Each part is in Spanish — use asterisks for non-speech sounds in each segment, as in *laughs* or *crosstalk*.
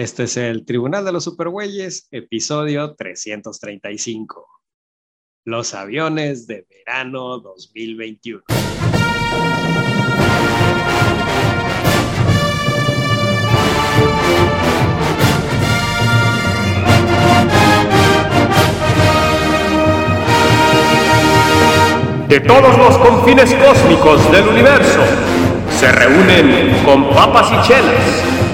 Este es el Tribunal de los Supergüeyes, episodio 335. Los aviones de verano 2021. De todos los confines cósmicos del universo se reúnen con papas y chelas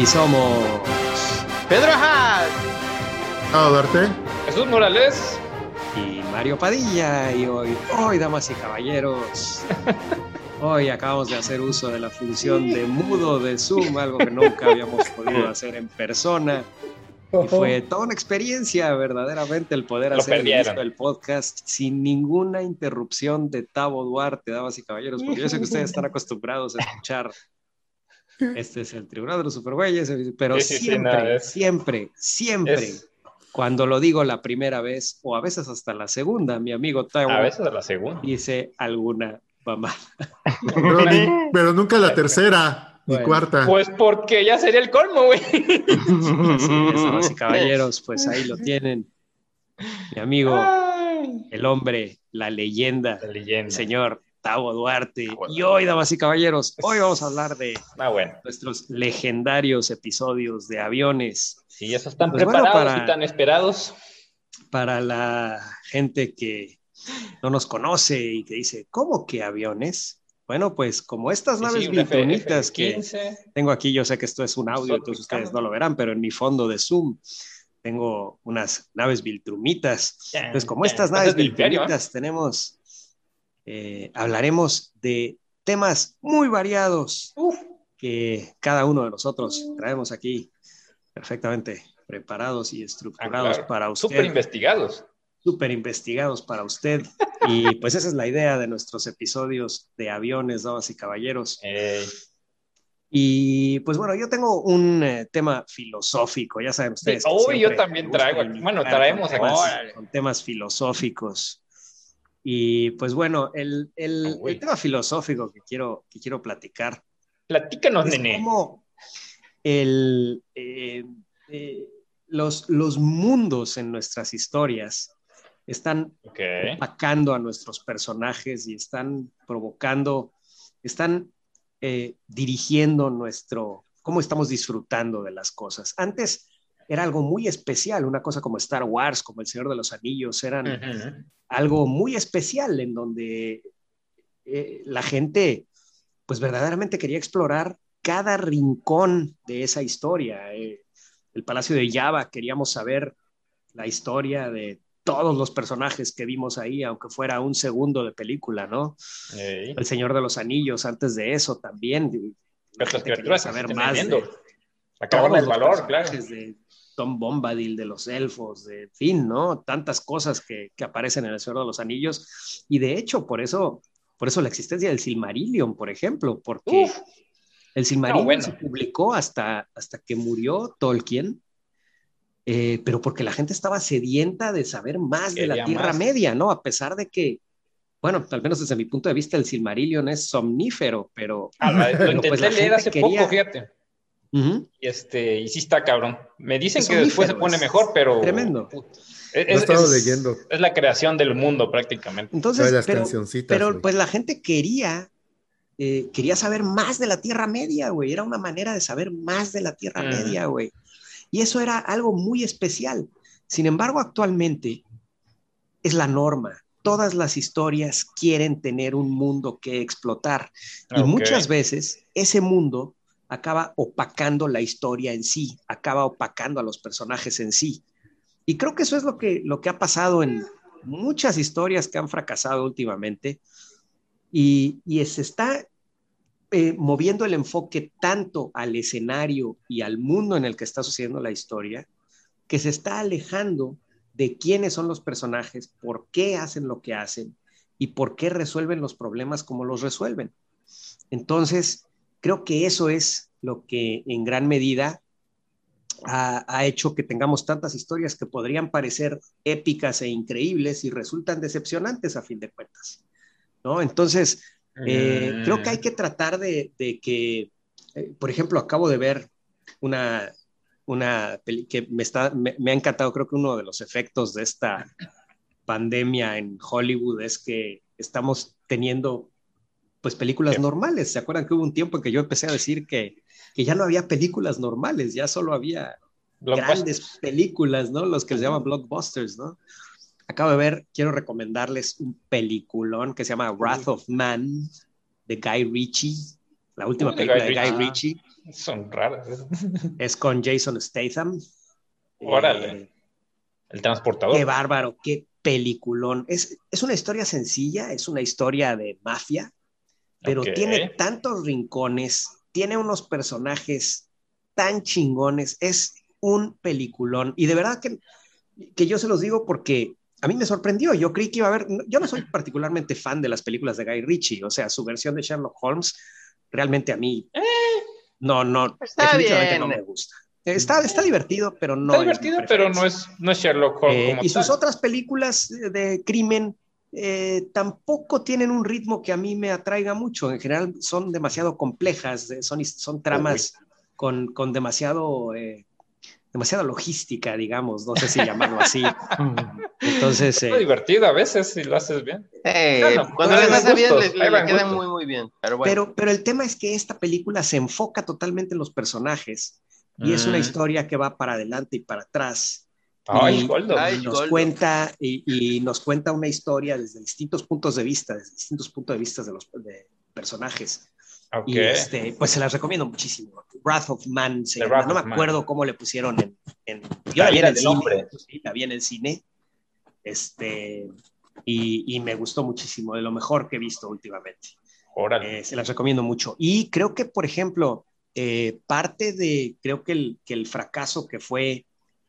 Y somos Pedro Chao, Darte. Jesús Morales. y Mario Padilla. Y hoy, hoy, damas y caballeros, hoy acabamos de hacer uso de la función de mudo de Zoom, algo que nunca habíamos podido hacer en persona. Y fue toda una experiencia, verdaderamente, el poder Lo hacer el podcast sin ninguna interrupción de Tavo Duarte, damas y caballeros, porque yo sé que ustedes están acostumbrados a escuchar. Este es el Tribunal de los Supergüeyes, pero Sí, sí, sí, siempre, siempre, siempre, Es- cuando lo digo la primera vez, o a veces hasta la segunda, mi amigo Tavo A veces la segunda. dice alguna mamá. Pero, ni- pero nunca la tercera ni Bueno, cuarta. Pues porque ya sería el colmo, güey. *laughs* Y caballeros, pues ahí lo tienen. Mi amigo, Ay, el hombre, la leyenda, La leyenda. el señor Tavo Duarte. Bueno. Y hoy, damas y caballeros, hoy vamos a hablar de Ah, bueno. nuestros legendarios episodios de aviones. Sí, esos están Pues bueno, preparados para- y tan esperados. Para la gente que no nos conoce y que dice, ¿cómo que aviones? Bueno, pues como estas Sí, naves sí, viltrunitas que F-15. tengo aquí, yo sé que esto es un audio, entonces ustedes no lo verán, pero en mi fondo de Zoom tengo unas naves viltrumitas. Entonces, como estas naves viltrumitas tenemos, eh, hablaremos de temas muy variados Uf. que cada uno de nosotros traemos aquí perfectamente preparados y Ah, estructurados claro. para usted Súper investigados. súper investigados para usted. Y pues esa es la idea de nuestros episodios de aviones, damas y caballeros. Ey, Y pues bueno, yo tengo un eh, tema filosófico, ya saben ustedes. Uy, siempre yo también traigo aquí. Bueno, traemos con aquí. con temas filosóficos. Y pues bueno, el, el- el tema filosófico que quiero, que quiero platicar Platícanos, es nene. cómo el, eh, eh, los, los mundos en nuestras historias están Ok. opacando a nuestros personajes y están provocando, están eh, dirigiendo nuestro, cómo estamos disfrutando de las cosas. Antes era algo muy especial, una cosa como Star Wars, como El Señor de los Anillos, eran Ujú. algo muy especial en donde eh, la gente pues verdaderamente quería explorar cada rincón de esa historia. Eh, el Palacio de Java, queríamos saber la historia de todos los personajes que vimos ahí, aunque fuera un segundo de película, ¿no? Ey. El Señor de los Anillos, antes de eso también. La Las criaturas saber más de viendo. Todos el valor, claro. de Tom Bombadil, de los elfos, de en fin, ¿no? Tantas cosas que, que aparecen en el Señor de los Anillos. Y de hecho, por eso, por eso la existencia del Silmarillion, por ejemplo, porque Uf. el Silmarillion No, bueno. se publicó hasta, hasta que murió Tolkien, eh, pero porque la gente estaba sedienta de saber más de la Tierra más. Media, ¿no? A pesar de que, bueno, al menos desde mi punto de vista, el Silmarillion es somnífero, pero... Ah, lo *laughs* pero, intenté pues, la leer hace quería- poco, fíjate. Ujú, Y este, y sí está cabrón. Me dicen Es que después se pone mejor, pero. tremendo. Es, Lo he es- estado es- leyendo. es la creación del mundo prácticamente. Entonces, las pero, cancioncitas, pero pues la gente quería, eh, quería saber más de la Tierra Media, güey. Era una manera de saber más de la Tierra Mm. Media, güey. Y eso era algo muy especial. Sin embargo, actualmente es la norma. Todas las historias quieren tener un mundo que explotar. Y Ok. muchas veces ese mundo acaba opacando la historia en sí, acaba opacando a los personajes en sí. Y creo que eso es lo que, lo que ha pasado en, muchas historias que han fracasado últimamente y, y se está eh, moviendo el enfoque tanto al escenario y al mundo en el que está sucediendo la historia, que se está alejando de quiénes son los personajes, por qué hacen lo que hacen y por qué resuelven los problemas como los resuelven. Entonces, creo que eso es lo que en gran medida ha, ha, hecho que tengamos tantas historias que podrían parecer épicas e increíbles y resultan decepcionantes a fin de cuentas. ¿no? Entonces, eh, creo que hay que tratar de, de que, eh, por ejemplo, acabo de ver una, una peli que me, está, me, me, ha encantado, creo que uno de los efectos de esta pandemia en Hollywood es que estamos teniendo pues películas normales. ¿Se acuerdan que hubo un tiempo en que yo empecé a decir que, que ya no había películas normales, ya solo había grandes películas, ¿no? Los que se llaman blockbusters, ¿no? acabo de ver, quiero recomendarles un peliculón que se llama Wrath of Man de Guy Ritchie, la última película de Guy, de Guy Ritchie. Ah, son raras. Es con Jason Statham. Órale. Eh, el transportador. Qué bárbaro, qué peliculón. Es, es una historia sencilla, es una historia de mafia, pero okay. tiene tantos rincones, tiene unos personajes tan chingones, es un peliculón. Y de verdad que, que yo se los digo porque a mí me sorprendió. Yo creí que iba a haber. Yo no soy particularmente fan de las películas de Guy Ritchie. O sea, su versión de Sherlock Holmes realmente a mí. Eh, no, no. Está bien. no me gusta. Está, está divertido, pero no. Está divertido, pero no es, no es Sherlock Holmes. Eh, y sus tal. otras películas de crimen eh, tampoco tienen un ritmo que a mí me atraiga mucho. En general son demasiado complejas, son, son tramas con, con demasiado eh, demasiada logística, digamos, no sé si llamarlo así. *laughs* Entonces. Es eh, divertido a veces si lo haces bien. Eh, cuando les hace bien, le, le, le queda muy, muy bien. Pero, bueno. pero, pero, el tema es que esta película se enfoca totalmente en los personajes y mm. es una historia que va para adelante y para atrás. Ay, y, Goldo. y nos Goldo. cuenta y, y, nos cuenta una historia desde distintos puntos de vista, desde distintos puntos de vista de los de personajes. Okay. Y este, pues se las recomiendo muchísimo. Wrath of Man, se llama. no me acuerdo Man. cómo le pusieron en. en yo la vi en el cine, sí, la vi en el cine. Este, y, y, me gustó muchísimo, de lo mejor que he visto últimamente. Eh, se las recomiendo mucho. Y creo que, por ejemplo, eh, parte de, creo que el, que el fracaso que fue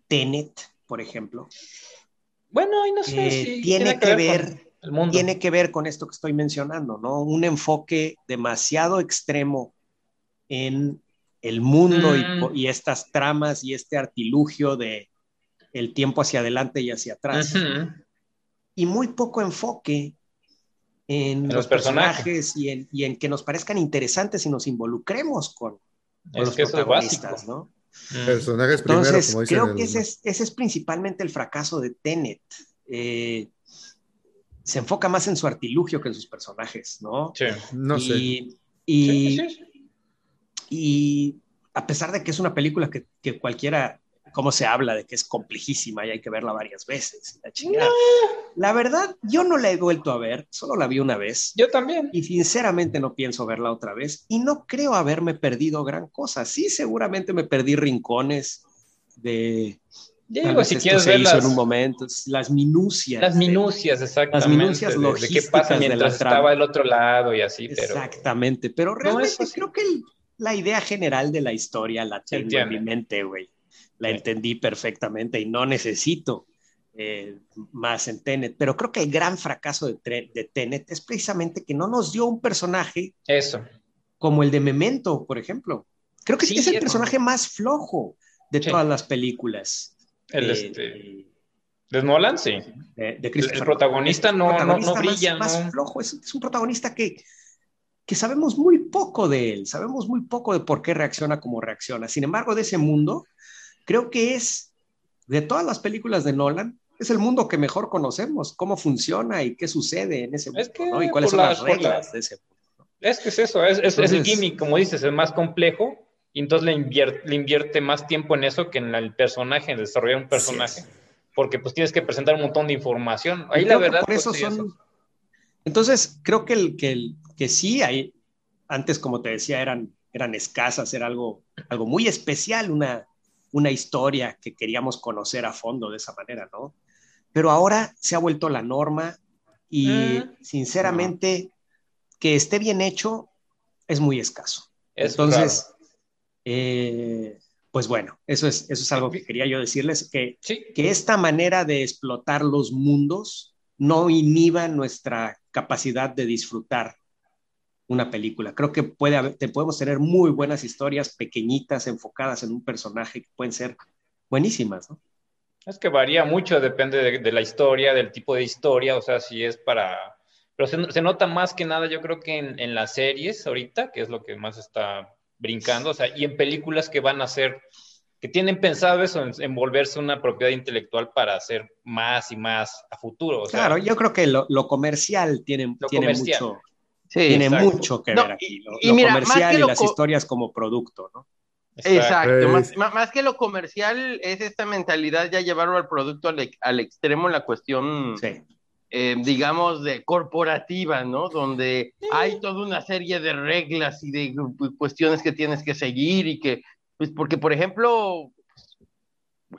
Tenet, por ejemplo. Bueno, y no sé eh, si tiene, tiene que, que ver tiene que ver con esto que estoy mencionando, ¿no? Un enfoque demasiado extremo en el mundo mm. y, y, estas tramas y este artilugio de el tiempo hacia adelante y hacia atrás. Uh -huh. Y muy poco enfoque en, en los, los personajes, personajes y, en, y, en, que nos parezcan interesantes y nos involucremos con, con los protagonistas, ¿no? Mm. Personajes Entonces, primero, como creo el... que ese es, ese es, principalmente el fracaso de Tenet. Eh, se enfoca más en su artilugio que en sus personajes, ¿no? Sí, no y, sé. Y, sí, sí, sí. y, a pesar de que es una película que, que, cualquiera, como se habla de que es complejísima y hay que verla varias veces, la, chingada. No. la verdad, yo no la he vuelto a ver, solo la vi una vez. Yo también. Y sinceramente no pienso verla otra vez y no creo haberme perdido gran cosa. Sí, seguramente me perdí rincones de, Digo, si quieres ver las, en un momento, las minucias. Las minucias, exactamente. Las minucias de, de, qué pasa mientras estaba del otro lado y así, pero... Exactamente, pero realmente no, creo que el, la idea general de la historia la tengo Entiende. en mi mente, güey. La entendí perfectamente y no necesito eh, más en Tenet, pero creo que el gran fracaso de, de, Tenet es precisamente que no nos dio un personaje... Eso. Como el de Memento, por ejemplo. Creo que sí, es el personaje más flojo de sí. todas las películas. El, eh, este, de Nolan, sí. De, de el protagonista no, protagonista no, no brilla. Más, no. más flojo, es, es, un protagonista que, que sabemos muy poco de él, sabemos muy poco de por qué reacciona como reacciona. Sin embargo, de ese mundo, creo que es, de todas las películas de Nolan, es el mundo que mejor conocemos, cómo funciona y qué sucede en ese mundo, es que ¿no? Y cuáles son la, las reglas la, de ese mundo. ¿no? Es que es eso, es, es, Entonces, es el gimmick, como dices, es más complejo y entonces le invierte, le invierte, más tiempo en eso que en el personaje, en desarrollar un personaje, sí, porque pues tienes que presentar un montón de información. Ahí la verdad. Por eso pues, son. Eso. Entonces, creo que, el, que, el, que sí, hay, antes, como te decía, eran, eran escasas, era algo, algo muy especial, una, una historia que queríamos conocer a fondo de esa manera, ¿no? pero ahora se ha vuelto la norma y Mm. sinceramente que esté bien hecho es muy escaso. Es Entonces, eh, pues bueno, eso es, eso es algo que quería yo decirles, que, Sí, que esta manera de explotar los mundos no inhiba nuestra capacidad de disfrutar una película. Creo que puede haber- te podemos tener muy buenas historias pequeñitas enfocadas en un personaje que pueden ser buenísimas, ¿no? es que varía mucho, depende de, de la historia, del tipo de historia, o sea, si es para... Pero se, se nota más que nada, yo creo que en, en las series ahorita, que es lo que más está brincando, o sea, y en películas que van a ser, que tienen pensado eso, en, en volverse una propiedad intelectual para hacer más y más a futuro. O sea, Claro, yo creo que lo, lo comercial tiene, Lo tiene comercial. mucho, Sí, tiene exacto. mucho que No, ver aquí. Lo, y lo mira, más comercial que y lo las co- historias como producto, ¿no? Exacto, más, más- que lo comercial es esta mentalidad ya llevarlo al producto al, al extremo en la cuestión, Sí. eh, digamos, de corporativa, ¿no? Donde hay toda una serie de reglas y de cu- cuestiones que tienes que seguir y que, pues porque por ejemplo,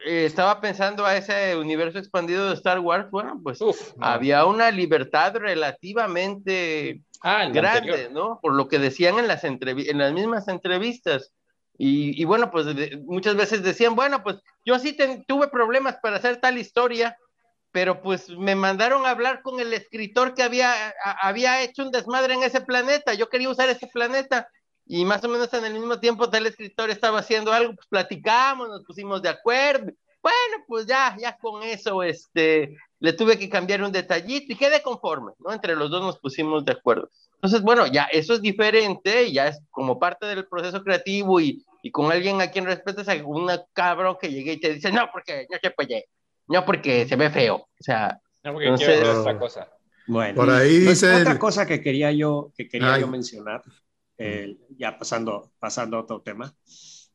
eh, estaba pensando a ese universo expandido de Star Wars, bueno, pues Uf, había una libertad relativamente Ah, grande, anterior. ¿no? Por lo que decían en las, en las mismas entrevistas. Y, y bueno, pues de- muchas veces decían, bueno, pues yo sí ten- tuve problemas para hacer tal historia, pero pues me mandaron a hablar con el escritor que había, a- había hecho un desmadre en ese planeta, yo quería usar ese planeta. Y más o menos en el mismo tiempo tal escritor estaba haciendo algo, pues platicamos, nos pusimos de acuerdo. Bueno, pues ya, ya con eso, este, le tuve que cambiar un detallito y quedé conforme, ¿no? Entre los dos nos pusimos de acuerdo. Entonces, bueno, ya eso es diferente, y ya es como parte del proceso creativo y, y con alguien a quien respetas, a un cabrón que llegue y te dice, no, porque no se puede, no, porque se ve feo. O sea, No, porque Entonces- quiero otra cosa. Bueno, Por ahí Pues, dice otra cosa que quería yo, que quería Ay. yo mencionar, eh, ya pasando, pasando a otro tema,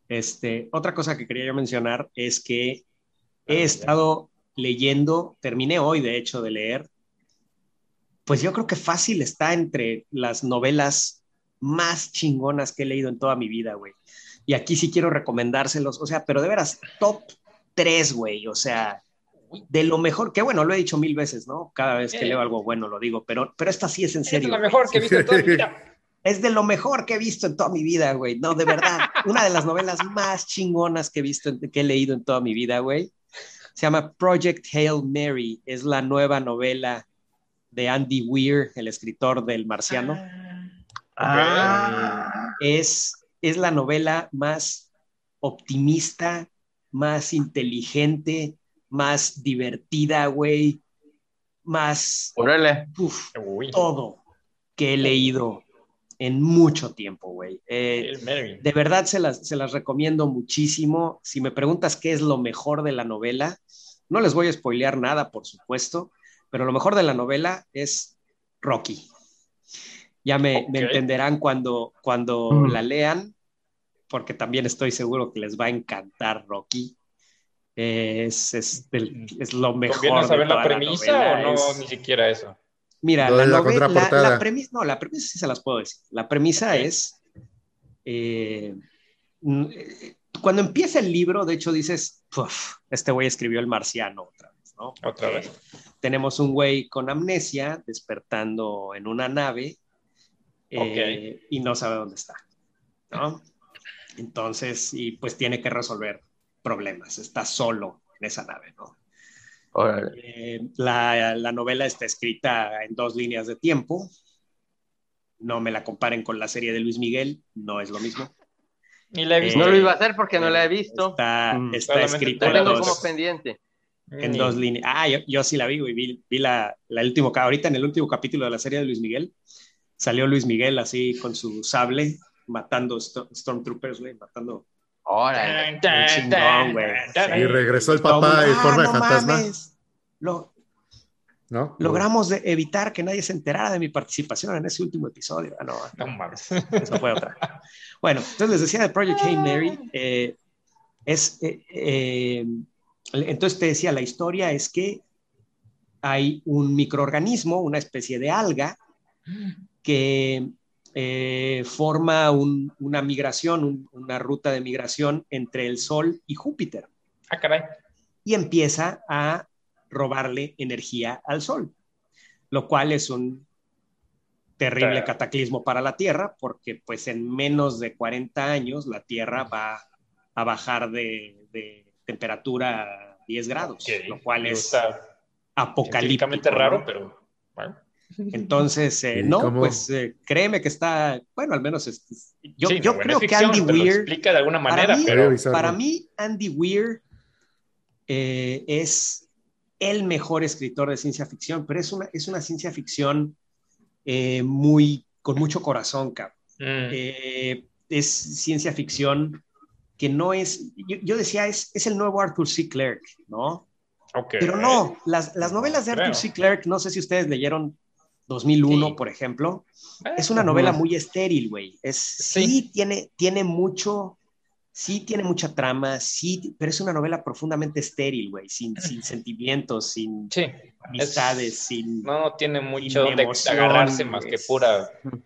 este, otra cosa que quería yo mencionar es que Ah, he ya. estado leyendo, terminé hoy de hecho de leer, pues yo creo que fácil está entre las novelas más chingonas que he leído en toda mi vida, güey. Y aquí sí quiero recomendárselos, o sea, pero de veras, top 3, güey, o sea, de lo mejor, que bueno, lo he dicho mil veces, ¿no? Cada vez que leo algo bueno lo digo, pero, pero esta sí es en Es serio. lo güey. mejor que he visto en toda mi vida. *laughs* Es de lo mejor que he visto en toda mi vida, güey. No, de verdad. Una de las novelas más chingonas que he visto, que he leído en toda mi vida, güey. Se llama Project Hail Mary. Es la nueva novela de Andy Weir, el escritor del Marciano. ah, Es, es la novela más optimista, más inteligente, más divertida, güey. Más, órale. uf, Uy, todo que he leído en mucho tiempo, güey. Eh, de verdad se las, se las recomiendo muchísimo. Si me preguntas qué es lo mejor de la novela, no les voy a spoilear nada, por supuesto, pero lo mejor de la novela es Rocky. Ya me, entenderán cuando, cuando Mm. la lean, porque también estoy seguro que les va a encantar Rocky. Es, es, del- es lo mejor. ¿Conviene de saber la toda premisa novela, o no? es- Ni siquiera eso. Mira, la, la la- la premisa, no, la premisa sí se las puedo decir. La premisa es, eh, eh, cuando empieza el libro, de hecho dices, "Puf, este güey escribió El Marciano otra vez, ¿no? Otra Porque vez. Tenemos un güey con amnesia despertando en una nave eh, y no sabe dónde está, ¿no? Entonces, y pues tiene que resolver problemas, está solo en esa nave, ¿no? Eh, la, la novela está escrita en dos líneas de tiempo. No me la comparen con la serie de Luis Miguel, no es lo mismo. Ni la he visto. No lo iba a hacer porque no la he visto. Está, Mm. está escrita en como dos, pendiente. en Ni- dos líneas. Ah, yo, yo sí la vi, güey. Vi, vi la, la último, ahorita en el último capítulo de la serie de Luis Miguel, salió Luis Miguel así con su sable, matando sto- Stormtroopers, güey, matando. Órale. Chingón, güey. Y regresó el papá en forma "Ah, de fantasma. mames". Lo, ¿No? logramos de evitar que nadie se enterara de mi participación en ese último episodio. Ah, no, No mames. Esa fue otra. Bueno, entonces les decía de Project Hail Mary, eh, es, eh, eh, entonces te decía, la historia es que hay un microorganismo, una especie de alga, que eh, forma un- una migración, un- una ruta de migración entre el Sol y Júpiter Ah, caray. y empieza a robarle energía al Sol, lo cual es un terrible cataclismo para la Tierra, porque pues en menos de 40 años la Tierra va a bajar de, temperatura a 10 grados, lo cual es apocalíptico. raro, pero bueno. Entonces, eh, no, pues eh, créeme que está, bueno, al menos yo, yo creo que Andy Weir. explica de alguna manera, para mí, pero. Para mí, Andy Weir eh, es el mejor escritor de ciencia ficción, pero es una, es una ciencia ficción muy, con mucho corazón, cabrón. Mm. es ciencia ficción que no es, yo, decía, es, es el nuevo Arthur C. Clarke, ¿no? Pero no, las, las novelas de Arthur C. Clarke, no sé si ustedes leyeron 2001, por ejemplo. Eh, es una novela muy estéril, güey. Es, sí. tiene, tiene mucho, sí tiene mucha trama, sí, pero es una novela profundamente estéril, güey, sin, *laughs* sin sentimientos, sin amistades, sin... No, tiene mucho de agarrarse más que pura... *laughs*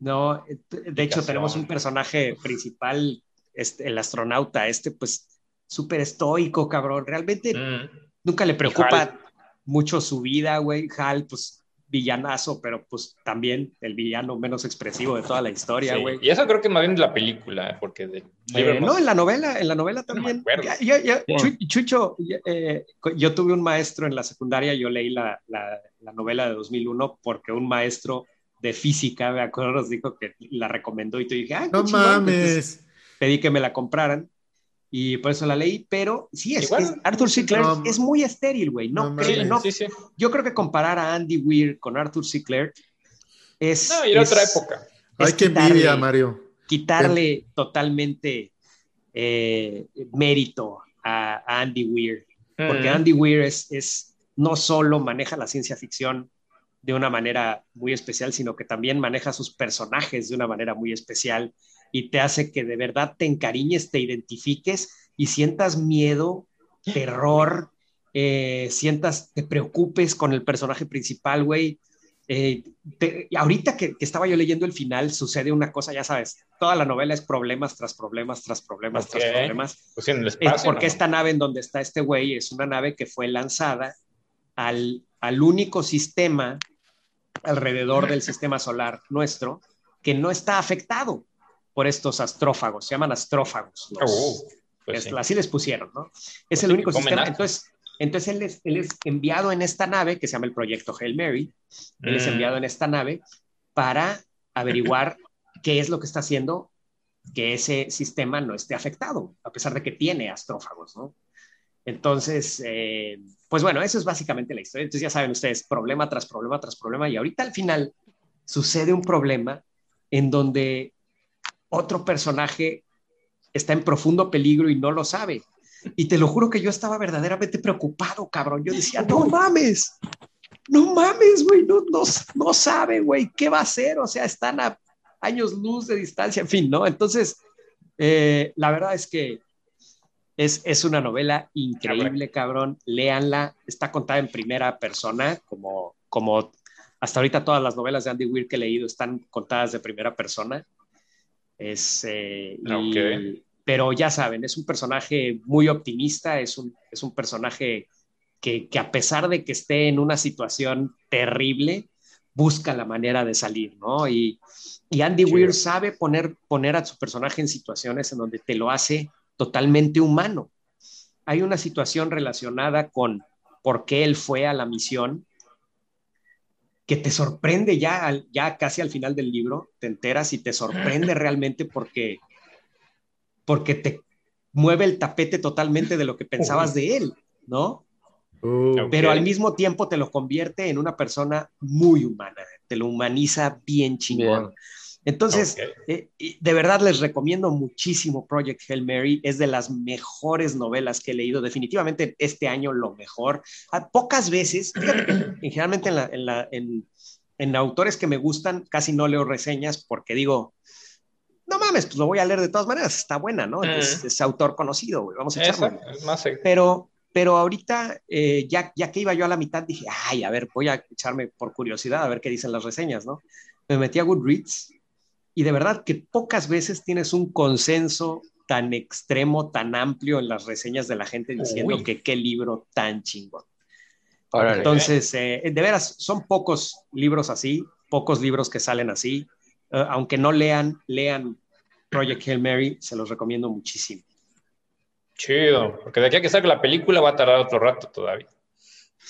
No, de hecho tenemos un personaje principal, este, el astronauta, este pues súper estoico, cabrón. Realmente mm. nunca le preocupa mucho su vida, güey. Hal, pues villanazo, pero pues también el villano menos expresivo de toda la historia, güey. Y eso creo que más bien de la película, porque de eh, no, en la novela, en la novela también. Chucho, eh, yo tuve un maestro en la secundaria, yo leí la, la, novela de 2001 porque un maestro de física, me acuerdo, nos dijo que la recomendó y tú dije, ah, no mames. pedí que me la compraran y por eso la leí, pero sí, es, Arthur C. Clarke es muy estéril, güey. No, Yo creo que comparar a Andy Weir con Arthur C. Clarke es... No, era otra época. Hay que envidia, Mario. Quitarle totalmente eh, mérito a, Andy Weir, porque mm. Andy Weir es, es, no solo maneja la ciencia ficción de una manera muy especial, sino que también maneja sus personajes de una manera muy especial y te hace que de verdad te encariñes, te identifiques y sientas miedo, terror, eh, sientas, te preocupes con el personaje principal, güey. Eh, ahorita que, estaba yo leyendo el final, sucede una cosa, ya sabes, toda la novela es problemas tras problemas, tras problemas, tras problemas. Pues en el espacio, porque esta nave en donde está este güey es una nave que fue lanzada al, al único sistema alrededor del sistema solar nuestro que no está afectado por estos astrófagos, se llaman astrófagos. Oh, pues así les pusieron, ¿no? Es pues el único sistema. Entonces, entonces él es, él es, enviado en esta nave, que se llama el proyecto Hail Mary, él es mm. enviado en esta nave para averiguar *clears throat* qué es lo que está haciendo que ese sistema no esté afectado, a pesar de que tiene astrófagos, ¿no? Entonces, eh, pues bueno, eso es básicamente la historia. Entonces ya saben ustedes, problema tras problema tras problema, y ahorita al final sucede un problema en donde otro personaje está en profundo peligro y no lo sabe. Y te lo juro que yo estaba verdaderamente preocupado, cabrón. Yo decía, no mames, no mames, güey, no, no, no sabe, güey, ¿qué va a hacer? O sea, están a años luz de distancia, en fin, ¿no? Entonces, eh, la verdad es que es, es, una novela increíble, cabrón. Léanla, está contada en primera persona, como, como hasta ahorita todas las novelas de Andy Weir que he leído están contadas de primera persona. Es, eh, Pero ya saben, es un personaje muy optimista, es un, es un personaje que, que, a pesar de que esté en una situación terrible, busca la manera de salir, ¿no? Y, y Andy Weir sabe poner, poner a su personaje en situaciones en donde te lo hace totalmente humano. Hay una situación relacionada con por qué él fue a la misión que te sorprende ya, ya casi al final del libro, te enteras y te sorprende *laughs* realmente porque, porque te mueve el tapete totalmente de lo que pensabas de él, ¿no? Pero al mismo tiempo te lo convierte en una persona muy humana, te lo humaniza bien chingón. Entonces, eh, de verdad les recomiendo muchísimo Project Hail Mary. Es de las mejores novelas que he leído. Definitivamente este año lo mejor. Ah, pocas veces, fíjate que *clears throat* generalmente en, autores que me gustan casi no leo reseñas porque digo, no mames, pues lo voy a leer de todas maneras. Está buena, ¿no? Es, autor conocido, güey. Vamos a echarlo. Pero, pero ahorita, eh, ya, ya que iba yo a la mitad, dije, ay, a ver, voy a echarme por curiosidad a ver qué dicen las reseñas, ¿no? Me metí a Goodreads y de verdad que pocas veces tienes un consenso tan extremo, tan amplio en las reseñas de la gente diciendo que qué libro tan chingón. Entonces, eh, de veras, son pocos libros así, pocos libros que salen así. Eh, aunque no lean, lean Project Hail Mary, se los recomiendo muchísimo. Chido, porque de aquí a que salga la película va a tardar otro rato todavía.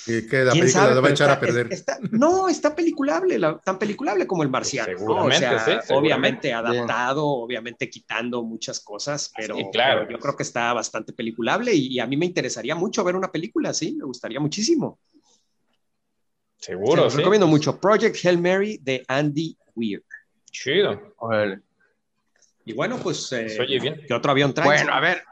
Y que la película la va a echar a perder. no, está peliculable, tan peliculable como el marciano. Seguramente, obviamente adaptado, obviamente quitando muchas cosas, pero, claro. yo creo que está bastante peliculable y, a mí me interesaría mucho ver una película así, me gustaría muchísimo. Seguro, sí. recomiendo mucho. Project Hail Mary de Andy Weir. Chido. Y bueno, pues. Eh, oye bien. ¿Qué otro avión trae? Bueno, a ver.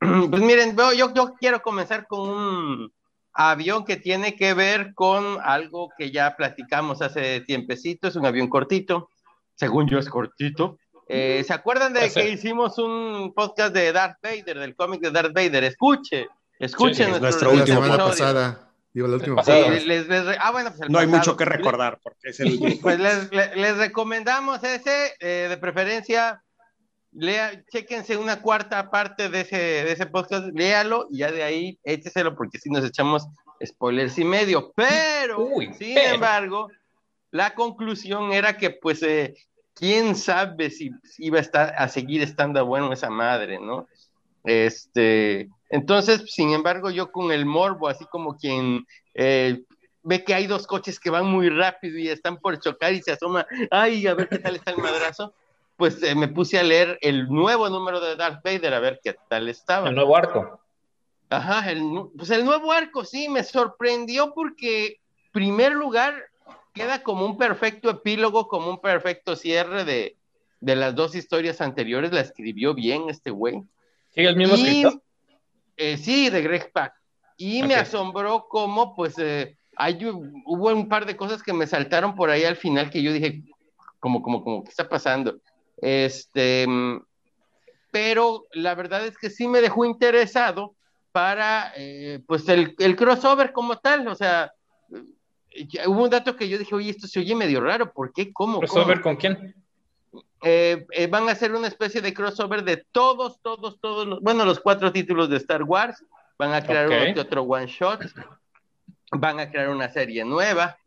*clears throat* Pues miren, yo, yo quiero comenzar con un avión que tiene que ver con algo que ya platicamos hace tiempecito, es un avión cortito, según yo es cortito. Eh, ¿Se acuerdan de que hicimos un podcast de Darth Vader, del cómic de Darth Vader? Escuche, escuchen nuestro, último semana pasada. Digo, la última pasada. ah, bueno, pues no hay mucho que recordar porque es el... *laughs* Pues les, les, recomendamos ese, eh, de preferencia lea, chequense una cuarta parte de ese, de ese podcast, léalo y ya de ahí écheselo porque si nos echamos spoilers y medio. Pero, sin embargo, la conclusión era que pues eh, quién sabe si, iba a, estar, a seguir estando bueno esa madre, ¿no? Este, entonces, sin embargo, yo con el morbo, así como quien eh, ve que hay dos coches que van muy rápido y están por chocar y se asoma, ay, a ver qué tal está el madrazo pues eh, me puse a leer el nuevo número de Darth Vader a ver qué tal estaba. El nuevo arco. Ajá, el, pues el nuevo arco, sí, me sorprendió porque, primer lugar, queda como un perfecto epílogo, como un perfecto cierre de, las dos historias anteriores. La escribió bien este güey. ¿Sigue el mismo escritor? Eh, sí, de Greg Pak. Y me asombró cómo, pues, eh, hay, hubo un par de cosas que me saltaron por ahí al final que yo dije, como, como, como, ¿qué está pasando? Este, pero la verdad es que sí me dejó interesado para, eh, pues, el, crossover como tal, o sea, hubo un dato que yo dije, oye, esto se oye medio raro, ¿por qué? ¿Cómo? ¿Crossover con quién? Eh, eh, van a hacer una especie de crossover de todos, todos, todos, los, bueno, los cuatro títulos de Star Wars, van a crear uno que otro one shot, van a crear una serie nueva,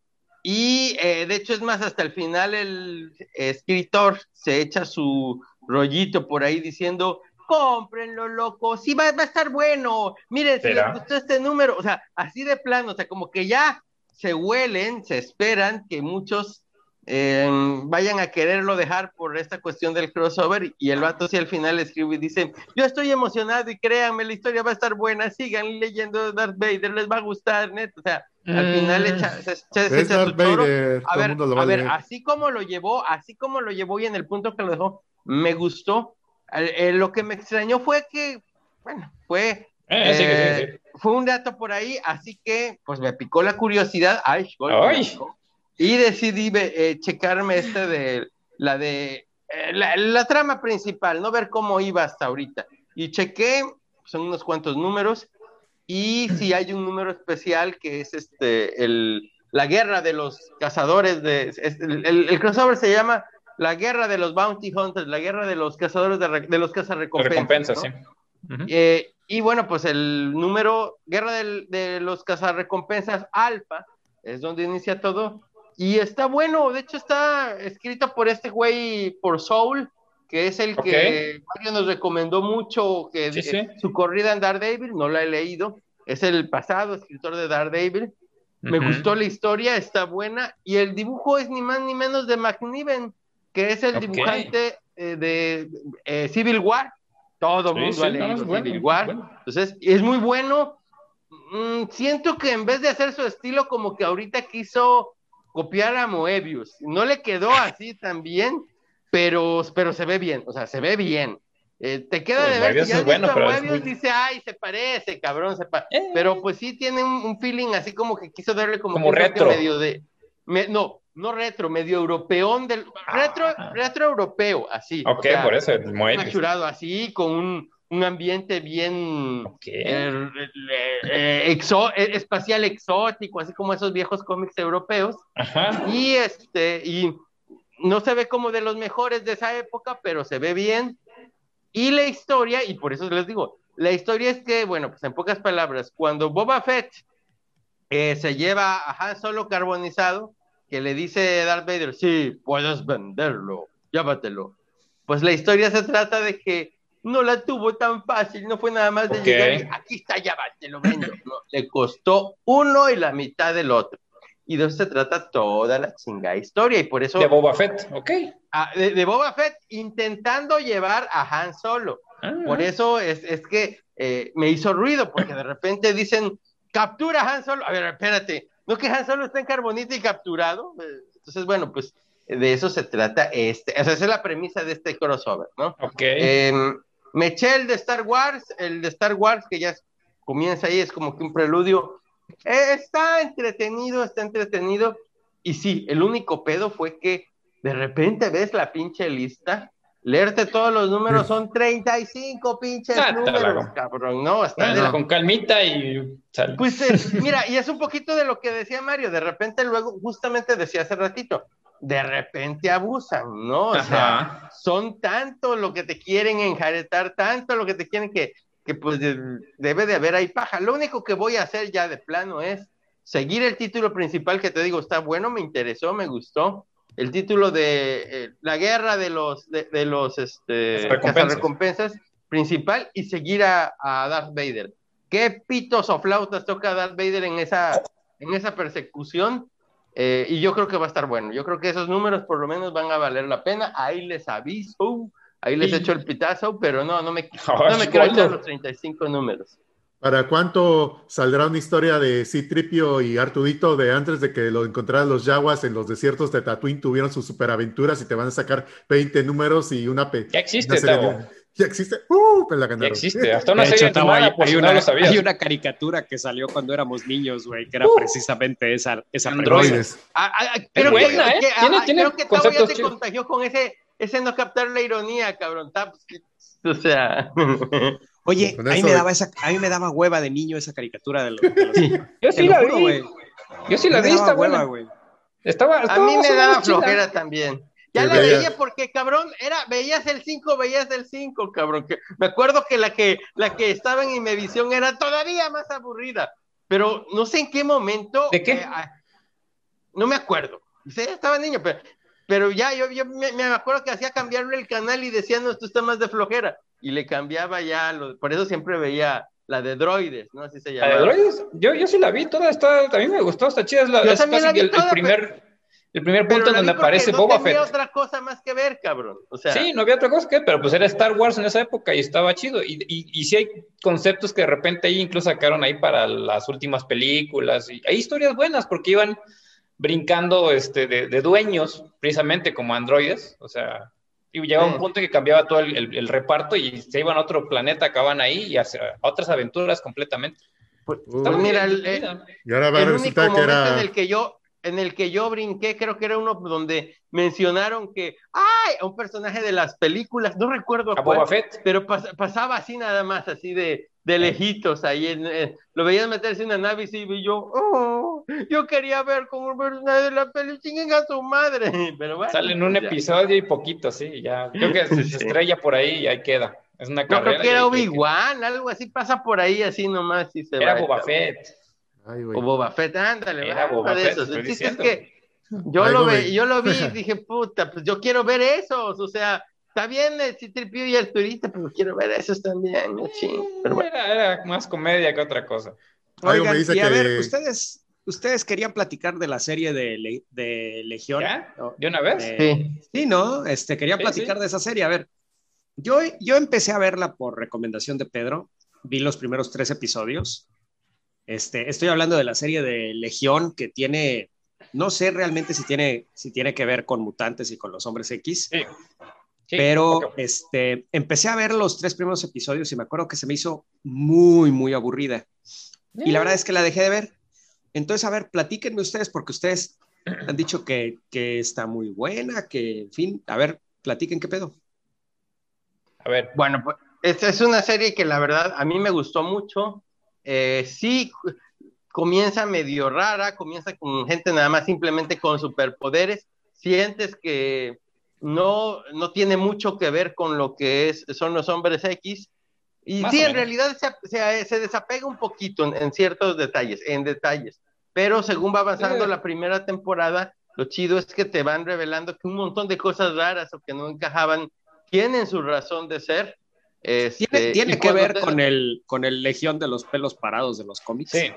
y eh, de hecho es más, hasta el final el escritor se echa su rollito por ahí diciendo, cómprenlo, loco, sí va, a estar bueno, miren, si les gustó este número, o sea, así de plano, o sea, como que ya se huelen, se esperan que muchos Em, vayan a quererlo dejar por esta cuestión del crossover y el vato si al final escribe y dice, yo estoy emocionado y créanme, la historia va a estar buena, sigan leyendo Darth Vader, les va a gustar, net, o sea, al final mm. echa, se, echa su choro. a ver, a ver, así como lo llevó, así como lo llevó y en el punto que lo dejó, me gustó. Eh, lo que me extrañó fue que, bueno, fue eh, eh, fue un dato por ahí, así que pues me picó la curiosidad. Ay, Ay. Y decidí eh, checarme este de la de eh, la, trama principal, no ver cómo iba hasta ahorita. Y chequé, son unos cuantos números, y si hay un número especial que es este el, la guerra de los cazadores de el, crossover se llama la guerra de los bounty hunters, la guerra de los cazadores de, de los cazarrecompensas. sí. Eh, y bueno, pues el número guerra de los cazarrecompensas alfa es donde inicia todo y está bueno, de hecho está escrito por este güey, por Soul, que es el que Mario nos recomendó mucho, que su corrida en Daredevil, no la he leído, es el pasado escritor de Daredevil. Me gustó la historia, está buena, y el dibujo es ni más ni menos de McNiven, que es el dibujante eh, de eh, Civil War. Todo el mundo ha leído Civil War. Entonces, es muy bueno. Mm, siento que en vez de hacer su estilo, como que ahorita quiso copiar a Moebius. No le quedó así tan bien, pero, pero se ve bien, o sea, se ve bien. Eh, te queda de ver que ya bueno, Moebius dice, ay, se parece, cabrón, se eh. pero pues sí tiene un, feeling así como que quiso darle como, como retro. medio de, no, no retro, medio europeón del, retro, ah. retro europeo, así. Ok, por eso, Moebius. así, con un, un ambiente bien eh, eh, eh, espacial exótico, así como esos viejos cómics europeos. Y este, y no se ve como de los mejores de esa época, pero se ve bien. Y la historia, y por eso les digo, la historia es que, bueno, pues en pocas palabras, cuando Boba Fett eh, se lleva a Han Solo carbonizado, que le dice Darth Vader, sí, puedes venderlo, llévatelo. Pues la historia se trata de que no la tuvo tan fácil, no fue nada más de llegar y aquí está, ya va, te lo vendo. le costó uno y la mitad del otro. Y de eso se trata toda la chingada historia. Y por eso. De Boba Fett, ok. Ah, de, Boba Fett intentando llevar a Han Solo. Ah. por eso es, es que eh, me hizo ruido, porque de repente dicen, captura a Han Solo. A ver, espérate, ¿no que Han Solo está en carbonita y capturado? Entonces, bueno, pues de eso se trata este. esa es la premisa de este crossover, ¿no? Ok. Em, me eché el de Star Wars, el de Star Wars que ya comienza ahí, es como que un preludio. Eh, está entretenido, está entretenido. Y sí, el único pedo fue que de repente ves la pinche lista, leerte todos los números, son 35 pinches ah, números, cabrón, ¿no? Está con calmita y... Pues eh, *laughs* mira, y es un poquito de lo que decía Mario, de repente luego, justamente decía hace ratito, de repente abusan, ¿no? O sea, son tanto lo que te quieren enjaretar, tanto lo que te quieren que, que pues debe de haber ahí paja. Lo único que voy a hacer ya de plano es seguir el título principal que te digo, está bueno, me interesó, me gustó. El título de eh, La guerra de los, de, los este, recompensas. principal y seguir a, a Darth Vader. ¿Qué pitos o flautas toca Darth Vader en esa, en esa persecución? Eh, y yo creo que va a estar bueno. Yo creo que esos números por lo menos van a valer la pena. Ahí les aviso, ahí les echo el pitazo, pero no, no me, *laughs* no me quiero echar los 35 números. ¿Para cuánto saldrá una historia de Citripio y Artudito de antes de que lo encontraran los Yaguas en los desiertos de Tatooine tuvieron sus superaventuras y te van a sacar 20 números y una... Pe ya existe, ya existe. Uh, pues la Ya existe. Hasta una serie hecho, hay, hay, una, hay, una, caricatura que salió cuando éramos niños, güey, que era uh, precisamente esa, esa Androides. Ah, ah, ah pero buena, ¿eh? ¿Tiene, tiene creo que Tavo ya te contagió con ese, ese no captar la ironía, cabrón. O sea. *laughs* Oye, a mí, me daba esa, a mí me daba hueva de niño esa caricatura de los. *laughs* Yo sí la vi. Yo sí la vi, está buena. güey. Estaba, a mí me daba flojera también. Ya la veía porque, cabrón, era, veías el 5, veías el 5, cabrón. Que, me acuerdo que la que la que estaba en Imevisión era todavía más aburrida, pero no sé en qué momento. ¿De qué? Eh, no me acuerdo. Sí, estaba niño, pero, pero ya yo, yo me, me, acuerdo que hacía cambiarle el canal y decía, no, esto está más de flojera. Y le cambiaba ya, lo, por eso siempre veía la de droides, ¿no? Así se llama. ¿La de droides? Yo, yo sí la vi, toda está, también me gustó, está chida, es, la, es casi el, primer... El primer punto en donde aparece Boba Fett. No había otra cosa más que ver, cabrón. O sea, sí, no había otra cosa que ver, pero pues era Star Wars en esa época y estaba chido. Y, y, y sí hay conceptos que de repente ahí incluso sacaron ahí para las últimas películas. Y hay historias buenas porque iban brincando este, de, de dueños, precisamente como androides. O sea, y llegaba un punto que cambiaba todo el, el, reparto y se iban a otro planeta, acaban ahí y a, otras aventuras completamente. Pues, pues mira, el, y ahora va el único momento era... en el que yo en el que yo brinqué, creo que era uno donde mencionaron que, ¡ay! A un personaje de las películas, no recuerdo a cuál, pero pasaba así nada más, así de, de lejitos, ahí en, lo veías meterse en una nave y yo, ¡oh! Yo quería ver como un personaje de la película, a su madre, *laughs* pero bueno. Sale en un episodio y poquito, sí, ya, creo que *laughs* se, estrella por ahí y ahí queda. Es una carrera. creo que era Obi-Wan, algo así pasa por ahí, así nomás. Y se era Boba Fett o Boba Fett, ándale, Era Boba de esos. es que yo lo, vi, yo lo vi y *laughs* dije, puta, pues yo quiero ver esos, o sea, está bien el Citripio y el turista, pero quiero ver esos también, Pero era, más comedia que otra cosa. Oigan, y a ver, ustedes, ustedes querían platicar de la serie de, de Legión. ¿De una vez? sí. sí, ¿no? Este, quería platicar de esa serie. A ver, yo, yo empecé a verla por recomendación de Pedro, vi los primeros tres episodios este, estoy hablando de la serie de Legión que tiene, no sé realmente si tiene, si tiene que ver con mutantes y con los hombres X, pero este, empecé a ver los tres primeros episodios y me acuerdo que se me hizo muy, muy aburrida. Y la verdad es que la dejé de ver. Entonces, a ver, platíquenme ustedes porque ustedes han dicho que, que está muy buena, que, en fin, a ver, platiquen qué pedo. A ver. Bueno, pues esta es una serie que la verdad a mí me gustó mucho. Eh, sí comienza medio rara, comienza con gente nada más simplemente con superpoderes, sientes que no, no tiene mucho que ver con lo que es, son los hombres X, y sí, en realidad se, se, desapega un poquito en, ciertos detalles, en detalles. pero según va avanzando la primera temporada, lo chido es que te van revelando que un montón de cosas raras o que no encajaban tienen su razón de ser. Este, tiene, que ver con, el, con el Legión de los pelos parados de los cómics. Sí,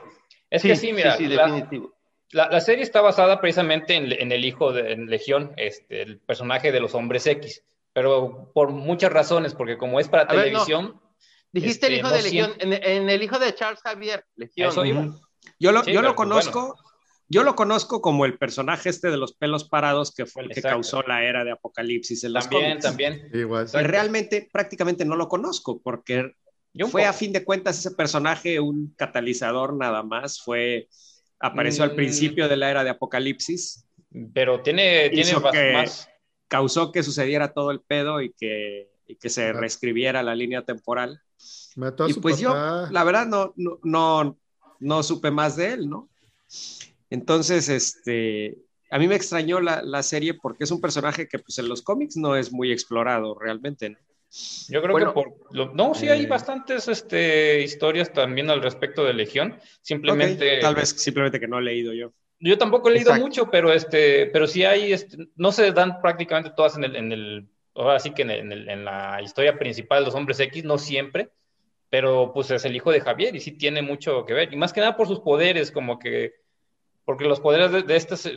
es que sí, mira, definitivo. La, serie está basada precisamente en, el hijo de Legión, este, el personaje de los hombres X, pero por muchas razones, porque como es para televisión. Dijiste el este, hijo de Legión, en, el hijo de Charles Javier, Legión. Yo lo, yo lo pues, conozco. Yo lo conozco como el personaje este de los pelos parados que fue el que causó la era de Apocalipsis en los también, También, Igual. Realmente prácticamente no lo conozco porque fue a fin de cuentas ese personaje un catalizador nada más, fue apareció al mm. principio de la era de Apocalipsis. Pero tiene, tiene más, Causó que sucediera todo el pedo y que, y que se reescribiera la línea temporal. y pues yo, la verdad, no, no, no, no supe más de él, ¿no? Entonces, este, a mí me extrañó la, la, serie porque es un personaje que pues en los cómics no es muy explorado realmente, ¿no? Yo creo que por... no, sí hay eh, bastantes este, historias también al respecto de Legión, simplemente... Tal vez simplemente que no he leído yo. Yo tampoco he leído mucho, pero, este, pero sí hay, este, no se dan prácticamente todas en el, en el ahora sí que en, el, en, la historia principal de los hombres X, no siempre, pero pues es el hijo de Javier y sí tiene mucho que ver, y más que nada por sus poderes, como que porque los poderes de,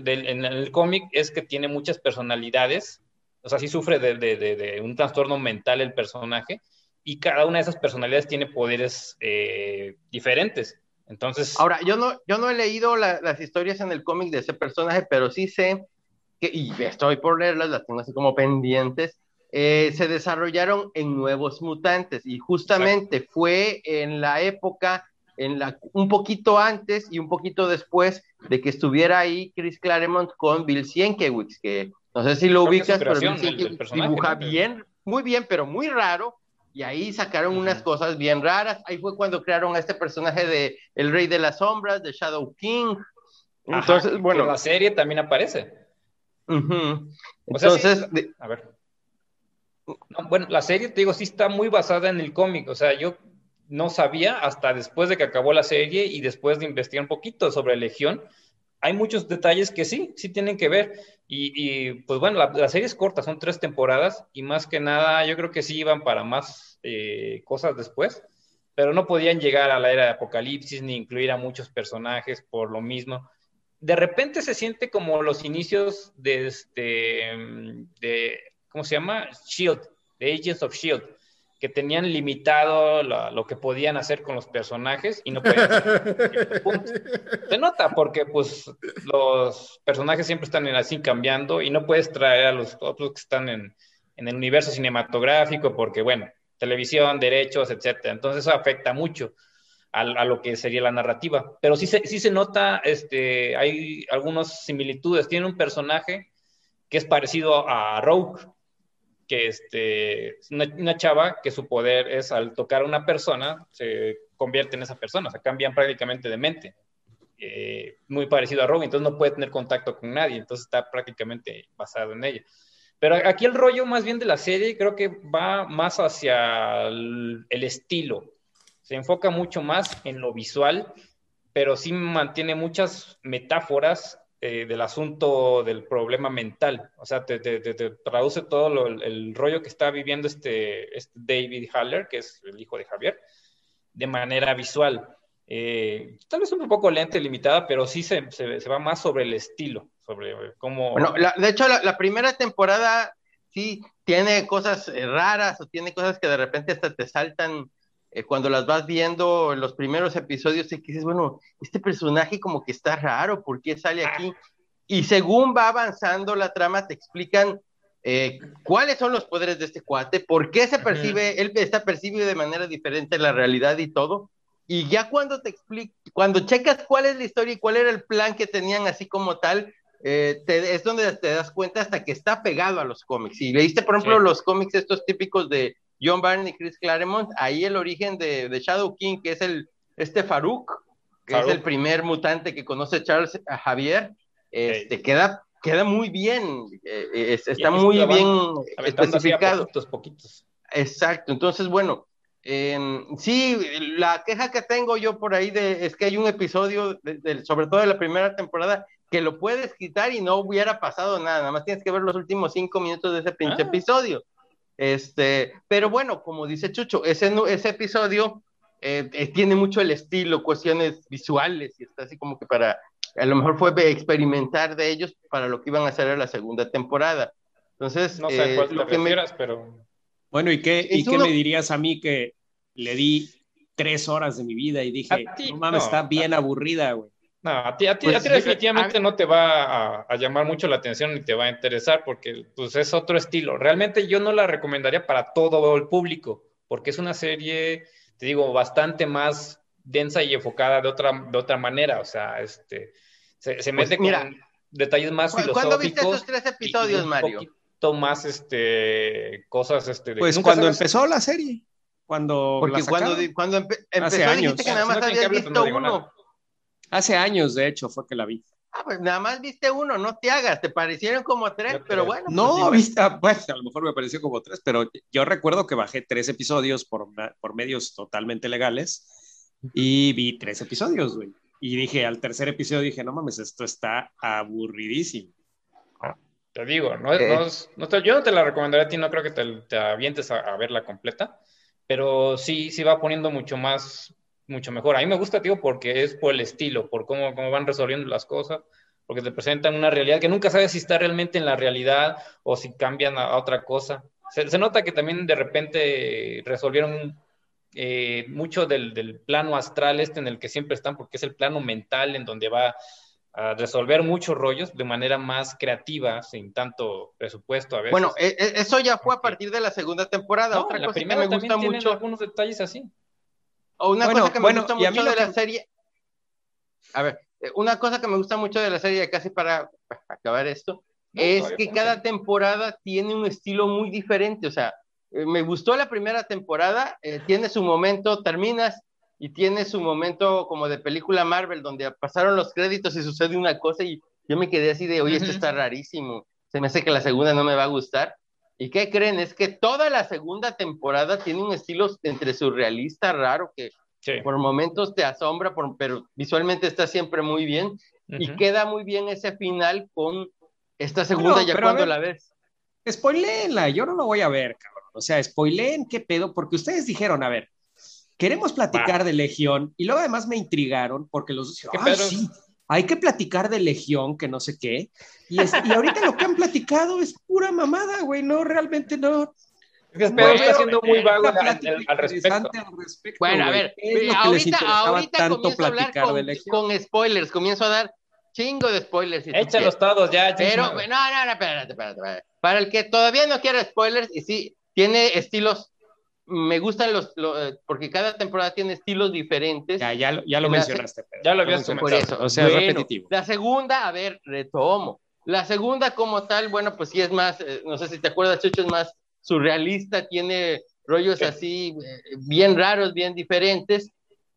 de en el cómic es que tiene muchas personalidades, o sea, sí sufre de, de, un trastorno mental el personaje, y cada una de esas personalidades tiene poderes eh, diferentes. Entonces. Ahora, yo no, yo no he leído las historias en el cómic de ese personaje, pero sí sé que, y estoy por leerlas, las tengo así como pendientes, eh, se desarrollaron en nuevos mutantes, y justamente fue en la época en la, un poquito antes y un poquito después de que estuviera ahí Chris Claremont con Bill Sienkiewicz, que no sé si lo ubicas, pero Bill Sienkiewicz dibuja bien, muy bien, pero muy raro, y ahí sacaron unas cosas bien raras. Ahí fue cuando crearon a este personaje de El Rey de las Sombras, de Shadow King. Entonces, bueno. la serie también aparece. Entonces, a ver. bueno, la serie, te digo, sí está muy basada en el cómic. O sea, yo no sabía hasta después de que acabó la serie y después de investigar un poquito sobre Legión. Hay muchos detalles que sí, sí tienen que ver. Y, pues bueno, la, serie es corta, son tres temporadas y más que nada yo creo que sí iban para más eh, cosas después, pero no podían llegar a la era de Apocalipsis ni incluir a muchos personajes por lo mismo. De repente se siente como los inicios de este, de, ¿cómo se llama? Shield, de Agents of Shield que tenían limitado lo, que podían hacer con los personajes y no podían *laughs* Se nota porque pues los personajes siempre están así cambiando y no puedes traer a los otros que están en, el universo cinematográfico porque bueno, televisión, derechos, etcétera. Entonces eso afecta mucho a, lo que sería la narrativa. Pero sí se, sí se nota, este, hay algunas similitudes. Tiene un personaje que es parecido a Rogue, que este, una, chava que su poder es al tocar a una persona, se convierte en esa persona, o sea, cambian prácticamente de mente. Eh, muy parecido a Robin, entonces no puede tener contacto con nadie, entonces está prácticamente basado en ella. Pero aquí el rollo más bien de la serie creo que va más hacia el estilo, se enfoca mucho más en lo visual, pero sí mantiene muchas metáforas eh, del asunto del problema mental. O sea, te, traduce todo el, rollo que está viviendo este, este, David Haller, que es el hijo de Javier, de manera visual. Eh, tal vez un poco lenta y limitada, pero sí se, va más sobre el estilo, sobre cómo... Bueno, de hecho, la, primera temporada sí tiene cosas eh, raras o tiene cosas que de repente hasta te saltan eh, cuando las vas viendo en los primeros episodios, que dices, bueno, este personaje como que está raro, ¿por qué sale aquí? Y según va avanzando la trama, te explican eh, cuáles son los poderes de este cuate, por qué se percibe, él está percibido de manera diferente en la realidad y todo. Y ya cuando te explica, cuando checas cuál es la historia y cuál era el plan que tenían así como tal, eh, es donde te das cuenta hasta que está pegado a los cómics. Y leíste, por ejemplo, los cómics estos típicos de John Byrne y Chris Claremont, ahí el origen de, Shadow King, que es el, este Farouk, que es el primer mutante que conoce Charles Javier, este, queda, queda muy bien, eh, está muy bien especificado. Poquitos, poquitos. Exacto, entonces bueno, Em, sí, la queja que tengo yo por ahí de, es que hay un episodio, sobre todo de la primera temporada, que lo puedes quitar y no hubiera pasado nada, nada más tienes que ver los últimos cinco minutos de ese pinche ah. episodio. Este, pero bueno, como dice Chucho, ese, ese episodio eh, eh, tiene mucho el estilo, cuestiones visuales, y está así como que para, a lo mejor fue experimentar de ellos para lo que iban a hacer en la segunda temporada. Entonces, no sé eh, lo que me... pero... Bueno, ¿y qué, ¿y qué me dirías a mí que le di tres horas de mi vida y dije, no mames, está bien aburrida, güey? No, a ti, a ti, pues, definitivamente no te va a, llamar mucho la atención ni te va a interesar porque pues es otro estilo. Realmente yo no la recomendaría para todo el público porque es una serie, te digo, bastante más densa y enfocada de otra, de otra manera. O sea, este, se, se pues, mete con detalles más filosóficos. ¿Cuándo viste esos tres episodios, Mario? Un poquito más este, cosas. Este, pues cuando empezó la serie. Cuando Porque cuando, cuando empezó años. dijiste que nada más habías visto uno. Hace años, de hecho, fue que la vi. Ah, pues nada más viste uno, no te hagas, te parecieron como tres, pero bueno. No, pues, viste, pues a lo mejor me pareció como tres, pero yo recuerdo que bajé tres episodios por, por medios totalmente legales y vi tres episodios, güey. Y dije, al tercer episodio dije, no mames, esto está aburridísimo. Te digo, no, no, no yo no te la recomendaría a ti, no creo que te, te avientes a, a verla completa, pero sí, sí va poniendo mucho más, mucho mejor. A mí me gusta, tío, porque es por el estilo, por cómo, cómo van resolviendo las cosas, porque te presentan una realidad que nunca sabes si está realmente en la realidad o si cambian a, otra cosa. Se, nota que también de repente resolvieron eh, mucho del, del, plano astral este en el que siempre están, porque es el plano mental en donde va a resolver muchos rollos de manera más creativa, sin tanto presupuesto a veces. Bueno, e, e, eso ya fue a partir de la segunda temporada. Otra cosa que me gusta mucho. algunos detalles así. O una cosa que me gusta mucho de la serie. A ver, eh, una cosa que me gusta mucho de la serie, casi para acabar esto, es que cada temporada tiene un estilo muy diferente. O sea, eh, me gustó la primera temporada, eh, tiene su momento, terminas y tiene su momento como de película Marvel, donde pasaron los créditos y sucede una cosa y yo me quedé así de, oye, esto está rarísimo. Se me hace que la segunda no me va a gustar. ¿Y qué creen? Es que toda la segunda temporada tiene un estilo entre surrealista, raro, que por momentos te asombra, pero visualmente está siempre muy bien. Y queda muy bien ese final con esta segunda ya cuando la ves. Spoileenla, yo no lo voy a ver, cabrón. O sea, spoileen qué pedo, porque ustedes dijeron, a ver, queremos platicar de Legión, y luego además me intrigaron porque los dijeron, ah, sí, hay que platicar de Legión, que no sé qué. Y, y ahorita lo que han platicado es pura mamada, güey, no, realmente no. Es que Pedro está siendo muy vago al, respecto. Bueno, a ver, ahorita, ahorita tanto platicar con, de con spoilers, comienzo a dar chingo de spoilers. Si Échalos todos ya. Pero, no, no, no, espérate, espérate, espérate. Para el que todavía no quiera spoilers, y sí, tiene estilos me gustan los, porque cada temporada tiene estilos diferentes. Ya, ya lo, ya lo mencionaste, Pedro. Ya lo habías Por eso, o sea, repetitivo. La segunda, a ver, retomo. La segunda como tal, bueno, pues sí es más, eh, no sé si te acuerdas, Chucho, es más surrealista, tiene rollos así eh, bien raros, bien diferentes.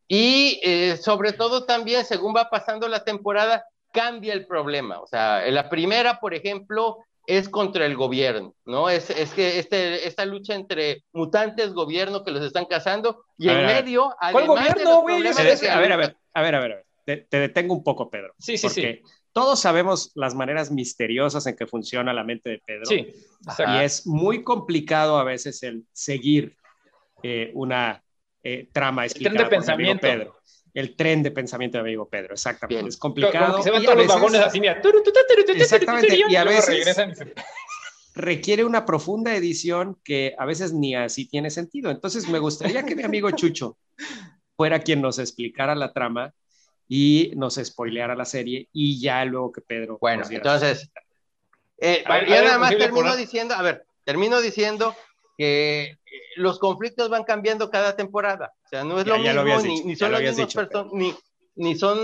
Y eh, sobre todo también, según va pasando la temporada, cambia el problema. O sea, en la primera, por ejemplo, es contra el gobierno, ¿no? Es, es que este, esta lucha entre mutantes, gobierno que los están cazando, y en medio, ¿Cuál gobierno, güey? A ver, a ver, a ver, a ver, a ver. Te, detengo un poco, Pedro. Sí, sí, porque Todos sabemos las maneras misteriosas en que funciona la mente de Pedro. Sí. Y es muy complicado a veces el seguir eh, una eh, trama explicada el tren de pensamiento. Pedro el tren de pensamiento de amigo Pedro, exactamente. Es complicado. se van todos los vagones así, mira. Exactamente, y a veces *laughs* requiere una profunda edición que a veces ni así tiene sentido. Entonces me gustaría que mi amigo Chucho fuera quien nos explicara la trama y nos spoileara la serie y ya luego que Pedro. Bueno, entonces, eh, yo nada más termino diciendo, a ver, termino diciendo que eh, los conflictos van cambiando cada temporada. O sea, no es lo mismo, ni, son los mismos ni, ni, son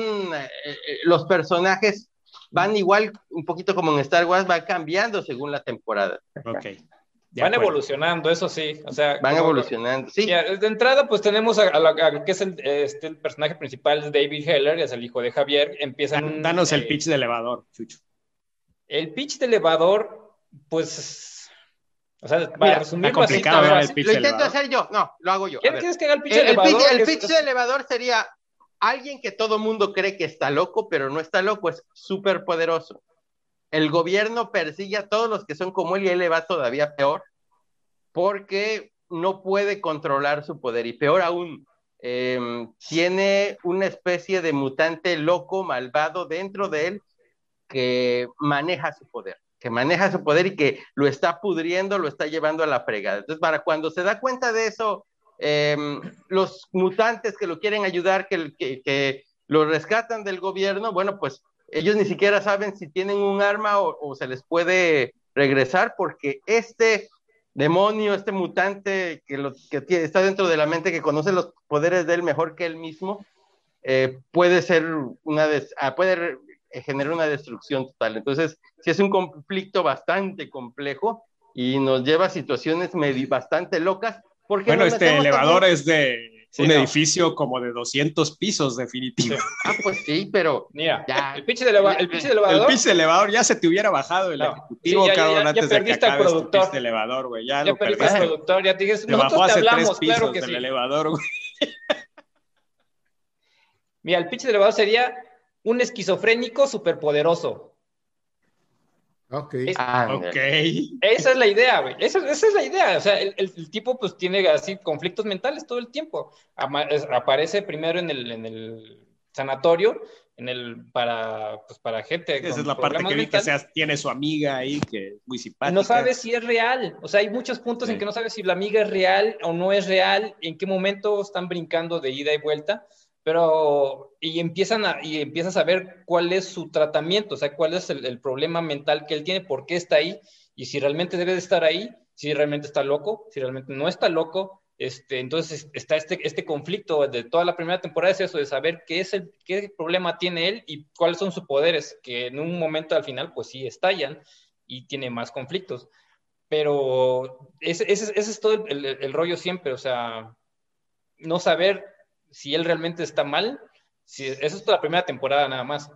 los personajes van igual, un poquito como en Star Wars, van cambiando según la temporada. Ok. van evolucionando, eso sí. O sea, van evolucionando, sí. de entrada, pues tenemos a, que es el, este, el personaje principal, David Heller, es el hijo de Javier. Empiezan. Danos el eh, pitch de elevador, Chucho. El pitch de elevador, pues O sea, para resumirlo así, lo intento hacer yo. No, lo hago yo. ¿Quién quieres que haga el pitch el, elevador? El, pitch, de elevador sería alguien que todo mundo cree que está loco, pero no está loco, es súper poderoso. El gobierno persigue a todos los que son como él y él le va todavía peor porque no puede controlar su poder. Y peor aún, em, tiene una especie de mutante loco, malvado dentro de él que maneja su poder que maneja su poder y que lo está pudriendo, lo está llevando a la fregada. Entonces, para cuando se da cuenta de eso, em, los mutantes que lo quieren ayudar, que, que, lo rescatan del gobierno, bueno, pues ellos ni siquiera saben si tienen un arma o, se les puede regresar, porque este demonio, este mutante que, que está dentro de la mente, que conoce los poderes de él mejor que él mismo, eh, puede ser una vez, ah, puede genera una destrucción total. Entonces, sí es un conflicto bastante complejo y nos lleva a situaciones bastante locas. Porque bueno, este elevador es de un edificio como de 200 pisos, definitivo. *laughs* Ah, pues sí, pero. Mira, ya. el pinche de elevador. El pinche de elevador. El pinche elevador ya se te hubiera bajado el ejecutivo, sí, cabrón, antes de que acabes productor. elevador, güey. Ya, ya lo perdiste. el productor, ya te dije, te bajó hace hablamos, tres pisos claro que del elevador, güey. *laughs* Mira, el pinche de elevador sería un esquizofrénico superpoderoso. Ok. Esa es la idea, güey. Esa, es la idea. O sea, el, tipo pues tiene así conflictos mentales todo el tiempo. aparece primero en el, en el sanatorio, en el para, pues, para gente. Esa es la parte que vi que tiene su amiga ahí, que es muy simpática. No sabe si es real. O sea, hay muchos puntos en que no sabe si la amiga es real o no es real, en qué momento están brincando de ida y vuelta pero y empiezan a, y empiezas a ver cuál es su tratamiento, o sea, cuál es el, problema mental que él tiene, por qué está ahí, y si realmente debe de estar ahí, si realmente está loco, si realmente no está loco, este, entonces está este, este conflicto de toda la primera temporada es eso, de saber qué es el, qué problema tiene él y cuáles son sus poderes, que en un momento al final pues sí estallan y tiene más conflictos. Pero ese, ese, es todo el, el rollo siempre, o sea, no saber si él realmente está mal, si, eso es toda la primera temporada nada más.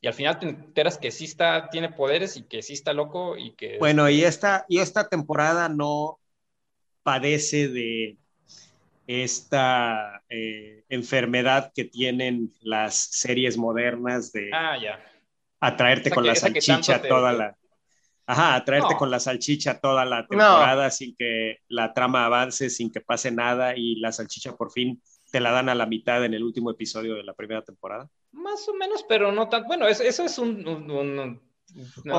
Y al final te enteras que sí está, tiene poderes y que sí está loco y que... Bueno, y esta, y esta temporada no padece de esta eh, enfermedad que tienen las series modernas de ah, ya. atraerte con la salchicha toda la... Ajá, atraerte con la salchicha toda la temporada sin que la trama avance, sin que pase nada y la salchicha por fin te la dan a la mitad en el último episodio de la primera temporada. Más o menos, pero no tan. Bueno, eso, es un.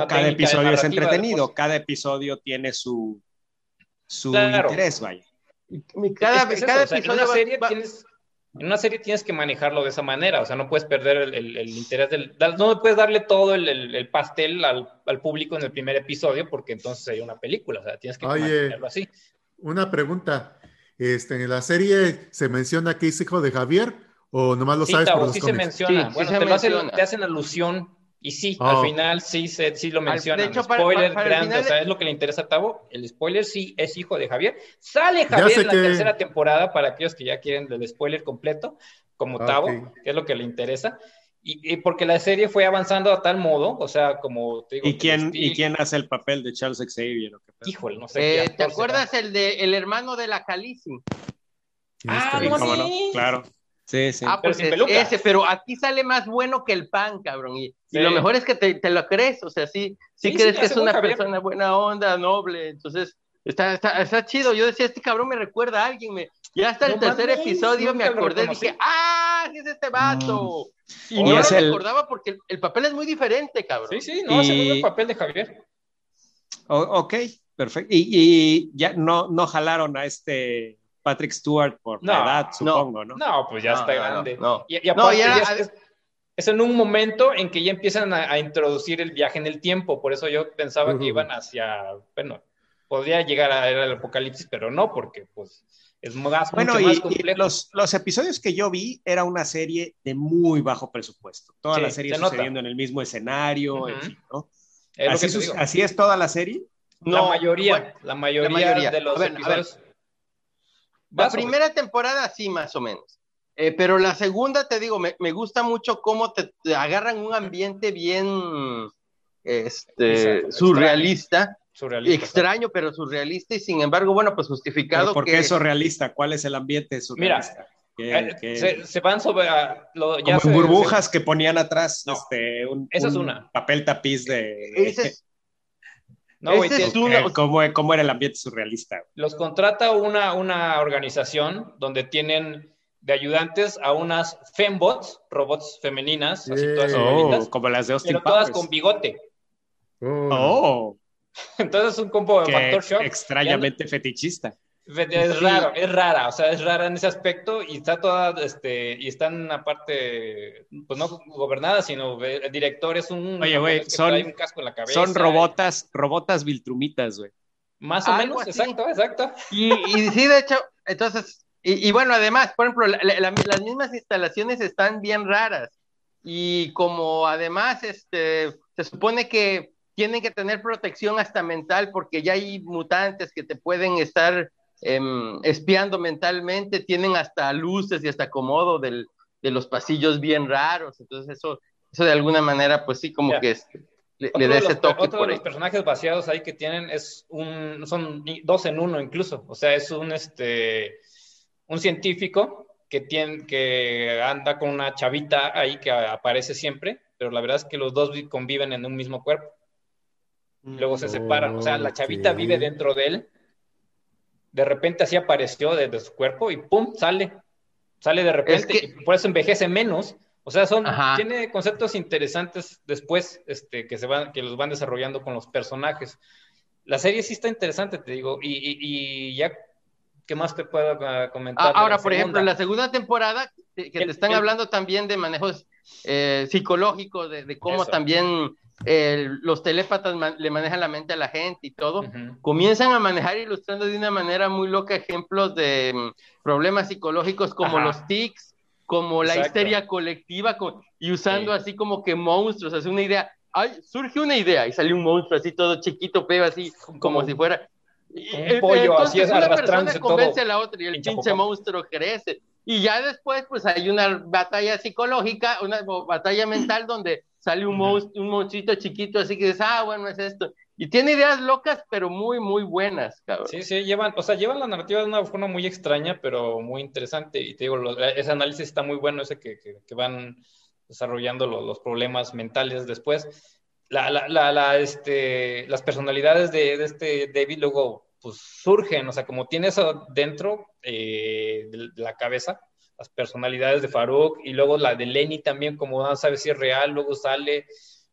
cada episodio es entretenido, cada episodio tiene su, su interés, vaya. Cada, episodio. En una, serie tienes, en una serie tienes que manejarlo de esa manera, o sea, no puedes perder el, interés del. No puedes darle todo el, pastel al, al, público en el primer episodio, porque entonces sería una película, o sea, tienes que manejarlo así. Una pregunta. Este, en la serie se menciona que es hijo de Javier o nomás lo sabes por los sí se menciona. bueno, te, hacen, alusión y sí, al oh. final sí, se, sí lo mencionan. De hecho, spoiler grande, o sea, es lo que le interesa a Tavo. El spoiler sí es hijo de Javier. Sale Javier en la tercera temporada para aquellos que ya quieren el spoiler completo, como Tavo, que es lo que le interesa. Y, porque la serie fue avanzando a tal modo, o sea, como te digo. ¿Y quién, ¿y quién hace el papel de Charles Xavier? Híjole, no sé. Eh, ¿Te acuerdas el de el hermano de la Calici? Ah, no, sí. Claro. Sí, sí. Ah, pues ese, pero aquí sale más bueno que el pan, cabrón. Y, lo mejor es que te, te, lo crees, o sea, sí, sí, crees que es una persona buena onda, noble. Entonces, está, está, está chido. Yo decía, este cabrón me recuerda a alguien. Me, ya hasta el tercer episodio me acordé, dije, ¡ah! ¡Sí es este vato! Mm. Y no lo recordaba porque el, papel es muy diferente, cabrón. Sí, sí, no, y... el papel de Javier. ok, perfecto. Y, ya no, no jalaron a este Patrick Stewart por la edad, supongo, ¿no? No, pues ya está grande. Y, y aparte, ya, es, en un momento en que ya empiezan a, introducir el viaje en el tiempo. Por eso yo pensaba que iban hacia, bueno, podría llegar a el apocalipsis, pero no, porque pues es más, bueno, y, los, los, episodios que yo vi era una serie de muy bajo presupuesto. Toda la serie sucediendo en el mismo escenario, ¿no? así, es toda la serie? la, mayoría, la, mayoría, de los episodios. La primera temporada sí, más o menos. Eh, pero la segunda, te digo, me, me gusta mucho cómo te, agarran un ambiente bien este, surrealista surrealista, extraño, pero surrealista y sin embargo, bueno, pues justificado. ¿Por qué es surrealista? ¿Cuál es el ambiente surrealista? Mira, eh, Se, van sobre lo, ya como burbujas que ponían atrás este, un, esa es una. papel tapiz de... Ese es, no, es ¿Cómo, ¿Cómo, era el ambiente surrealista? Los contrata una, una organización donde tienen de ayudantes a unas fembots, robots femeninas, así todas oh, como las de Austin pero todas con bigote. Oh. oh. *laughs* Entonces es un combo de factor shock. Extrañamente fetichista. Es raro, es rara, o sea, es rara en ese aspecto y está toda, este, y están aparte, pues no gobernadas, sino el director es un... Oye, güey, son, un casco en la cabeza, son robotas, robotas viltrumitas, güey. Más o menos, exacto, exacto. Y, y sí, de hecho, entonces y, bueno, además, por ejemplo, las mismas instalaciones están bien raras. Y como además este, se supone que tienen que tener protección hasta mental porque ya hay mutantes que te pueden estar em, espiando mentalmente, tienen hasta luces y hasta acomodo del, de los pasillos bien raros. Entonces eso, eso de alguna manera, pues sí, como que le, da ese toque. Otro de los personajes vaciados ahí que tienen es un, son dos en uno incluso. O sea, es un, este un científico que, tiene, que anda con una chavita ahí que aparece siempre, pero la verdad es que los dos conviven en un mismo cuerpo. Luego se separan, o sea, la chavita vive dentro de él. De repente así apareció desde su cuerpo y ¡pum! sale. Sale de repente y por eso envejece menos. O sea, son, tiene conceptos interesantes después este, que, se van, que los van desarrollando con los personajes. La serie sí está interesante, te digo, y, y ya ¿Qué más te puedo ah, comentar? Ahora, por ejemplo, en la segunda temporada, que te están hablando también de manejos eh, psicológicos, de, cómo también eh, los telépatas le manejan la mente a la gente y todo, comienzan a manejar ilustrando de una manera muy loca ejemplos de mm, problemas psicológicos como los tics, como la histeria colectiva, y usando así como que monstruos, así una idea. Ay, surge una idea y sale un monstruo así todo chiquito, feo, así como si fuera un pollo así es arrastrándose todo. convence a la otra y el pinche monstruo crece. Y ya después, pues hay una batalla psicológica, una batalla mental *clears throat* donde sale un, monstruo, un monstruito chiquito, así que dices, ah, bueno, es esto. Y tiene ideas locas, pero muy, muy buenas, cabrón. Sí, sí, llevan, o sea, llevan la narrativa de una forma muy extraña, pero muy interesante. Y te digo, ese análisis está muy bueno, ese que, que, van desarrollando los, los problemas mentales después. La, la, la, este, las personalidades de, de, este David luego pues surgen, o sea, como tiene eso dentro eh, de la cabeza, las personalidades de Farouk y luego la de Lenny también, como no sabe si es real, luego sale,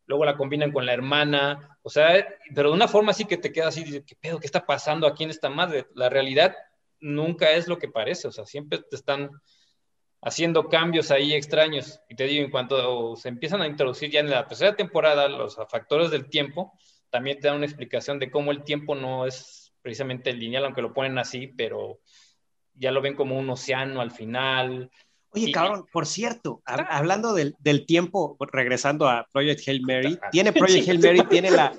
luego la combinan con la hermana, o sea, pero de una forma así que te queda así, ¿qué pedo? ¿Qué está pasando aquí en esta madre? La realidad nunca es lo que parece, o sea, siempre te están haciendo cambios ahí extraños. Y te digo, en cuanto se empiezan a introducir ya en la tercera temporada los factores del tiempo, también te dan una explicación de cómo el tiempo no es precisamente el lineal, aunque lo ponen así, pero ya lo ven como un océano al final. Oye, cabrón, por cierto, hablando del, tiempo, regresando a Project Hail Mary, tiene Project Hail *laughs* Mary, tiene la,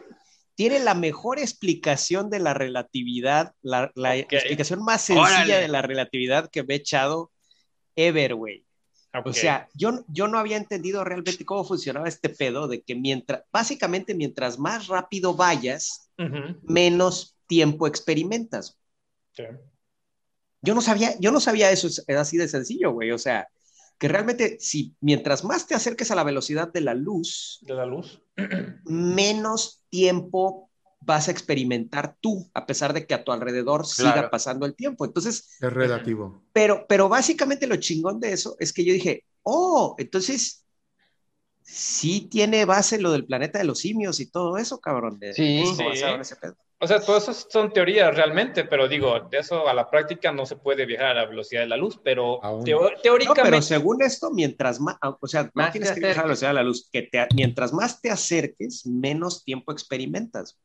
tiene la mejor explicación de la relatividad, la, explicación más sencilla de la relatividad que me he echado ever, güey. O sea, yo, yo no había entendido realmente cómo funcionaba este pedo de que mientras, básicamente mientras más rápido vayas, menos tiempo experimentas. Yo no sabía, yo no sabía eso, es así de sencillo, güey. O sea, que realmente si mientras más te acerques a la velocidad de la luz, de la luz, menos tiempo vas a experimentar tú, a pesar de que a tu alrededor siga pasando el tiempo. Entonces, es relativo. Pero, pero básicamente lo chingón de eso es que yo dije, oh, entonces sí tiene base lo del planeta de los simios y todo eso, cabrón. De, sí, sí. O sea, todo eso son teorías realmente, pero digo, de eso a la práctica no se puede viajar a la velocidad de la luz, pero teóricamente... pero según esto, mientras más, o sea, no tienes que viajar a la velocidad de la luz, que mientras más te acerques, menos tiempo experimentas.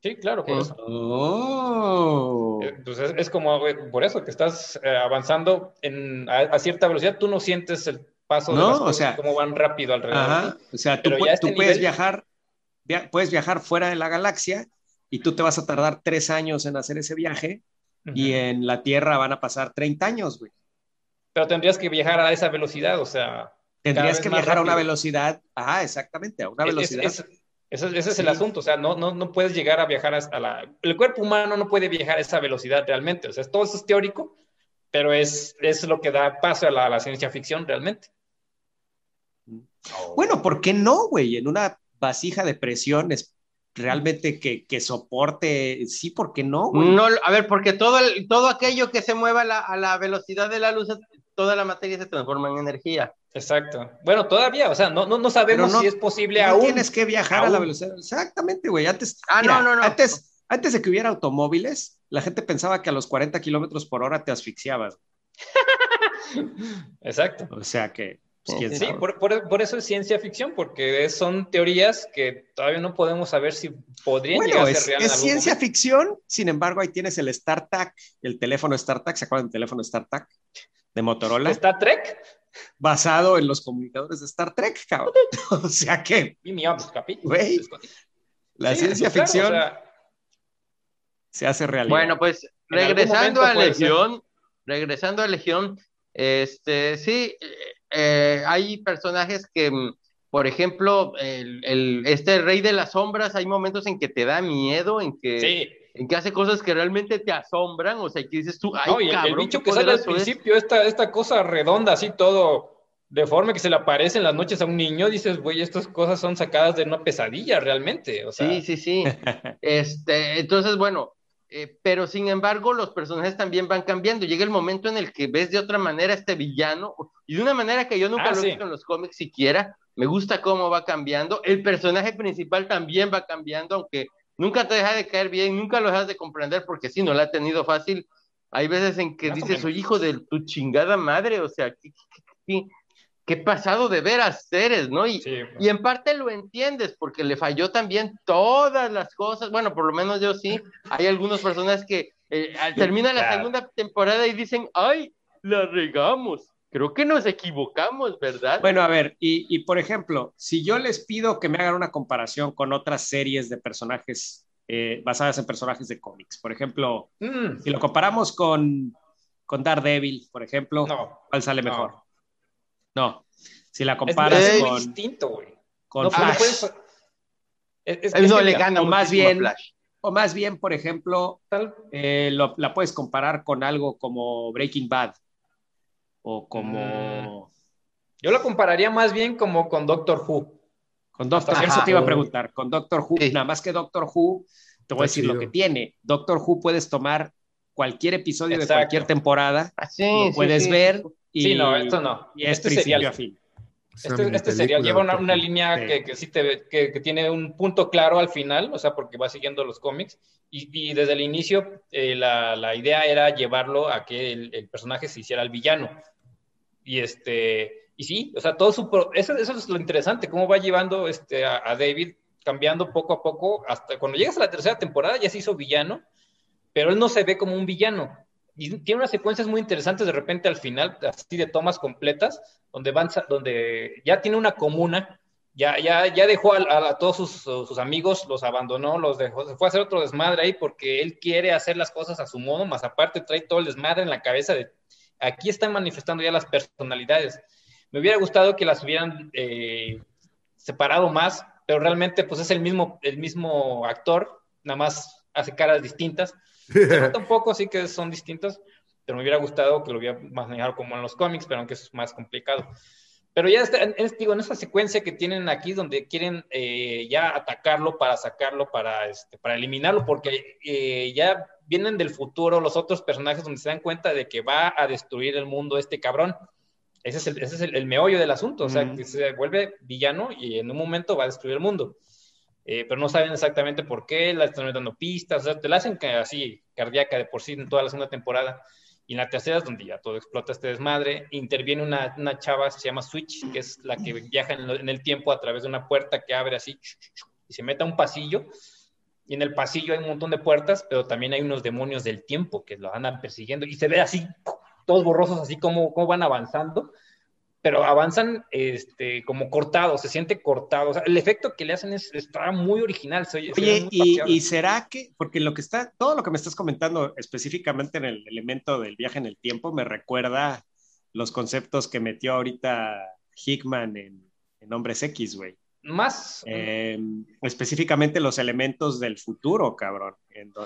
Sí, claro, por eso. Oh. Entonces es como por eso que estás eh, avanzando en, a, cierta velocidad, tú no sientes el paso de las cosas, o sea, como van rápido alrededor. O sea, tú, este puedes viajar, puedes viajar fuera de la galaxia y tú te vas a tardar tres años en hacer ese viaje y en la Tierra van a pasar 30 años, güey. Pero tendrías que viajar a esa velocidad, o sea... Tendrías que viajar a una velocidad, ajá, exactamente, a una velocidad. Ese, es el asunto, o sea, no, no, no puedes llegar a viajar a la... El cuerpo humano no puede viajar a esa velocidad realmente, o sea, todo eso es teórico, pero es, es lo que da paso a la, ciencia ficción realmente. Bueno, ¿por qué no, güey? En una vasija de presión es realmente que, que, soporte, sí, ¿por qué no? No, a ver, porque todo, todo aquello que se mueva a la, a la, velocidad de la luz, toda la materia se transforma en energía. Exacto. Bueno, todavía, o sea, no, no, no sabemos si es posible no aún. Tienes que viajar a la velocidad. Exactamente, güey. Antes, ah, no, no, no. Antes, antes de que hubiera automóviles, la gente pensaba que a los 40 kilómetros por hora te asfixiabas. *laughs* Exacto. O sea que. Pues, sí, por, por, eso es ciencia ficción, porque son teorías que todavía no podemos saber si podrían llegar a ser reales. Es ciencia ficción, sin embargo, ahí tienes el StarTAC, el teléfono StarTAC, ¿se acuerdan del teléfono StarTAC de Motorola? ¿Star Trek? Basado en los comunicadores de Star Trek, cabrón. *laughs* o sea que. Güey, la ciencia ficción se hace realidad. Bueno, pues regresando a Legión, regresando a Legión, este, sí, eh, hay personajes que, mm, por ejemplo, el, este rey de las sombras, hay momentos en que te da miedo, en que, en que hace cosas que realmente te asombran, o sea, que dices tú, ay, cabrón, el bicho que sale al principio, esta, esta cosa redonda, así todo deforme que se le aparece en las noches a un niño, dices, güey, estas cosas son sacadas de una pesadilla realmente. O Sí, sí, sí. *laughs* este, entonces, bueno, eh, pero sin embargo, los personajes también van cambiando. Llega el momento en el que ves de otra manera este villano, y de una manera que yo nunca ah, lo he visto en los cómics siquiera. Me gusta cómo va cambiando. El personaje principal también va cambiando, aunque nunca te deja de caer bien, nunca lo dejas de comprender, porque si no lo ha tenido fácil. Hay veces en que dices, soy hijo de tu chingada madre, o sea, ¿qué, qué, pasado de veras eres, ¿no? Y, y en parte lo entiendes, porque le falló también todas las cosas, bueno, por lo menos yo sí, hay algunas personas que eh, terminan la segunda temporada y dicen, ay, la regamos. Creo que nos equivocamos, ¿verdad? Bueno, a ver, y, y, por ejemplo, si yo les pido que me hagan una comparación con otras series de personajes eh, basadas en personajes de cómics, por ejemplo, mm. si lo comparamos con, con Daredevil, por ejemplo, ¿cuál sale mejor? No. Si la comparas es, con. distinto, güey. Con Flash. Es, no le gana o más bien. O más bien, por ejemplo, eh, la puedes comparar con algo como Breaking Bad o como... Mm. Yo lo compararía más bien como con Doctor Who. Con Doctor Who, eso te iba a preguntar. Con Doctor Who, nada más que Doctor Who, te voy a decir lo que tiene. Doctor Who puedes tomar cualquier episodio de cualquier temporada, ah, lo puedes ver y, sí, no, esto no. y es este principio a fin. Este, este serial lleva una, línea Que, que, sí te, que, que, tiene un punto claro al final, o sea, porque va siguiendo los cómics, y, y desde el inicio eh, la, la, idea era llevarlo a que el, el, personaje se hiciera el villano. Y este, y sí, o sea, todo su, eso, eso es lo interesante, cómo va llevando este, a, a, David cambiando poco a poco, hasta cuando llegas a la tercera temporada ya se hizo villano, pero él no se ve como un villano. Y tiene unas secuencias muy interesantes de repente al final, así de tomas completas, donde, van, donde ya tiene una comuna, ya, ya, ya dejó a, todos sus, sus, amigos, los abandonó, los dejó, se fue a hacer otro desmadre ahí porque él quiere hacer las cosas a su modo, más aparte trae todo el desmadre en la cabeza de aquí están manifestando ya las personalidades. Me hubiera gustado que las hubieran eh, separado más, pero realmente pues es el mismo, el mismo actor, nada más hace caras distintas. Se nota un poco, sí que son distintos, pero me hubiera gustado que lo hubiera manejado como en los cómics, pero aunque es más complicado. Pero ya está, es, digo, en esa secuencia que tienen aquí, donde quieren eh, ya atacarlo para sacarlo, para, este, para eliminarlo, porque eh, ya vienen del futuro los otros personajes donde se dan cuenta de que va a destruir el mundo este cabrón. Ese es el, ese es el, el meollo del asunto, o sea, que se vuelve villano y en un momento va a destruir el mundo. Eh, pero no saben exactamente por qué, la están dando pistas, o sea, te la hacen así cardíaca de por sí en toda la segunda temporada. Y en la tercera es donde ya todo explota este desmadre. Interviene una, una chava, se llama Switch, que es la que viaja en, en, el tiempo a través de una puerta que abre así y se mete a un pasillo y en el pasillo hay un montón de puertas, pero también hay unos demonios del tiempo que lo andan persiguiendo y se ve así, todos borrosos, así como, como van avanzando, pero avanzan este, como cortados, se siente cortado. O sea, el efecto que le hacen es, está muy original. Se oye, Oye y, y, será que, porque lo que está, todo lo que me estás comentando específicamente en el elemento del viaje en el tiempo me recuerda los conceptos que metió ahorita Hickman en, en Hombres X, güey. Más. Eh, específicamente los elementos del futuro, cabrón.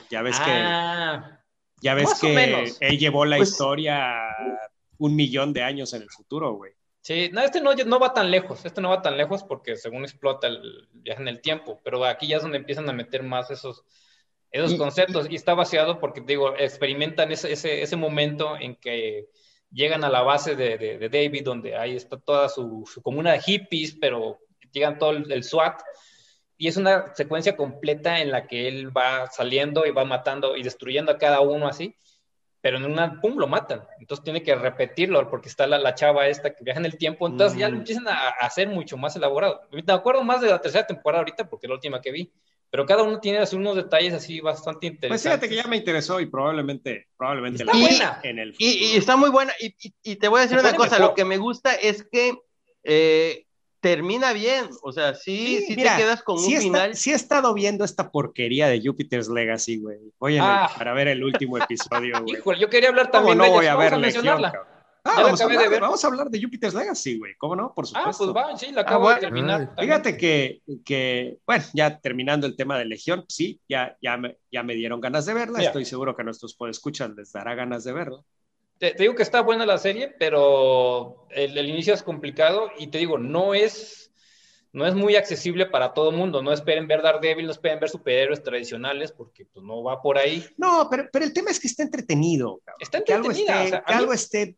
Ya ves ah, que. Ya ves que él llevó la pues historia un millón de años en el futuro, güey. Sí, no, este no, no va tan lejos, este no va tan lejos porque según explota el viaje en el tiempo, pero aquí ya es donde empiezan a meter más esos, esos conceptos y está vaciado porque, digo, experimentan ese, ese, ese momento en que llegan a la base de, de, David, donde ahí está toda su, comuna de hippies, pero llegan todo el, SWAT, y es una secuencia completa en la que él va saliendo y va matando y destruyendo a cada uno así, pero en una, pum, lo matan. Entonces tiene que repetirlo porque está la, la chava esta que viaja en el tiempo, entonces ya lo empiezan a, hacer mucho más elaborado. Me acuerdo más de la tercera temporada ahorita porque es la última que vi, pero cada uno tiene así unos detalles así bastante interesantes. Pues fíjate que ya me interesó y probablemente, probablemente está buena. En el y, está muy buena. Y, y, te voy a decir una cosa, lo que me gusta es que eh, termina bien. O sea, sí, sí, te quedas con un final. sí he estado viendo esta porquería de Jupiter's Legacy, güey. Voy a ah. para ver el último episodio, *laughs* güey. Híjole, yo quería hablar también no voy a ver mencionarla. Ah, vamos, a hablar, de vamos, a hablar, de Jupiter's Legacy, güey. ¿Cómo no? Por supuesto. Ah, pues va, sí, la acabo de terminar. Fíjate que, que, bueno, ya terminando el tema de Legión, sí, ya, ya, me, ya me dieron ganas de verla. Estoy seguro que a nuestros podescuchas les dará ganas de verla. Te, digo que está buena la serie, pero el, inicio es complicado y te digo, no es, no es muy accesible para todo el mundo. No esperen ver Daredevil, no esperen ver superhéroes tradicionales porque pues, no va por ahí. No, pero, pero el tema es que está entretenido. Está entretenida. Que algo esté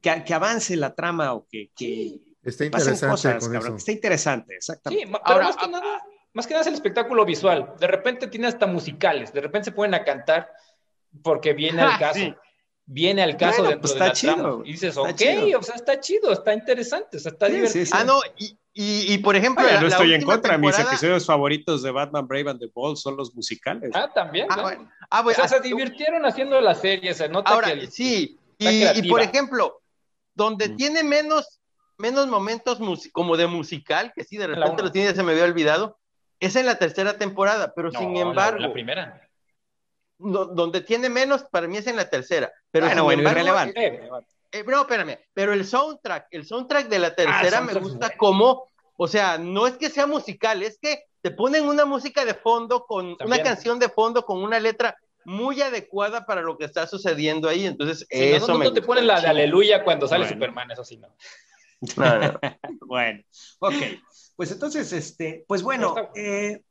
que, avance la trama o que, que está interesante cosas, cabrón, está interesante, exactamente. Sí, Ahora, más, que nada, más que nada es el espectáculo visual. De repente tiene hasta musicales, de repente se ponen a cantar porque viene al *laughs* caso. Viene al caso dentro pues de la chido, trama. Y dices, ok, o sea, está chido, está interesante, o sea, está divertido. ah, no, y, y, y, por ejemplo. no estoy en contra. Mis episodios favoritos de Batman Brave and the Bold son los musicales. Ah, también. Ah, bueno. ah, bueno, o sea, se divirtieron haciendo la serie. Se nota Ahora, que sí. Y, y, por ejemplo, donde mm. tiene menos, menos momentos como de musical, que sí, de repente lo tiene, se me había olvidado, es en la tercera temporada, pero sin embargo. La, primera. donde tiene menos, para mí es en la tercera. Pero bueno, bueno, irrelevante. Eh, eh, no, espérame, pero el soundtrack, el soundtrack de la tercera ah, me gusta como, o sea, no es que sea musical, es que te ponen una música de fondo con una canción de fondo con una letra muy adecuada para lo que está sucediendo ahí. Entonces, eso no, te ponen la de aleluya cuando sale Superman, eso sí, no. *laughs* bueno, ok. Pues entonces, este, pues bueno, eh,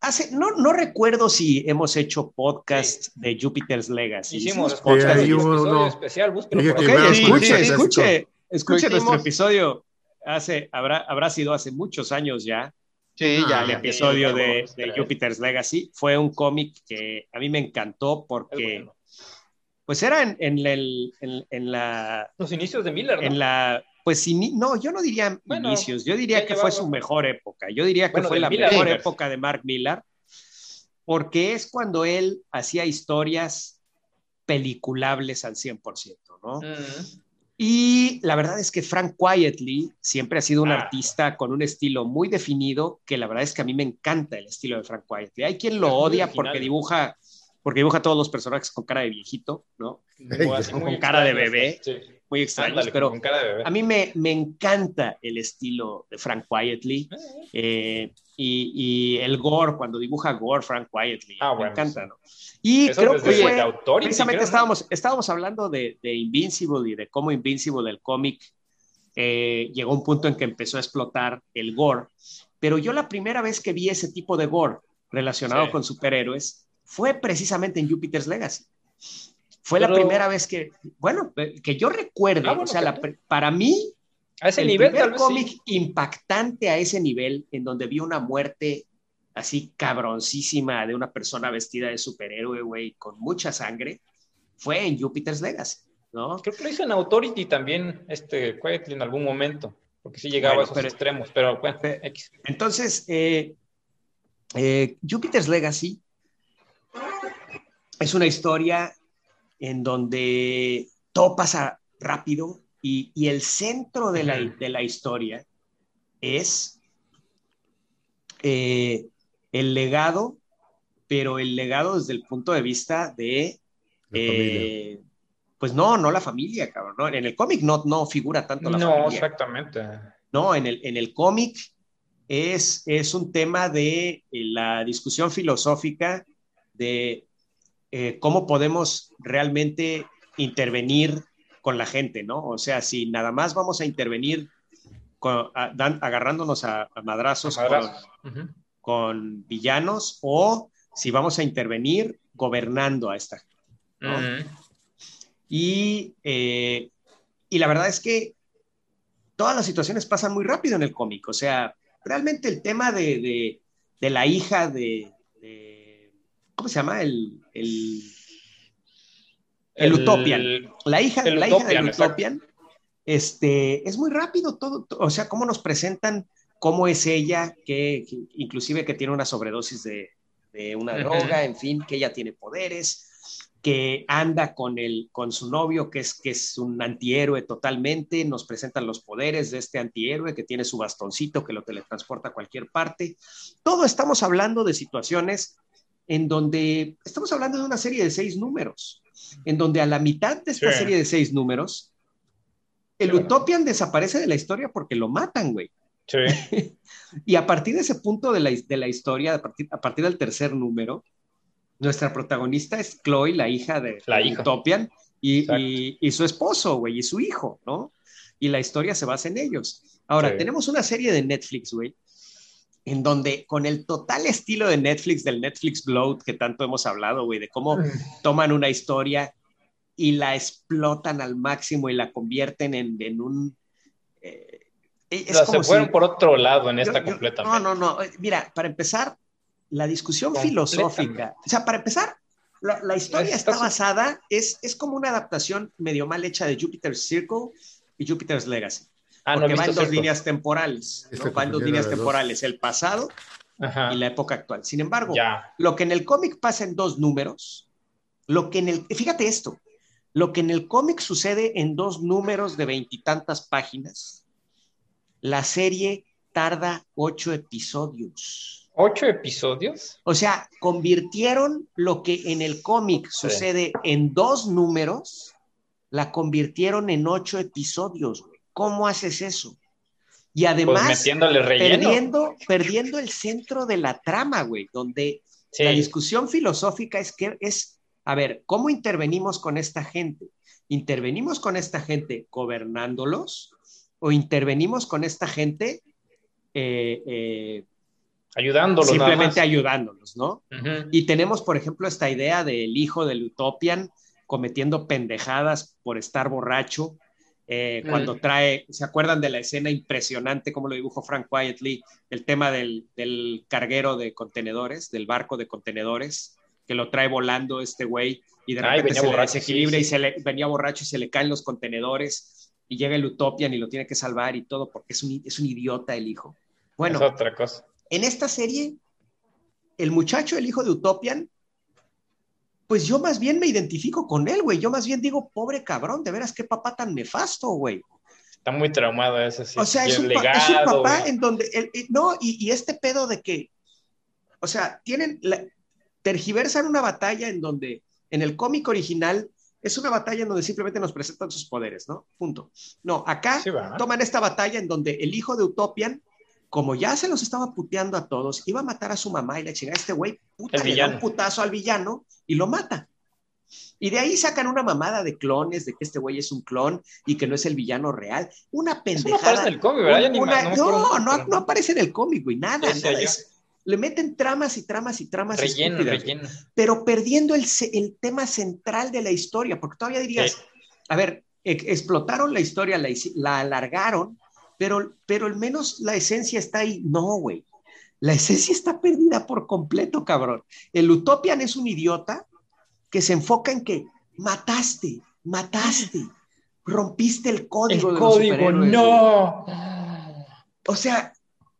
hace, no, no recuerdo si hemos hecho podcast de Jupiter's Legacy. Hicimos, podcast de uno, especial, escuche, escuche, escuche nuestro episodio. Hace, habrá, habrá sido hace muchos años ya, Sí, ya. El episodio de, Jupiter's Legacy. Fue un cómic que a mí me encantó porque, pues era en, el, en, la... Los inicios de Miller, ¿no? En la, pues no, yo no diría inicios, yo diría que fue su mejor época, yo diría que fue la mejor época de Mark Millar, porque es cuando él hacía historias peliculables al 100%, ¿no? Y la verdad es que Frank Quietly siempre ha sido un ah. artista con un estilo muy definido, que la verdad es que a mí me encanta el estilo de Frank Quietly. Hay quien lo odia porque dibuja, porque dibuja todos los personajes con cara de viejito, ¿no? con cara de bebé. Muy extraño, pero a mí me, me, encanta el estilo de Frank Quietly eh, y, y, el gore, cuando dibuja gore Frank Quietly, ah, me encanta, ¿no? Y creo que fue, precisamente estábamos, estábamos hablando de, de, Invincible y de cómo Invincible, el cómic, eh, llegó a un punto en que empezó a explotar el gore. Pero yo la primera vez que vi ese tipo de gore relacionado con superhéroes fue precisamente en Jupiter's Legacy. Fue la primera vez que, bueno, que yo recuerdo, ah, o sea, para mí, a ese el nivel, primer cómic impactante a ese nivel, en donde vi una muerte así cabroncísima de una persona vestida de superhéroe, güey, con mucha sangre, fue en Jupiter's Legacy, ¿no? Creo que lo hizo en Authority también, este, Quietly en algún momento, porque sí llegaba a esos extremos, pero bueno, X. Entonces, eh, eh, Jupiter's Legacy es una historia en donde todo pasa rápido y, el centro de la, de la historia es eh, el legado, pero el legado desde el punto de vista de... Eh, pues no, no la familia, cabrón. En el cómic no, no figura tanto la familia. No, exactamente. No, en el, en el cómic es, es un tema de eh, la discusión filosófica de eh, cómo podemos realmente intervenir con la gente, ¿no? O sea, si nada más vamos a intervenir agarrándonos a, madrazos, con, villanos o si vamos a intervenir gobernando a esta gente. y, eh, y la verdad es que todas las situaciones pasan muy rápido en el cómic. O sea, realmente el tema de, la hija de, ¿Cómo se llama? El. El, el, Utopian. La hija, la hija del Utopian. Este, es muy rápido todo, o sea, cómo nos presentan cómo es ella, que, inclusive que tiene una sobredosis de, una droga, en fin, que ella tiene poderes, que anda con, el, con su novio, que es, que es un antihéroe totalmente, nos presentan los poderes de este antihéroe que tiene su bastoncito que lo teletransporta a cualquier parte. Todo estamos hablando de situaciones en donde estamos hablando de una serie de seis números, en donde a la mitad de esta serie de seis números, el Utopian desaparece de la historia porque lo matan, güey. Sí. *laughs* y a partir de ese punto de la, de la historia, a partir, a partir del tercer número, nuestra protagonista es Chloe, la hija de, la Utopian, y, y, su esposo, güey, y su hijo, ¿no? Y la historia se basa en ellos. Ahora, tenemos una serie de Netflix, güey, en donde con el total estilo de Netflix, del Netflix Bloat que tanto hemos hablado, güey, de cómo toman una historia y la explotan al máximo y la convierten en, en un... Eh, se fueron por otro lado en esta completa. No, no, no. Mira, para empezar, la discusión filosófica, o sea, para empezar, la, historia está basada, es, es como una adaptación medio mal hecha de Jupiter's Circle y Jupiter's Legacy. Ah, porque no, va en dos líneas temporales, ¿no? va en dos líneas temporales, el pasado y la época actual. Sin embargo, lo que en el cómic pasa en dos números, lo que en el, fíjate esto, lo que en el cómic sucede en dos números de veintitantas páginas, la serie tarda ocho episodios. ¿Ocho episodios? O sea, convirtieron lo que en el cómic sucede en dos números, la convirtieron en ocho episodios. ¿Cómo haces eso? Y pues además, perdiendo, perdiendo el centro de la trama, güey, donde la discusión filosófica es que es, a ver, ¿cómo intervenimos con esta gente? ¿Intervenimos con esta gente gobernándolos o intervenimos con esta gente eh, eh, Ayudándolos. Simplemente ayudándolos, ¿no? Y tenemos, por ejemplo, esta idea del hijo del Utopian cometiendo pendejadas por estar borracho. Eh, cuando trae, ¿se acuerdan de la escena impresionante, como lo dibujó Frank Quietly, el tema del, del carguero de contenedores, del barco de contenedores, que lo trae volando este güey y de repente se le desequilibra y se le venía borracho y se le caen los contenedores y llega el Utopian y lo tiene que salvar y todo porque es un, es un idiota el hijo. Bueno, es otra cosa. en esta serie, el muchacho, el hijo de Utopian, pues yo más bien me identifico con él, güey. Yo más bien digo, pobre cabrón, de veras, qué papá tan nefasto, güey. Está muy traumado ese, sí. O sea, es un, papá en donde, no, y, este pedo de que, o sea, tienen, tergiversan una batalla en donde, en el cómic original, es una batalla en donde simplemente nos presentan sus poderes, ¿no? Punto. No, acá toman esta batalla en donde el hijo de Utopian como ya se los estaba puteando a todos, iba a matar a su mamá y le chinga a este güey, puta, le da un putazo al villano y lo mata. Y de ahí sacan una mamada de clones, de que este güey es un clon y que no es el villano real. Una pendejada. no aparece en el cómic, ¿verdad? no, no, aparece en el cómic, güey, nada. le meten tramas y tramas y tramas. Relleno, relleno. Pero perdiendo el, el, tema central de la historia, porque todavía dirías, a ver, explotaron la historia, la, la alargaron, pero, pero al menos la esencia está ahí. No, güey. La esencia está perdida por completo, cabrón. El Utopian es un idiota que se enfoca en que mataste, mataste, rompiste el código. El código, no. O sea,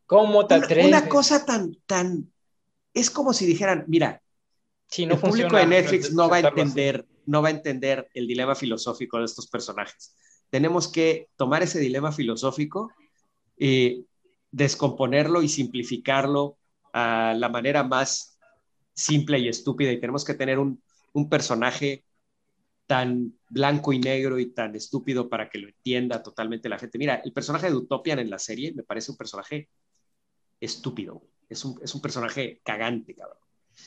¿cómo te atreves? Una, cosa tan, tan, es como si dijeran, mira, el público de Netflix no va a entender, no va a entender el dilema filosófico de estos personajes tenemos que tomar ese dilema filosófico y descomponerlo y simplificarlo a la manera más simple y estúpida y tenemos que tener un, personaje tan blanco y negro y tan estúpido para que lo entienda totalmente la gente. Mira, el personaje de Utopian en la serie me parece un personaje estúpido. Es un, es un personaje cagante, cabrón.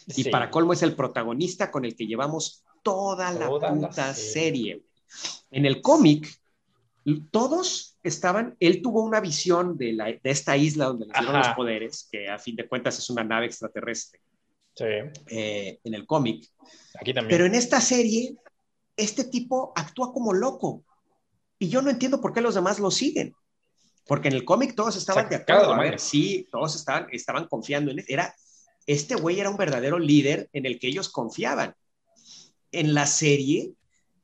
Y para colmo es el protagonista con el que llevamos toda la puta serie. En el cómic, todos estaban, él tuvo una visión de, la, de esta isla donde le dieron los poderes, que a fin de cuentas es una nave extraterrestre. Sí. Eh, en el cómic. Aquí también. Pero en esta serie, este tipo actúa como loco. Y yo no entiendo por qué los demás lo siguen. Porque en el cómic todos estaban de acuerdo. A ver, sí, todos estaban, estaban confiando en él. Era, este güey era un verdadero líder en el que ellos confiaban. En la serie,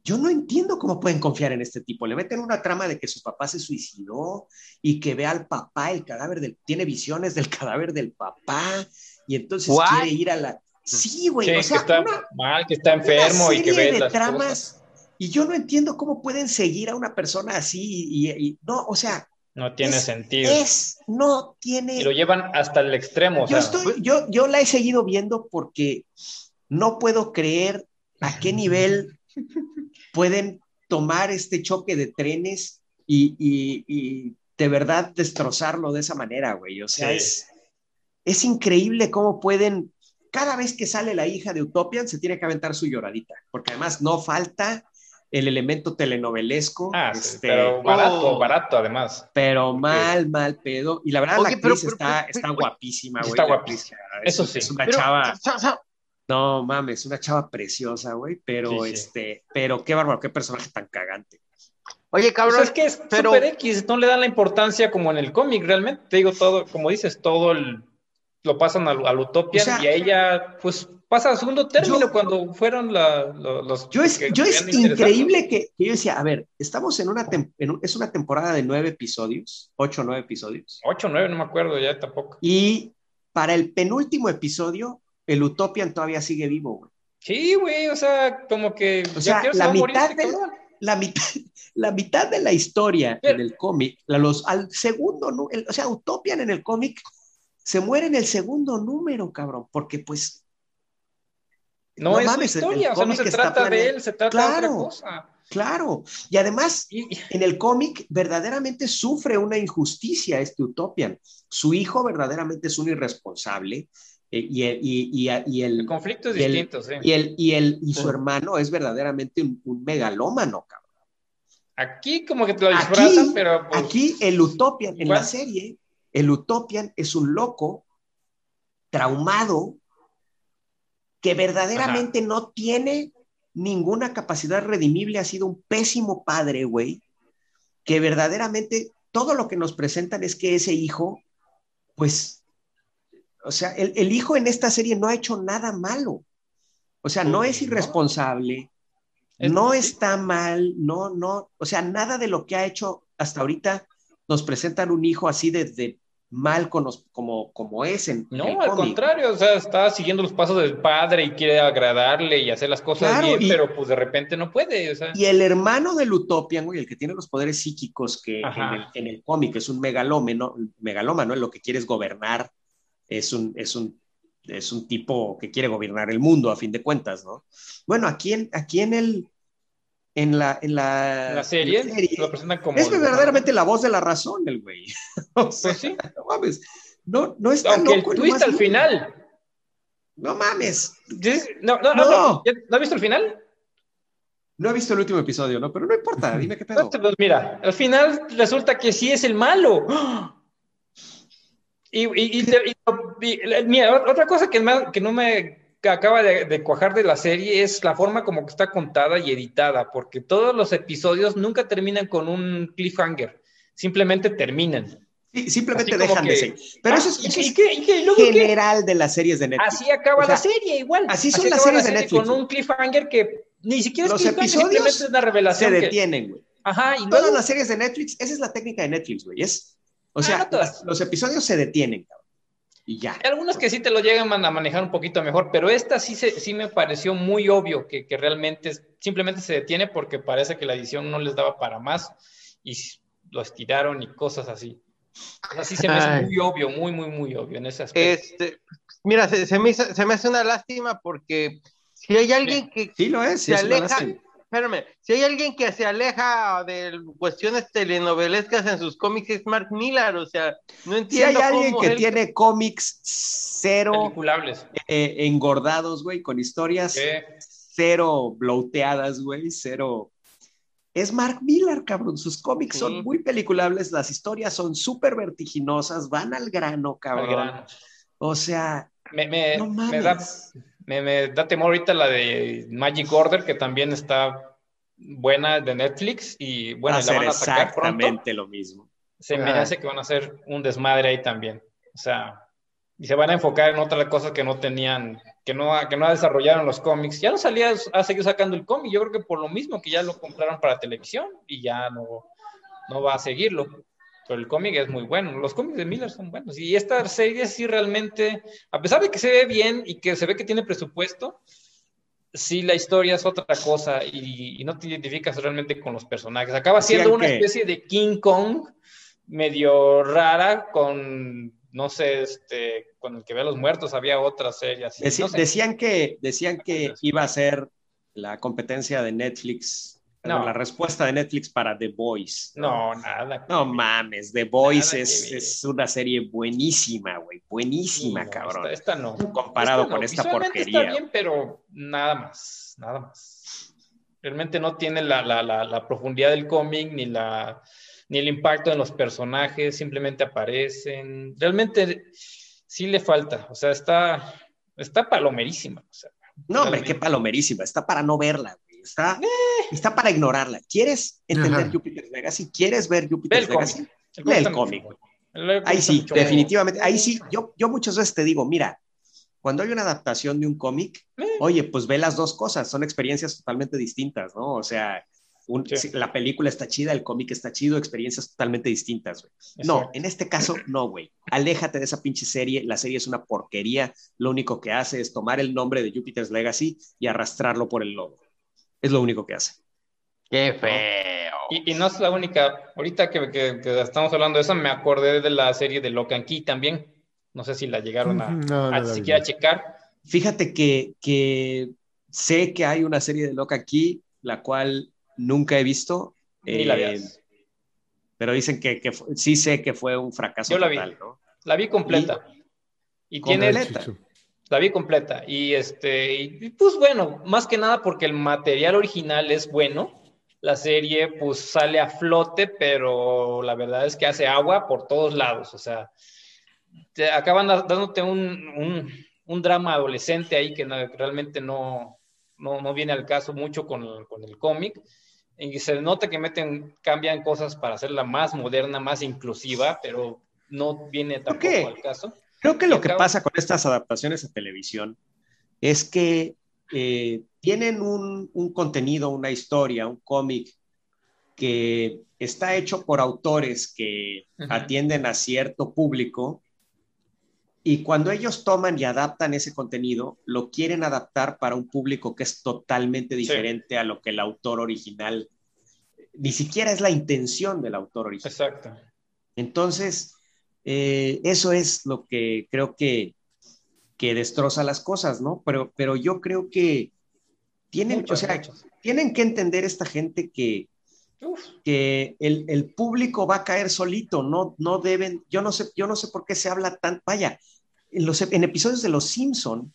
yo no entiendo cómo pueden confiar en este tipo. Le meten una trama de que su papá se suicidó y que ve al papá, el cadáver del, tiene visiones del *laughs* cadáver del papá y entonces quiere ir a la. Sí, güey, o sea, que está mal, que está enfermo y que ve de las tramas. Y yo no entiendo cómo pueden seguir a una persona así y, no, o sea, no tiene sentido. Es, no tiene. Y lo llevan hasta el extremo. Yo, estoy, yo, yo la he seguido viendo porque no puedo creer a qué nivel pueden tomar este choque de trenes y, de verdad destrozarlo de esa manera, güey. O sea, es, es increíble cómo pueden, cada vez que sale la hija de Utopian, se tiene que aventar su lloradita, porque además no falta el elemento telenovelesco. Ah, este, pero barato, oh. barato además. Pero mal, mal pedo. Y la verdad, la actriz está, está guapísima, güey. Está guapísima. Eso sí. Es una chava. No mames, una chava preciosa, güey. Pero este, pero qué bárbaro, qué personaje tan cagante. Oye, cabrón. Pues es que es pero... Super X, no le dan la importancia como en el cómic, realmente. Te digo todo, como dices, todo el lo pasan al, Utopia y a ella, pues pasa a segundo término cuando fueron los. Yo es, yo es increíble que, yo decía, a ver, estamos en una, es una temporada de nueve episodios, ocho o nueve episodios. Ocho o nueve, no me acuerdo ya tampoco. Y para el penúltimo episodio, el Utopian todavía sigue vivo, güey. Sí, güey, o sea, como que. O sea, la mitad, de, la, mitad, la mitad de la historia en el cómic, los, al segundo, o sea, Utopian en el cómic se muere en el segundo número, cabrón, porque pues... No, es historia, o sea, no se trata de él, se trata de otra cosa. Claro, y además en el cómic verdaderamente sufre una injusticia este Utopian. Su hijo verdaderamente es un irresponsable, y, el, y, el, conflicto es distinto, sí. Y, el, y, el, y su hermano es verdaderamente un, megalómano, cabrón. Aquí como que te lo disfrazan, pero... Pues, aquí el Utopian, en la serie, el Utopian es un loco traumado que verdaderamente no tiene ninguna capacidad redimible, ha sido un pésimo padre, güey, que verdaderamente todo lo que nos presentan es que ese hijo, pues, o sea, el, hijo en esta serie no ha hecho nada malo. O sea, no es irresponsable, no está mal, no, no, o sea, nada de lo que ha hecho hasta ahorita nos presentan un hijo así de, mal como, como es en No, al contrario, o sea, está siguiendo los pasos del padre y quiere agradarle y hacer las cosas bien, pero pues de repente no puede. Y el hermano del Utopian, güey, el que tiene los poderes psíquicos que en el, cómic es un megalómano, megalómano, lo que quiere es gobernar, es un, es un es un tipo que quiere gobernar el mundo a fin de cuentas, ¿no? Bueno, aquí en, aquí en el, en la, en la, serie, lo presentan como es verdaderamente la voz de la razón, el güey. *laughs* pues sí. No mames. No, no es tan Aunque el twist al final. No mames. No, no, no. ¿No, ¿No has visto el final? No he visto el último episodio, ¿no? Pero no importa, dime qué pedo. Pues mira, al final resulta que sí es el malo. Y, y, y, mira, otra cosa que, que no me acaba de, cuajar de la serie es la forma como que está contada y editada, porque todos los episodios nunca terminan con un cliffhanger, simplemente terminan. Sí, simplemente dejan de ser. Pero eso es, general de las series de Netflix. Así acaba la serie, igual. Así son las series de Netflix. Con un cliffhanger que ni siquiera es los episodios es una revelación. Se detienen, güey. Ajá. Y Todas las series de Netflix, esa es la técnica de Netflix, güey. Es, o sea, ah, los episodios se detienen, cabrón y ya. Hay algunos que sí te lo llegan a manejar un poquito mejor, pero esta sí, se, sí me pareció muy obvio que, que realmente simplemente se detiene porque parece que la edición no les daba para más y lo estiraron y cosas así. Así se me hace muy obvio, muy, muy, muy obvio en ese aspecto. Este, mira, se, se, me se, me hace una lástima porque si hay alguien que sí, lo es, se, aleja, espérame, si hay alguien que se aleja de cuestiones telenovelescas en sus cómics es Mark Millar, o sea, no entiendo. Si hay alguien que tiene cómics cero eh, engordados, güey, con historias cero bloateadas, güey, cero. Es Mark Millar, cabrón. Sus cómics son muy peliculables, las historias son súper vertiginosas, van al grano, cabrón. O sea, me, me, me, da, me, da temor ahorita la de Magic Order, que también está buena de Netflix y bueno, la van a sacar exactamente lo mismo. Se me hace que van a hacer un desmadre ahí también. O sea, y se van a enfocar en otras cosas que no tenían, que no, que no desarrollaron los cómics. Ya no salía a seguir sacando el cómic, yo creo que por lo mismo que ya lo compraron para televisión y ya no, no va a seguirlo. Pero el cómic es muy bueno, los cómics de Miller son buenos. Y esta serie sí realmente, a pesar de que se ve bien y que se ve que tiene presupuesto, sí la historia es otra cosa y, no te identificas realmente con los personajes. Acaba siendo una especie de King Kong medio rara con no sé, este, con el que ve a los muertos había otra serie así. Decían que, decían que iba a ser la competencia de Netflix, no. la respuesta de Netflix para The Voice. No, nada. No mames, The Voice es, una serie buenísima, güey, buenísima, cabrón. Esta, no. Comparado con esta porquería. Está bien, pero nada más, nada más. Realmente no tiene la, la, la profundidad del cómic ni la ni el impacto en los personajes, simplemente aparecen. Realmente sí le falta, o sea, está, está palomerísima. no, hombre, qué palomerísima, está para no verla, Está, eh. está para ignorarla. ¿Quieres entender Jupiter's Legacy? ¿Quieres ver Jupiter's Legacy? Lee el cómic. Ahí sí, definitivamente. Ahí sí, yo, yo muchas veces te digo, mira, cuando hay una adaptación de un cómic, eh. oye, pues ve las dos cosas, son experiencias totalmente distintas, ¿no? O sea, la película está chida, el cómic está chido, experiencias totalmente distintas, güey. No, en este caso, no, güey. Aléjate de esa pinche serie. La serie es una porquería. Lo único que hace es tomar el nombre de Jupiter's Legacy y arrastrarlo por el logo. Es lo único que hace. ¡Qué feo! Y, no es la única. Ahorita que, estamos hablando de eso, me acordé de la serie de Locan Key también. No sé si la llegaron a, siquiera checar. Fíjate que, que sé que hay una serie de Locan Key, la cual nunca he visto. Eh, pero dicen que, sí sé que fue un fracaso Yo la vi. La vi completa. Y, tiene La vi completa. Y este, pues bueno, más que nada porque el material original es bueno. La serie pues sale a flote, pero la verdad es que hace agua por todos lados. O sea, te acaban dándote un, drama adolescente ahí que realmente no, no, viene al caso mucho con, con el cómic y se nota que meten, cambian cosas para hacerla más moderna, más inclusiva, pero no viene tampoco al caso. Creo que lo que pasa con estas adaptaciones a televisión es que eh, tienen un, un, contenido, una historia, un cómic que está hecho por autores que atienden a cierto público y cuando ellos toman y adaptan ese contenido, lo quieren adaptar para un público que es totalmente diferente a lo que el autor original, ni siquiera es la intención del autor original. Exacto. Entonces, eh, eso es lo que creo que, que destroza las cosas, ¿no? Pero, pero yo creo que tienen, o sea, tienen que entender esta gente que, que el, el, público va a caer solito, no, no deben, yo no sé, yo no sé por qué se habla tan, vaya, en, los, en episodios de Los Simpson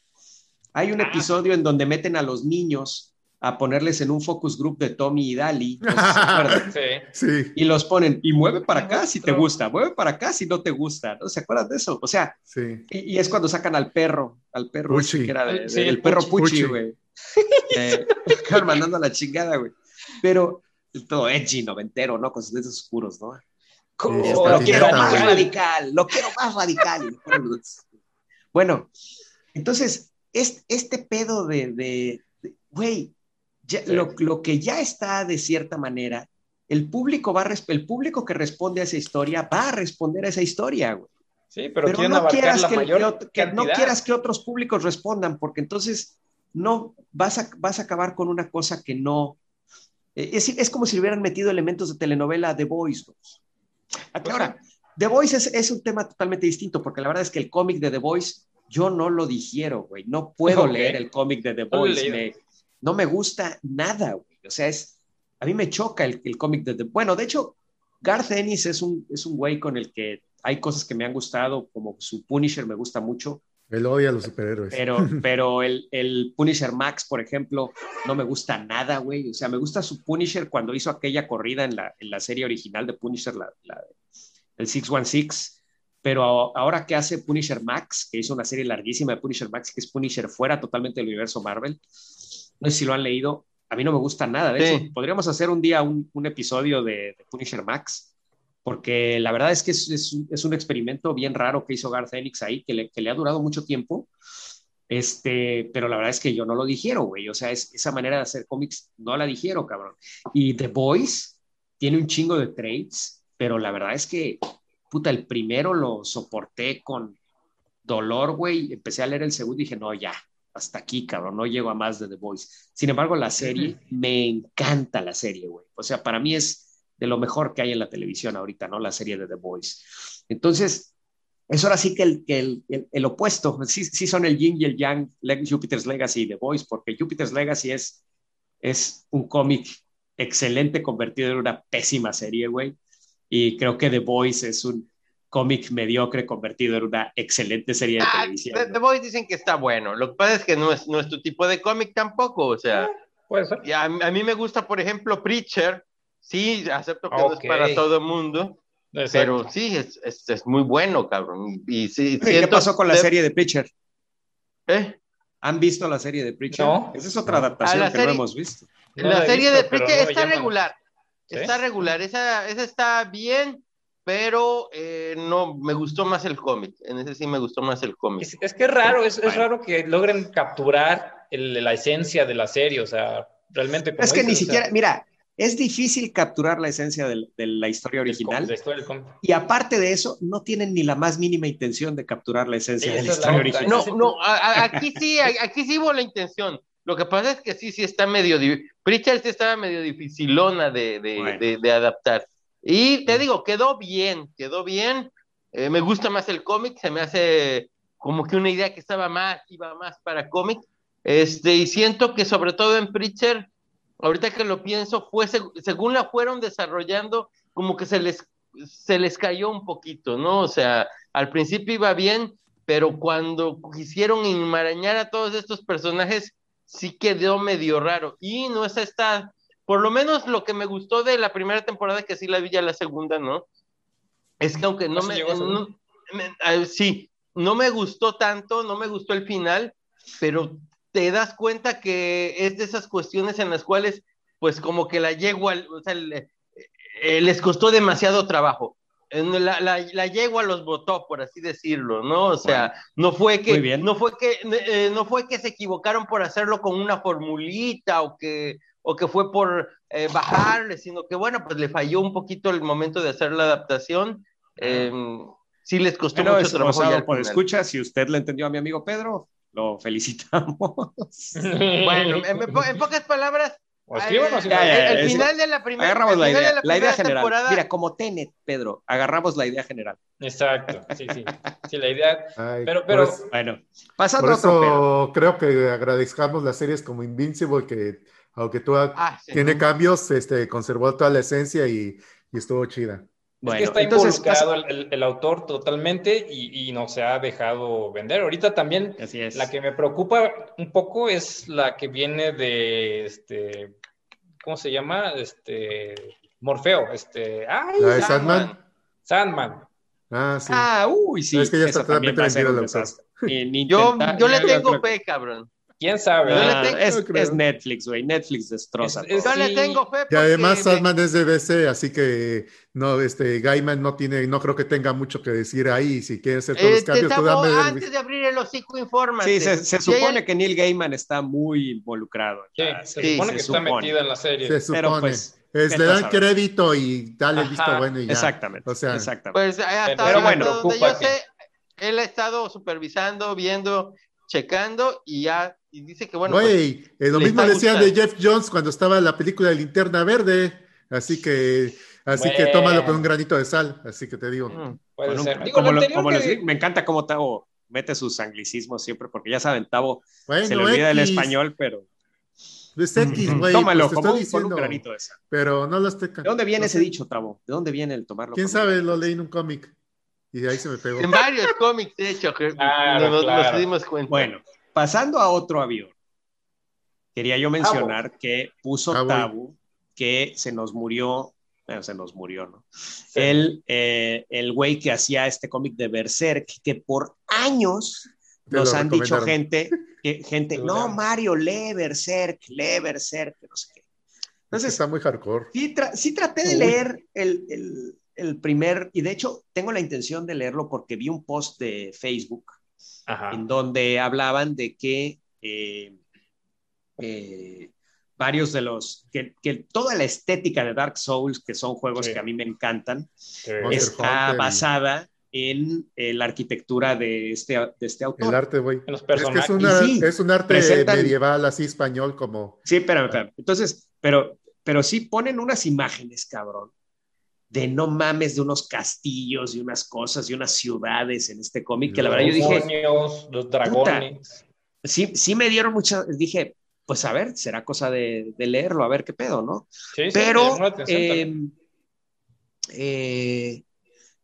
hay un ah. episodio en donde meten a los niños a ponerles en un focus group de Tommy y Dali, *laughs* sí. y los ponen, y mueve para acá si te gusta, mueve para acá si no te gusta, ¿no? ¿Se acuerdan de eso? O sea, sí. y, es cuando sacan al perro, al perro que era el perro Puchi, güey. *laughs* Eh, mandando a la chingada, güey. Pero todo edgy, noventero, ¿no? Con sus lentes oscuros, ¿no? lo quiero más radical, lo quiero más radical. bueno, entonces, este, pedo de, güey, lo, que ya está de cierta manera, el público, va a, el público que responde a esa historia va a responder a esa historia, güey. Sí, pero, no, quieras que, no quieras que otros públicos respondan, porque entonces no vas a, vas a acabar con una cosa que no, eh, es, es, como si hubieran metido elementos de telenovela a The Voice. Pues ahora, The Voice es, un tema totalmente distinto, porque la verdad es que el cómic de The Voice, yo no lo digiero, güey. No puedo *laughs* leer el cómic de The Voice. No me gusta nada, güey. O sea, es, a mí me choca el, el cómic de, bueno, de hecho, Garth Ennis es un, es un güey con el que hay cosas que me han gustado, como su Punisher me gusta mucho. Él odia a los superhéroes. Pero, *laughs* pero el, el, Punisher Max, por ejemplo, no me gusta nada, güey. O sea, me gusta su Punisher cuando hizo aquella corrida en la, en la serie original de Punisher, la, la, el 616. Pero ahora que hace Punisher Max, que hizo una serie larguísima de Punisher Max, que es Punisher fuera totalmente del universo Marvel, no sé si lo han leído, a mí no me gusta nada. De hecho, podríamos hacer un día un, un episodio de, de, Punisher Max, porque la verdad es que es, es, es, un experimento bien raro que hizo Garth Enix ahí, que le, que le ha durado mucho tiempo. Este, pero la verdad es que yo no lo dijeron, güey. O sea, es, esa manera de hacer cómics no la dijeron, cabrón. Y The Boys tiene un chingo de trades, pero la verdad es que puta, el primero lo soporté con dolor, güey. Empecé a leer el segundo y dije, no, ya, hasta aquí, cabrón, no llego a más de The Voice. Sin embargo, la serie, me encanta la serie, güey. O sea, para mí es de lo mejor que hay en la televisión ahorita, ¿no? La serie de The Voice. Entonces, es ahora sí que el, que el, el, el opuesto, sí, sí, son el yin y el yang, Jupiter's Legacy y The Voice, porque Jupiter's Legacy es, es un cómic excelente convertido en una pésima serie, güey y creo que The Voice es un cómic mediocre convertido en una excelente serie de ah, televisión. The, The, Voice dicen que está bueno, lo que pasa es que no es, no es tu tipo de cómic tampoco, o sea, puede ser. Y a, a, mí me gusta, por ejemplo, Preacher, sí, acepto que okay. no es para todo el mundo, Exacto. pero sí, es, es, es, muy bueno, cabrón. Y, sí, ¿Qué siento, pasó con la serie de Preacher? ¿Eh? ¿Han visto la serie de Preacher? No. Esa es otra adaptación que serie, no hemos visto. No la, la serie visto, de Preacher está regular. ¿Sí? Está regular, esa, esa está bien, pero eh, no, me gustó más el cómic. En ese sí me gustó más el cómic. Es, es, que es raro, es, es, raro que logren capturar el, la esencia de la serie, o sea, realmente. es que dices, ni siquiera, sea, mira, es difícil capturar la esencia de, de la historia original. La historia del y aparte de eso, no tienen ni la más mínima intención de capturar la esencia de la historia la original. No, no, a, aquí sí, aquí sí hubo la intención. Lo que pasa es que sí, sí está medio. Pritchard sí estaba medio dificilona de, de, bueno. de, de adaptar. Y te digo, quedó bien, quedó bien. Eh, me gusta más el cómic, se me hace como que una idea que estaba más, iba más para cómic. Este, y siento que sobre todo en Preacher, ahorita que lo pienso, fue según la fueron desarrollando, como que se les, se les cayó un poquito, ¿no? O sea, al principio iba bien, pero cuando quisieron enmarañar a todos estos personajes, sí quedó medio raro. Y no es esta, por lo menos lo que me gustó de la primera temporada, que sí la vi ya la segunda, ¿no? Es que aunque no me, no, me, sí, no me gustó tanto, no me gustó el final, pero te das cuenta que es de esas cuestiones en las cuales, pues como que la yegua, o sea, le, eh, les costó demasiado trabajo. La, la, la, yegua los votó, por así decirlo, ¿no? O sea, bueno, no fue que, no fue que, eh, no fue que se equivocaron por hacerlo con una formulita o que, o que fue por eh, bajarle, sino que bueno, pues le falló un poquito el momento de hacer la adaptación. Eh, sí les costó bueno, mucho trabajo. Ya por escucha, si usted le entendió a mi amigo Pedro, lo felicitamos. *laughs* bueno, en, en pocas palabras, *laughs* o escríbanos. Eh, el final de la primera Agarramos la idea, la, la idea general. Temporada... Mira, como Tenet, Pedro, agarramos la idea general. Exacto, *laughs* sí, sí. Sí, la idea. Ay, pero, pero. Eso, bueno, pasando por eso otro, creo que agradezcamos las series como Invincible, que aunque tú ah, sí, tiene sí. cambios, este, conservó toda la esencia y, y estuvo chida. Bueno, es que está entonces, involucrado el, el, el, autor totalmente y, y, no se ha dejado vender. Ahorita también es. la que me preocupa un poco es la que viene de este, ¿cómo se llama? Este Morfeo, este, ay, ¿La de Sandman? Sandman. Ah, sí. Ah, uy, sí. No, es que ya está totalmente vendido el autor. Yo, yo le tengo fe, cabrón. ¿Quién sabe? Ah, tengo, es, es, Netflix, güey. Netflix destroza. Es, es, yo sí. le tengo fe. Y además Sandman es de DC, así que no, este, Gaiman no tiene, no creo que tenga mucho que decir ahí. Si quiere hacer todos este, los cambios, tú dame Antes de abrir el hocico, infórmate. Sí, se, se supone hay... que Neil Gaiman está muy involucrado. Sí, se sí, supone se que supone. está metido en la serie. Se supone. Pero pues, es, le dan crédito y dale Ajá, visto bueno y ya. Exactamente. O sea, exactamente. Pues hasta pero bueno, donde yo sé, él ha estado supervisando, viendo, checando y ya y dice que bueno. Güey, pues, eh, lo mismo decían de Jeff Jones cuando estaba en la película de Linterna Verde, así que así bueno. que tómalo con un granito de sal, así que te digo. Mm, puede un, ser. Digo, como, lo, como que... les, me encanta cómo Tavo mete sus anglicismos siempre, porque ya saben, Tavo bueno, se le olvida X. el español, pero Es X, güey. Tómalo, pues te como estoy un- con un diciendo, granito de sal. Pero no lo estoy ¿De dónde viene ese dicho, Tavo? ¿De dónde viene el tomarlo? ¿Quién sabe? Lo leí en un cómic. Y de ahí se me pegó. En varios cómics, de hecho, que Claro, *laughs* nos, nos claro. dimos cuenta. Bueno, pasando a otro avión, quería yo mencionar que puso Ah, voy. Tabu que se nos murió, bueno, se nos murió, ¿no? El, eh, el güey que hacía este cómic de Berserk, que por años Te nos han dicho gente, que, gente, *laughs* no. Mario, lee Berserk, lee Berserk, que no sé qué. Entonces, Está muy hardcore. Sí, tra- sí traté de Uy. leer el, el- el primer, y de hecho tengo la intención de leerlo porque vi un post de Facebook Ajá. en donde hablaban de que eh, eh, varios de los, que, que toda la estética de Dark Souls, que son juegos Sí. que a mí me encantan, Sí. Está Hunter basada en eh, la arquitectura de este, de este autor. El arte, güey. Es que es, una- Y sí, es un arte presentan- medieval así español como... Sí, pero, pero- entonces, pero, pero sí ponen unas imágenes, cabrón, de no mames, de unos castillos y unas cosas y unas ciudades en este cómic, que la verdad yo dije, demonios, los dragones. sí, sí me dieron muchas, dije, pues a ver, será cosa de, de leerlo, a ver qué pedo, ¿no? Sí, sí, Pero también. eh, eh,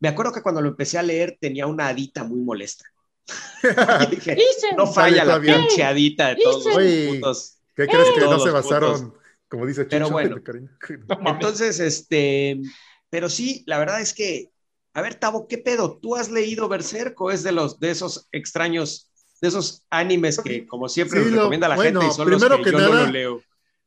me acuerdo que cuando lo empecé a leer tenía una hadita muy molesta. *laughs* Dije, no falla la pinche hadita de todos los putos. ¿Qué crees que no se basaron, como dice Pero Chucho? bueno. Entonces, este, pero sí, la verdad es que, a ver, Tavo, ¿qué pedo? ¿Tú has leído Berserk o es de los de esos extraños, de esos animes que como siempre Sí, nos lo- recomienda la bueno, gente y son los primero que, que yo no nada- lo leo?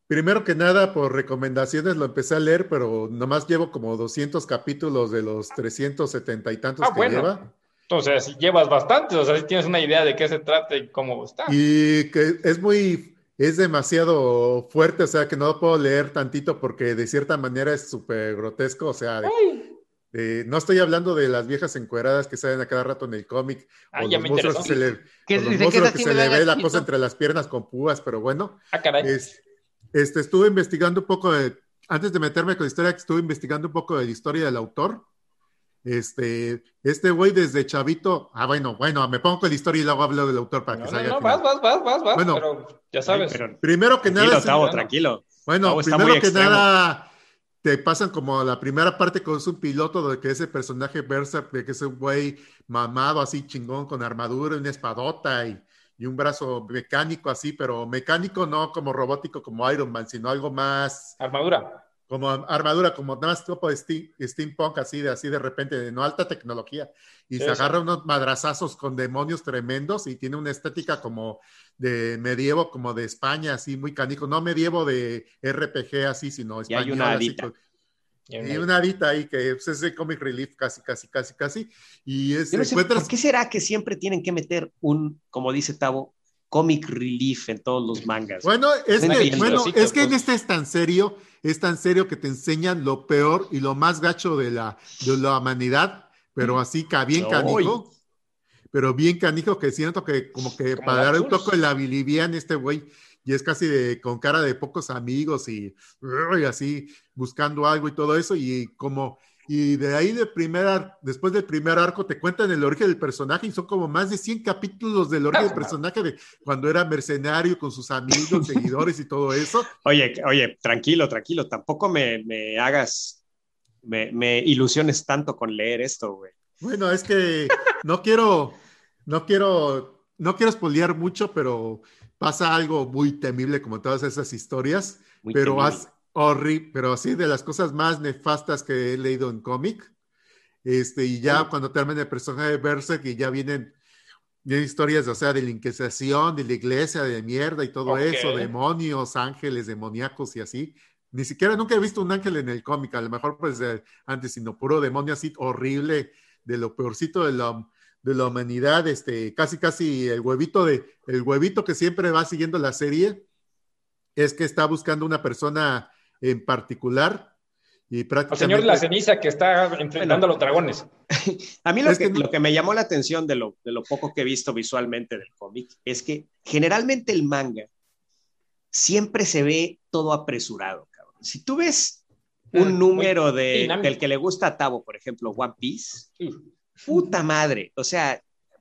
Primero que nada, por recomendaciones lo empecé a leer, pero nomás llevo como 200 capítulos de los 370 y tantos Ah, que bueno. lleva. Entonces, si llevas bastantes, o sea, si tienes una idea de qué se trata y cómo está. Y que es muy, es demasiado fuerte, o sea, que no lo puedo leer tantito porque de cierta manera es súper grotesco, o sea, de- de- no estoy hablando de las viejas encueradas que salen a cada rato en el cómic, Ah, o los monstruos que se le, Que los monstruos que se le ve la cosa entre las piernas con púas, pero bueno, Ah, es- este, estuve investigando un poco de, antes de meterme con la historia, estuve investigando un poco de la historia del autor. Este, este güey desde chavito, ah, bueno, bueno, me pongo con la historia y luego hablo del autor para No, que no, salga. no, final. vas, vas, vas, vas, vas, Bueno. pero ya sabes. Pero, Primero que nada, Tavo, bueno. tranquilo. bueno, Tavo primero que extremo. nada, te pasan como la primera parte con un piloto de que ese personaje Berserk, de que es un güey mamado así chingón con armadura, una espadota y, y un brazo mecánico así, pero mecánico no como robótico como Iron Man, sino algo más Armadura. Como armadura, como nada más tipo de steam- steampunk, así de, así de repente, de no alta tecnología. Y Sí, se agarra unos madrazazos con demonios tremendos y tiene una estética como de medievo, como de España, así muy canijo. No medievo de RPG así, sino Y hay español. una así con- y una hadita ahí que pues, es de comic relief casi, casi, casi, casi. Y es, no sé, encuentras... ¿por qué será que siempre tienen que meter un, como dice Tavo, comic relief en todos los mangas? Bueno, es que, bueno, es que en este es tan serio, es tan serio que te enseñan lo peor y lo más gacho de la, de la humanidad, pero así ca- bien canijo, pero bien canijo que siento que como que para dar un poco de la bilivian este güey, y es casi de, con cara de pocos amigos y, y así buscando algo y todo eso, y como... Y de ahí de primer después del primer arco te cuentan el origen del personaje y son como más de 100 capítulos del origen del *laughs* personaje de cuando era mercenario con sus amigos, *laughs* seguidores y todo eso. Oye, oye, tranquilo, tranquilo, tampoco me, me hagas, me, me ilusiones tanto con leer esto, güey. Bueno, es que no quiero, no quiero, no quiero spoilear mucho, pero pasa algo muy temible como todas esas historias, Muy pero has- horri- pero así de las cosas más nefastas que he leído en cómic. Este, y ya cuando termina el personaje de Berserk y ya vienen, vienen historias, o sea, de la Inquisición, de la iglesia, de mierda y todo eso, demonios, ángeles, demoníacos y así. Ni siquiera nunca he visto un ángel en el cómic, a lo mejor pues de antes, sino puro demonio así horrible, de lo peorcito de la, de la humanidad, este, casi casi el huevito de, el huevito que siempre va siguiendo la serie, es que está buscando una persona en particular y Al prácticamente... señor de la ceniza que está enfrentando a los dragones. A mí lo, Es que, que no- lo que me llamó la atención de lo, de lo poco que he visto visualmente del cómic es que generalmente el manga siempre se ve todo apresurado, cabrón. Si tú ves un Mm, número muy de, del que le gusta a Tavo, por ejemplo, One Piece, puta madre, o sea,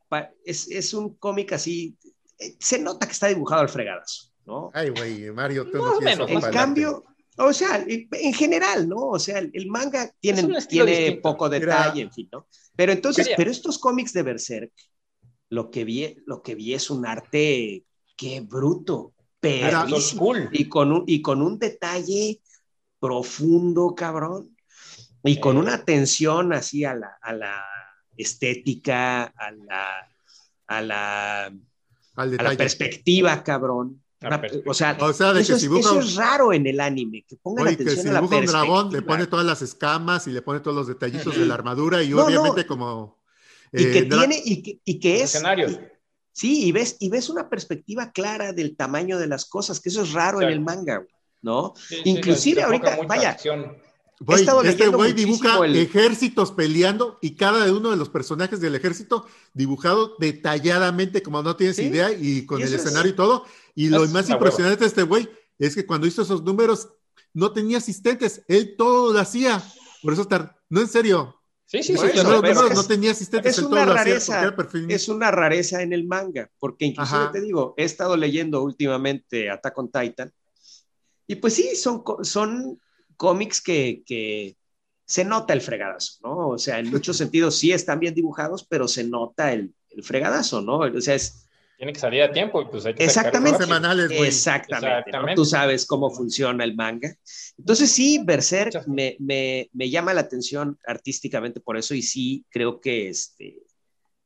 pa- es, es un cómic así, eh, se nota que está dibujado al fregadazo. ¿no? Ay, güey, Mario, tú no o tienes menos, En cambio, o sea, en general, ¿no? O sea, el manga tiene, tiene distinto. poco detalle, en fin, ¿no? Pero entonces, Quería- pero estos cómics de Berserk, lo que vi, lo que vi es un arte, qué bruto, perrísimo, cool. y con un, y con un detalle profundo, cabrón, y con Eh. una atención así a la, a la estética, a la, a la, Al a la perspectiva, cabrón. Una- o sea, O sea, de eso, que es, si dibuja eso un- es raro en el anime, que pongan Oye, que atención si a la dibuja un dragón, le pone todas las escamas y le pone todos los detallitos de la armadura y No, no. obviamente como... y que eh, tiene, y que, y que es... escenarios. Sí, y ves, y ves una perspectiva clara del tamaño de las cosas, que eso es raro en el manga, ¿no? Sí, sí, Inclusive enfoca ahorita, vaya, acción. Güey, estado este güey dibuja el- ejércitos peleando y cada uno de los personajes del ejército dibujado detalladamente como no tienes Sí, idea y con y el eso es- escenario y todo. Y lo es más impresionante de este güey es que cuando hizo esos números no tenía asistentes, él todo lo hacía. Por eso tar- no en serio. Sí, sí, sí. claro, números es- no tenía asistentes, es él una todo lo hacía rareza, perfil- es una rareza en el manga, porque inclusive Ajá. te digo, he estado leyendo últimamente Attack on Titan, y pues sí, son, son cómics que, que se nota el fregadazo, ¿no? O sea, en muchos *laughs* sentidos sí están bien dibujados, pero se nota el, el fregadazo, ¿no? O sea, es, Tiene que salir a tiempo y pues hay que Exactamente. semanales, güey. Exactamente, ¿no? Exactamente. Tú sabes cómo funciona el manga. Entonces sí, Berserk me, me, me llama la atención artísticamente por eso y sí creo que, este,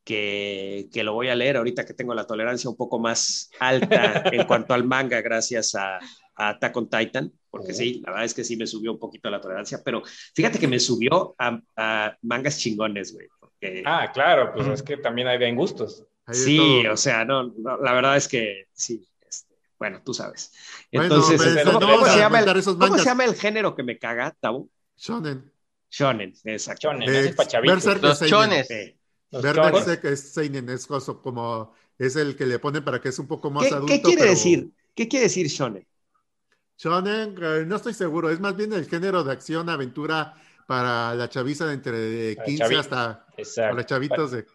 que, que lo voy a leer ahorita que tengo la tolerancia un poco más alta en cuanto al manga gracias a, a Attack on Titan, porque sí, la verdad es que sí me subió un poquito la tolerancia, pero fíjate que me subió a, a mangas chingones, güey. Porque, Ah, claro, pues es que también hay bien gustos. Ahí sí, todo. o sea, no, no, la verdad es que sí. este, bueno, tú sabes. Bueno, Entonces, pero este, ¿cómo, se llama el, comentar esos cómo mangas. se llama el género que me caga, Tabu? Shonen. Shonen, exacto. Chonen, Eh, ese es para chavitos. Berserk Los. Chones. es seinen, es como es el que le ponen para que es un poco más ¿Qué, adulto. qué quiere pero- decir? ¿Qué quiere decir shonen? Shonen, eh, no estoy seguro, es más bien el género de acción, aventura para la chaviza de entre Para 15 chavitos. hasta Exacto. para chavitos de,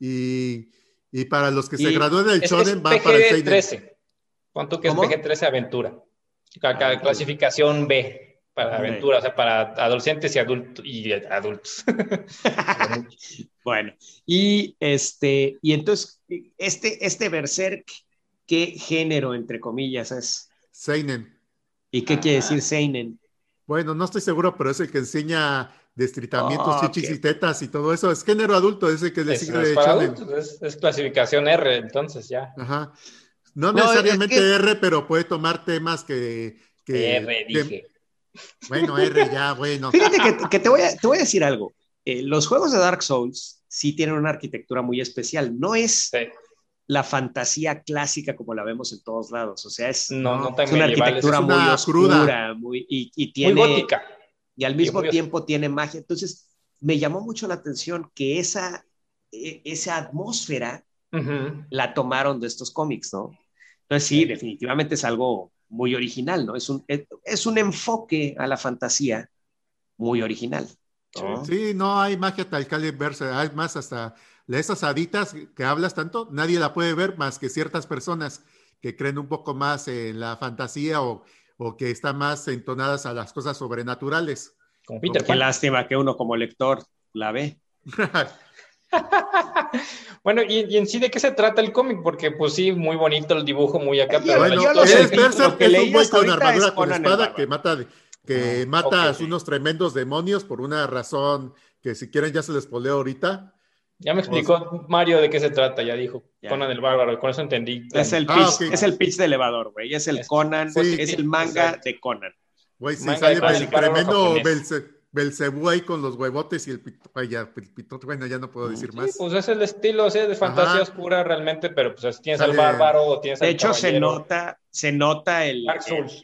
y, y para los que se Y gradúen del Es, Shonen es van para el Seinen. PG-13. ¿Cuánto que es ¿Cómo? PG-13 aventura? Ca- Ah, clasificación B para Ok. aventura, o sea, para adolescentes y, adultos y adultos. *laughs* Bueno, y este, y entonces, este, este Berserk, ¿qué género, entre comillas, es? Seinen. ¿Y qué quiere decir Seinen? Bueno, no estoy seguro, pero es el que enseña destritamientos, Ah, chichis y tetas y todo eso. Es género adulto, es el que le Es, sigue no es de para adultos, es, es clasificación R, entonces ya. Ajá. No, No, necesariamente es que- R, pero puede tomar temas que. que- R, que- dije. Bueno, R ya, bueno. Fíjate que, que te, voy a, te voy a decir algo. Eh, los juegos de Dark Souls sí tienen una arquitectura muy especial. No es Sí. la fantasía clásica como la vemos en todos lados. O sea, es, No, no es una arquitectura es muy oscura, cruda. muy, y, y muy tiene, gótica. y al mismo tiempo tiene magia. Entonces, me llamó mucho la atención que esa, e- esa atmósfera la tomaron de estos cómics, ¿no? Entonces, sí, definitivamente es algo muy original, ¿no? Es un, es, un enfoque a la fantasía muy original. ¿no? Sí, no hay magia tal cual verse. Hay más hasta esas haditas que hablas tanto, nadie la puede ver más que ciertas personas que creen un poco más en la fantasía o, o que están más entonadas a las cosas sobrenaturales. Como Peter Qué lástima que uno como lector la ve. *laughs* *laughs* Bueno, ¿y, y en sí de qué se trata el cómic? Porque pues sí, muy bonito el dibujo, muy acá, pero bueno, yo lo es Berserk, que es un güey con armadura es con espada que mata, que Ah, mata a unos tremendos demonios por una razón que si quieren ya se les poleo ahorita. ya me explicó Mario de qué se trata, ya dijo. Ya. Conan el Bárbaro, con eso entendí. Es el Ah, pitch, es el pitch de elevador, güey. Es el Es- Conan, sí, es sí, el manga exacto. de Conan. Güey, si Manga sale el tremendo. Belce- Belcebú ahí con los huevotes y el pito, ay, ya, el pitote, bueno, ya no puedo decir Sí, más. pues es el estilo, o sea, de fantasía Ajá. oscura realmente, pero pues tienes Sale- al bárbaro o tienes De al hecho, se nota, se nota el, Dark Souls.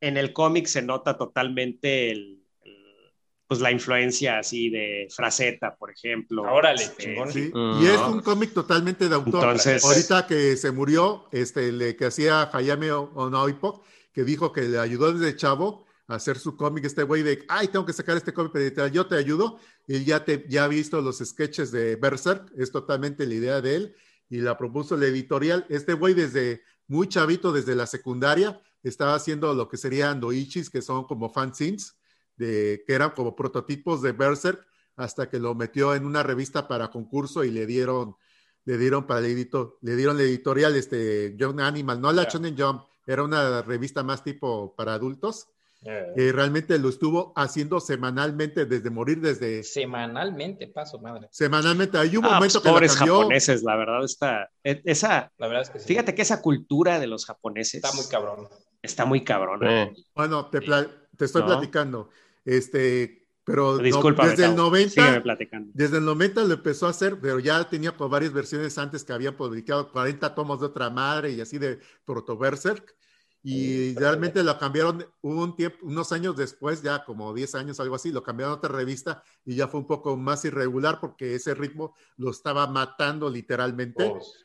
en el cómic se nota totalmente el, el- pues la influencia así de Fraceta, por ejemplo. Órale, Este, chingón. Sí, Mm. y es un cómic totalmente de autor. Entonces- Ahorita que se murió, este, le, que hacía Hayame Onoipo, que dijo que le ayudó desde chavo hacer su cómic, este güey de, ay, tengo que sacar este cómic, pero yo te ayudo, y ya, te, ya ha visto los sketches de Berserk, es totalmente la idea de él, y la propuso la editorial. Este güey desde muy chavito desde la secundaria, estaba haciendo lo que serían doichis, que son como fanzines, de, que eran como prototipos de Berserk, hasta que lo metió en una revista para concurso y le dieron, le dieron para el editor, le dieron la editorial este Young Animal, no la Shonen Jump, era una revista más tipo para adultos. Que realmente lo estuvo haciendo semanalmente desde morir desde semanalmente paso madre semanalmente hay un Ah, momento pues, que lo pobres cambió japoneses, la verdad está e- esa la verdad es que sí. fíjate que esa cultura de los japoneses está muy cabrón está muy cabrona. Eh, bueno te, te estoy No. platicando este pero no- desde el Tavo, 90 sígueme platicando. Desde el 90 lo empezó a hacer, pero ya tenía por varias versiones antes que habían publicado 40 tomos de otra madre y así de Proto Berserk. Y realmente lo cambiaron un tiempo, unos años después, ya como 10 años, algo así, lo cambiaron a otra revista y ya fue un poco más irregular porque ese ritmo lo estaba matando literalmente. Pues,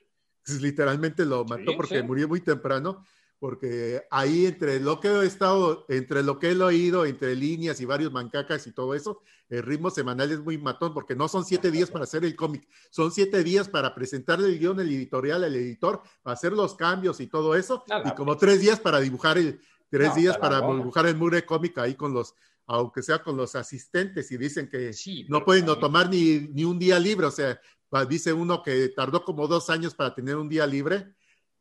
Literalmente lo mató Sí, porque sí. murió muy temprano. Porque ahí entre lo que he estado, entre lo que he oído, entre líneas y varios mancacas y todo eso, el ritmo semanal es muy matón porque no son siete días para hacer el cómic, son siete días para presentarle el guion, el editorial al editor, para hacer los cambios y todo eso, Nada, y como tres días para dibujar el, tres No, días para dibujar el mure cómic ahí con los, aunque sea con los asistentes y dicen que sí, no pueden no tomar ni, ni un día libre, o sea, dice uno que tardó como dos años para tener un día libre.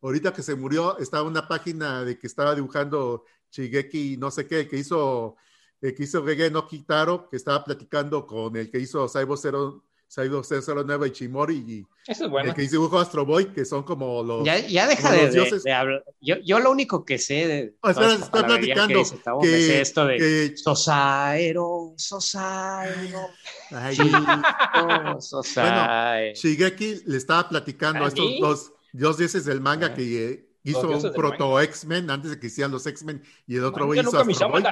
Ahorita que se murió, estaba una página de que estaba dibujando Shigeki, no sé qué, que hizo, eh, que hizo Gege no Kitaro, que estaba platicando con el que hizo Saibo 0, Saibo 009 Ichimori y eso es bueno el que hizo dibujó Astro Boy, que son como los... Ya, ya deja de, los de- dioses. de hablar. Yo, yo lo único que sé de. Oh, espera, palabrería platicando que dice Tavo, que- me sé esto de. que- Sosaero, Sosaero, Ay, *laughs* *laughs* Sosaero. Shigeki le estaba platicando a estos dos, dos dioses del manga Ah. que eh, hizo un proto X-Men antes de que hicieran los X-Men y el otro güey hizo Astro Boy,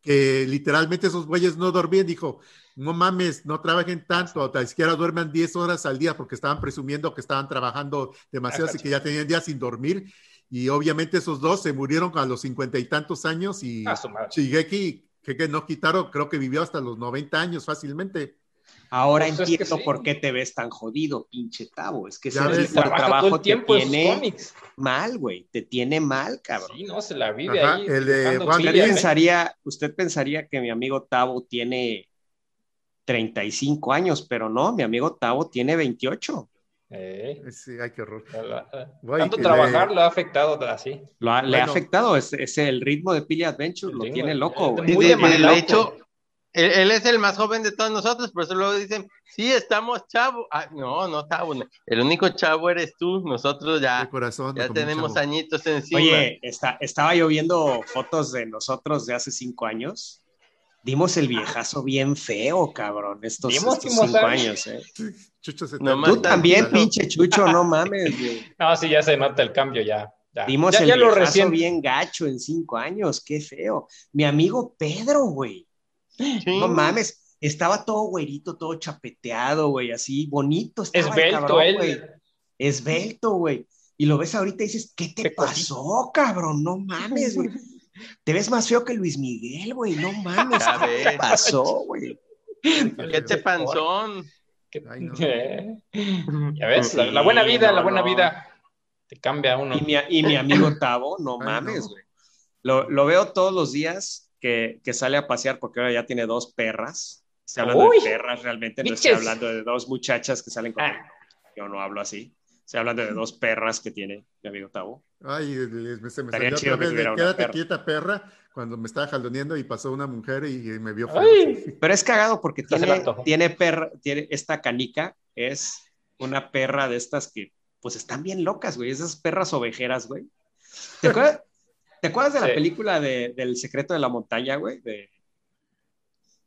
que literalmente esos güeyes no dormían, dijo, no mames, no trabajen tanto, ni siquiera duerman 10 horas al día porque estaban presumiendo que estaban trabajando demasiado y que ya tenían días sin dormir y obviamente esos dos se murieron a los cincuenta y tantos años y Ah. Shigeki, que, que no quitaron, creo que vivió hasta los 90 años fácilmente. Ahora Pues es que entiendo sí. por qué te ves tan jodido, pinche Tavo. Es que ese ves, trabajo el te tiempo tiene cómics. mal, güey. Te tiene mal, cabrón. Sí, no, se la vive Ajá, ahí. el de One ¿Usted ¿eh? pensaría, usted pensaría que mi amigo Tavo tiene 35 años, pero no, mi amigo Tavo tiene 28. Eh, Sí, ay, qué horror. Tanto que trabajar le- lo ha afectado así. Lo ha- le ha afectado, es, es el ritmo de Pili Adventure, El lo tiene loco, de, Muy de de- hecho, él, él es el más joven de todos nosotros, por eso luego dicen, sí, estamos chavos. Ah, no, no chavos. El único chavo eres tú, nosotros ya, corazón. ya tenemos chavo. añitos encima. Oye, está, estaba yo viendo fotos de nosotros de hace cinco años. Dimos el viejazo bien feo, cabrón, estos, estos cinco años, eh. Chucho se No Tú también, Claro. pinche chucho, no mames, güey. *laughs* No, sí, ya se nota el cambio ya. ya. Dimos ya, el ya lo viejazo recién. bien gacho en cinco años, qué feo. Mi amigo Pedro, güey. Sí. No mames, estaba todo güerito, todo chapeteado, güey, así bonito. Estaba el Esbelto cabrón, él. güey. Esbelto, güey. Y lo ves ahorita y dices, ¿qué te Qué pasó, cabrón? No mames, güey. Te ves más feo que Luis Miguel, güey. No mames, Ya ¿qué te ves. pasó, güey? ¿Qué te panzón? Que- Ay, no. Eh, Ya ves, la, la buena vida, no, la buena no. vida te cambia a uno. Y mi, y mi amigo Tavo, no Ay, mames, no. güey. Lo, lo veo todos los días que, que sale a pasear porque ahora ya tiene dos perras. Estoy hablando Uy. de perras realmente, no estoy hablando de dos muchachas que salen con Ah. Yo no hablo así. Estoy hablando de dos perras que tiene mi amigo Tavo. Ay, me- se me Estaría salió chido otra que vez de una quédate perra". quieta, perra, cuando me estaba jaloneando y pasó una mujer y, y me vio. Ay. Pero es cagado porque tiene, tiene perra, tiene esta canica, es una perra de estas que pues están bien locas, güey, esas perras ovejeras, güey. ¿Te acuerdas, ¿te acuerdas de la película de, del secreto de la montaña, güey? De...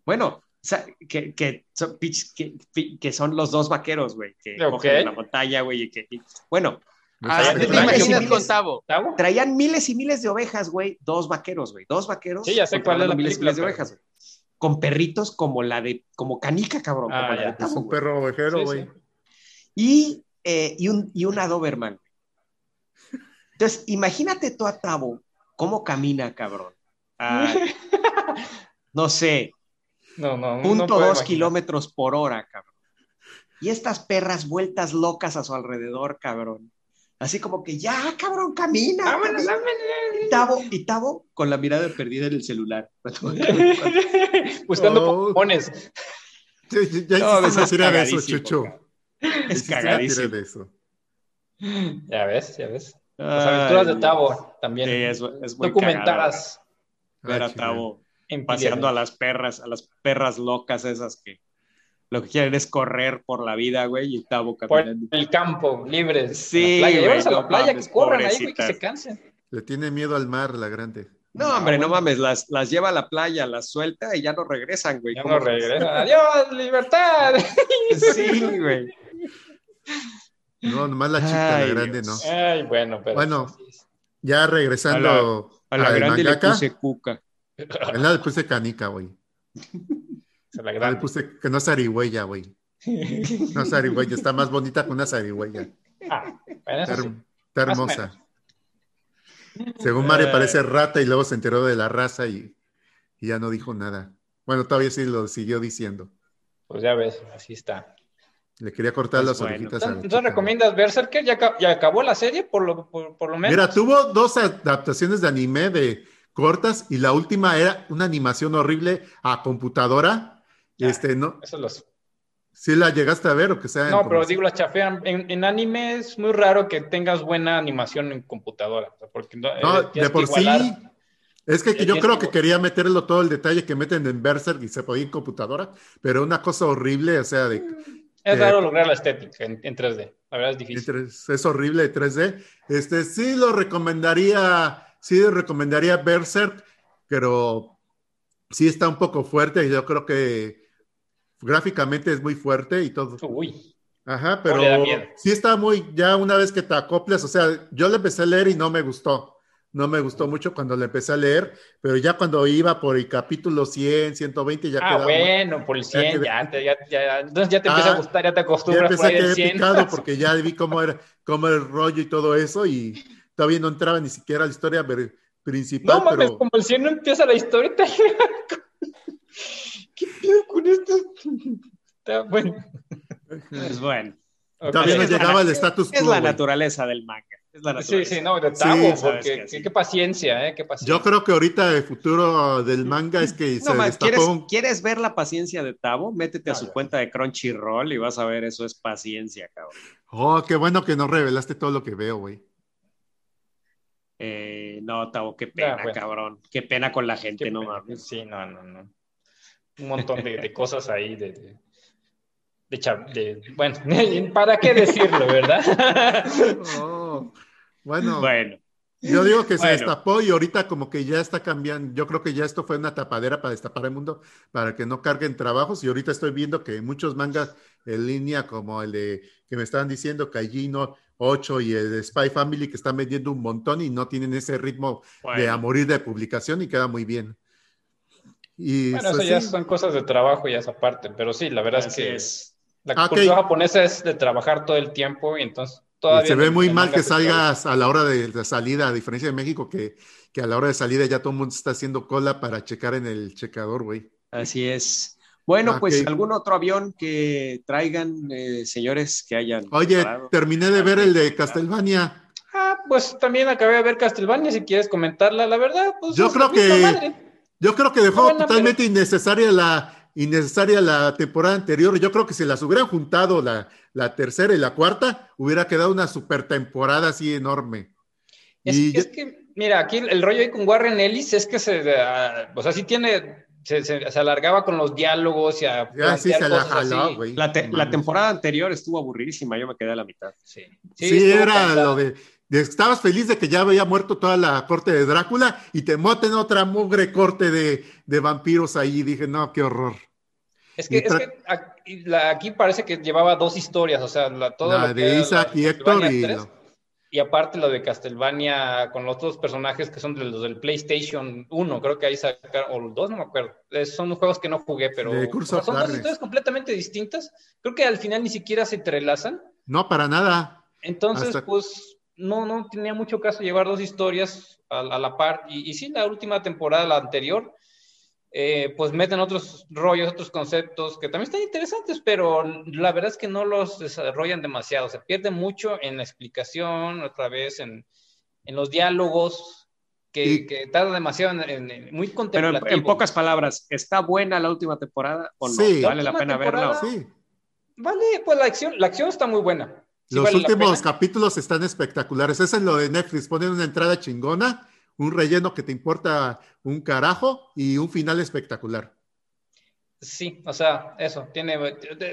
Bueno, o sea, que, que, son, que, que son los dos vaqueros, güey, que cogen en la montaña, güey, y que... y- bueno, Ah, está ¿Qué te Traían metiendo. imaginas miles- Tavo? ¿Tavo? traían miles y miles de ovejas, güey, dos vaqueros, güey, dos vaqueros. Sí, ya sé cuál es la miles y película, miles de ovejas, güey. Con perritos como la de, como canica, cabrón, Ah, como la ya. de Es Tavo, un güey. perro ovejero, Sí, güey. sí. y, eh, y, un, y una Doberman. Entonces, imagínate tú a Tavo, cómo camina, cabrón. *laughs* No sé, No, no, no punto dos imaginar. kilómetros por hora, cabrón. Y estas perras vueltas locas a su alrededor, cabrón. Así como que ya, cabrón, camina. camina. Y Tavo, y Tavo con la mirada perdida en el celular. *laughs* Buscando oh. pones. Ya, ya, no, hiciste una de eso, Chucho. Es cagadísimo. De eso. Ya ves, ya ves. Las aventuras de Tavo también. Sí, es, es muy Documentadas. Ver a Tavo paseando a las perras, a las perras locas esas que lo que quieren es correr por la vida, güey, y Tavo caminando. Por el campo, libres. Sí, la playa. a la playa, que corran ahí, güey, que se cansen. Le tiene miedo al mar, la grande. No, hombre, no mames, las, las lleva a la playa, las suelta y ya no regresan, güey. Ya no regresan. ¡Adiós, libertad! *laughs* sí, güey. No, nomás la chica, la grande, no. Ay, bueno, pero. Bueno, ya regresando a la, a la grande mangaka, le puse cuca. En la le puse canica, güey. *laughs* Se la grande. Le puse que no es zarigüeya, güey. No es zarigüeya, está más bonita que una zarigüeya. Ah, bueno, está, sí. está hermosa. Según Mario Eh. parece rata y luego se enteró de la raza y, y ya no dijo nada. Bueno, todavía sí lo siguió diciendo. Pues ya ves, así está. Le quería cortar Pues las bueno. orejitas la Entonces. ¿recomiendas Berserker? ¿Ya, aca- ya acabó la serie, por lo, por, por lo menos? Mira, tuvo dos adaptaciones de anime de cortas y la última era una animación horrible a computadora. Ah. Este, ¿no? Eso los... ¿Sí la llegaste a ver o que sea? en No, pero digo, las chafean. En, en anime es muy raro que tengas buena animación en computadora. porque no, No, eh, de que por sí. Es que Eh, yo creo que- que quería meterlo todo el detalle que meten en Berserk y se podía en computadora, pero una cosa horrible, o sea, de, Es eh, raro lograr la estética en, en 3D. La verdad es difícil. es, horrible de 3D. Este, sí lo recomendaría, sí le recomendaría Berserk, pero sí está un poco fuerte y yo creo que gráficamente es muy fuerte y todo. Uy, Ajá, pero sí está muy, ya una vez que te acoplas, o sea, yo le empecé a leer y no me gustó. No me gustó mucho cuando le empecé a leer, pero ya cuando iba por el capítulo 100, 120, ya ah, quedaba. bueno, por el 100, que- ya, te- ya, ya, entonces ya te empieza Ah, a gustar, ya te Ya acostumbras empecé por a ahí del quedar 100. picado *laughs* porque ya vi cómo era, cómo era el rollo y todo eso, y todavía no entraba ni siquiera la historia principal, No mames, pero como el 100 no empieza la historia. te- *laughs* ¿Qué pedo con esto? Está bueno. Pues bueno, todavía no es la- llegaba al status quo. es la güey. naturaleza del manga. Es la Sí, naturaleza. sí, no, de Tavo, Sí, sabes porque que sí. qué, qué paciencia, ¿eh? Qué paciencia. Yo creo que ahorita el futuro del manga es que No, se destapó ¿quieres, un- ¿Quieres ver la paciencia de Tavo? Métete a No, su cuenta de Crunchyroll y vas a ver, eso es paciencia, cabrón. Oh, qué bueno que no revelaste todo lo que veo, güey. Eh, no, Tavo, qué pena, Ya, bueno. cabrón. Qué pena con la Qué gente, no pena. mames. Sí, no, no, no. Un montón de, de cosas ahí de, de, de cha- de- bueno, *laughs* ¿para qué decirlo, verdad? Oh, *laughs* *laughs* bueno, Bueno, yo digo que se Bueno. destapó y ahorita como que ya está cambiando. Yo creo que ya esto fue una tapadera para destapar el mundo, para que no carguen trabajos. Y ahorita estoy viendo que muchos mangas en línea, como el de que me estaban diciendo, Kaijino 8 y el de Spy Family, que están vendiendo un montón y no tienen ese ritmo de a morir de publicación y queda muy bien. Y Bueno, eso pues, ya sí. son cosas de trabajo y esa parte, pero sí, la verdad es que es. la Ah, cultura japonesa es de trabajar todo el tiempo y entonces todavía... se ve muy mal que salgas a la hora de, de salida, a diferencia de México, que, que a la hora de salida ya todo el mundo está haciendo cola para checar en el checador, güey. Así es. Bueno, Ah, pues algún otro avión que traigan, eh, señores, que hayan. Oye, preparado? terminé de ver el de Castlevania. Ah, pues también acabé de ver Castlevania, si quieres comentarla, la verdad, pues Yo creo que- madre. Yo creo que dejó totalmente innecesaria la innecesaria la temporada anterior. Yo creo que si las hubieran juntado la, la tercera y la cuarta, hubiera quedado una super temporada así enorme. Es, Y es que, mira, aquí el, el rollo ahí con Warren Ellis es que se, ah, o sea, sí tiene, se, se- se alargaba con los diálogos y a ya sí plantear se la cosas jaló. La, te- temporada anterior estuvo aburridísima, yo me quedé a la mitad. Sí, Sí, era lo de- Estabas feliz de que ya había muerto toda la corte de Drácula y te moten otra mugre corte de, de vampiros ahí. Dije, no, qué horror. Es que, es que aquí, parece que llevaba dos historias, o sea, la, todo La lo que de era Isaac y Héctor y 3, lo- y aparte lo de Castlevania con los otros personajes que son de los del PlayStation 1, creo que ahí sacaron, o los dos, no me acuerdo. Son juegos que no jugué, pero o sea, son dos historias completamente distintas. Creo que al final ni siquiera se entrelazan. No, para nada. Entonces, Hasta- pues, no, no tenía mucho caso llevar dos historias a, a la par. Y, y sí, la última temporada, la anterior, eh, pues meten otros rollos, otros conceptos que también están interesantes, pero la verdad es que no los desarrollan demasiado. Se pierde mucho en la explicación, otra vez en, en los diálogos, que, que tarda demasiado en, muy contemplativo. Pero en, pocas palabras, ¿está buena la última temporada o no? Sí. ¿Vale la pena verla? Sí. Vale, pues la acción, la acción está muy buena. Los vale últimos capítulos están espectaculares. Eso es lo de Netflix. Ponen una entrada chingona un relleno que te importa un carajo y un final espectacular. Sí, o sea, eso, tiene,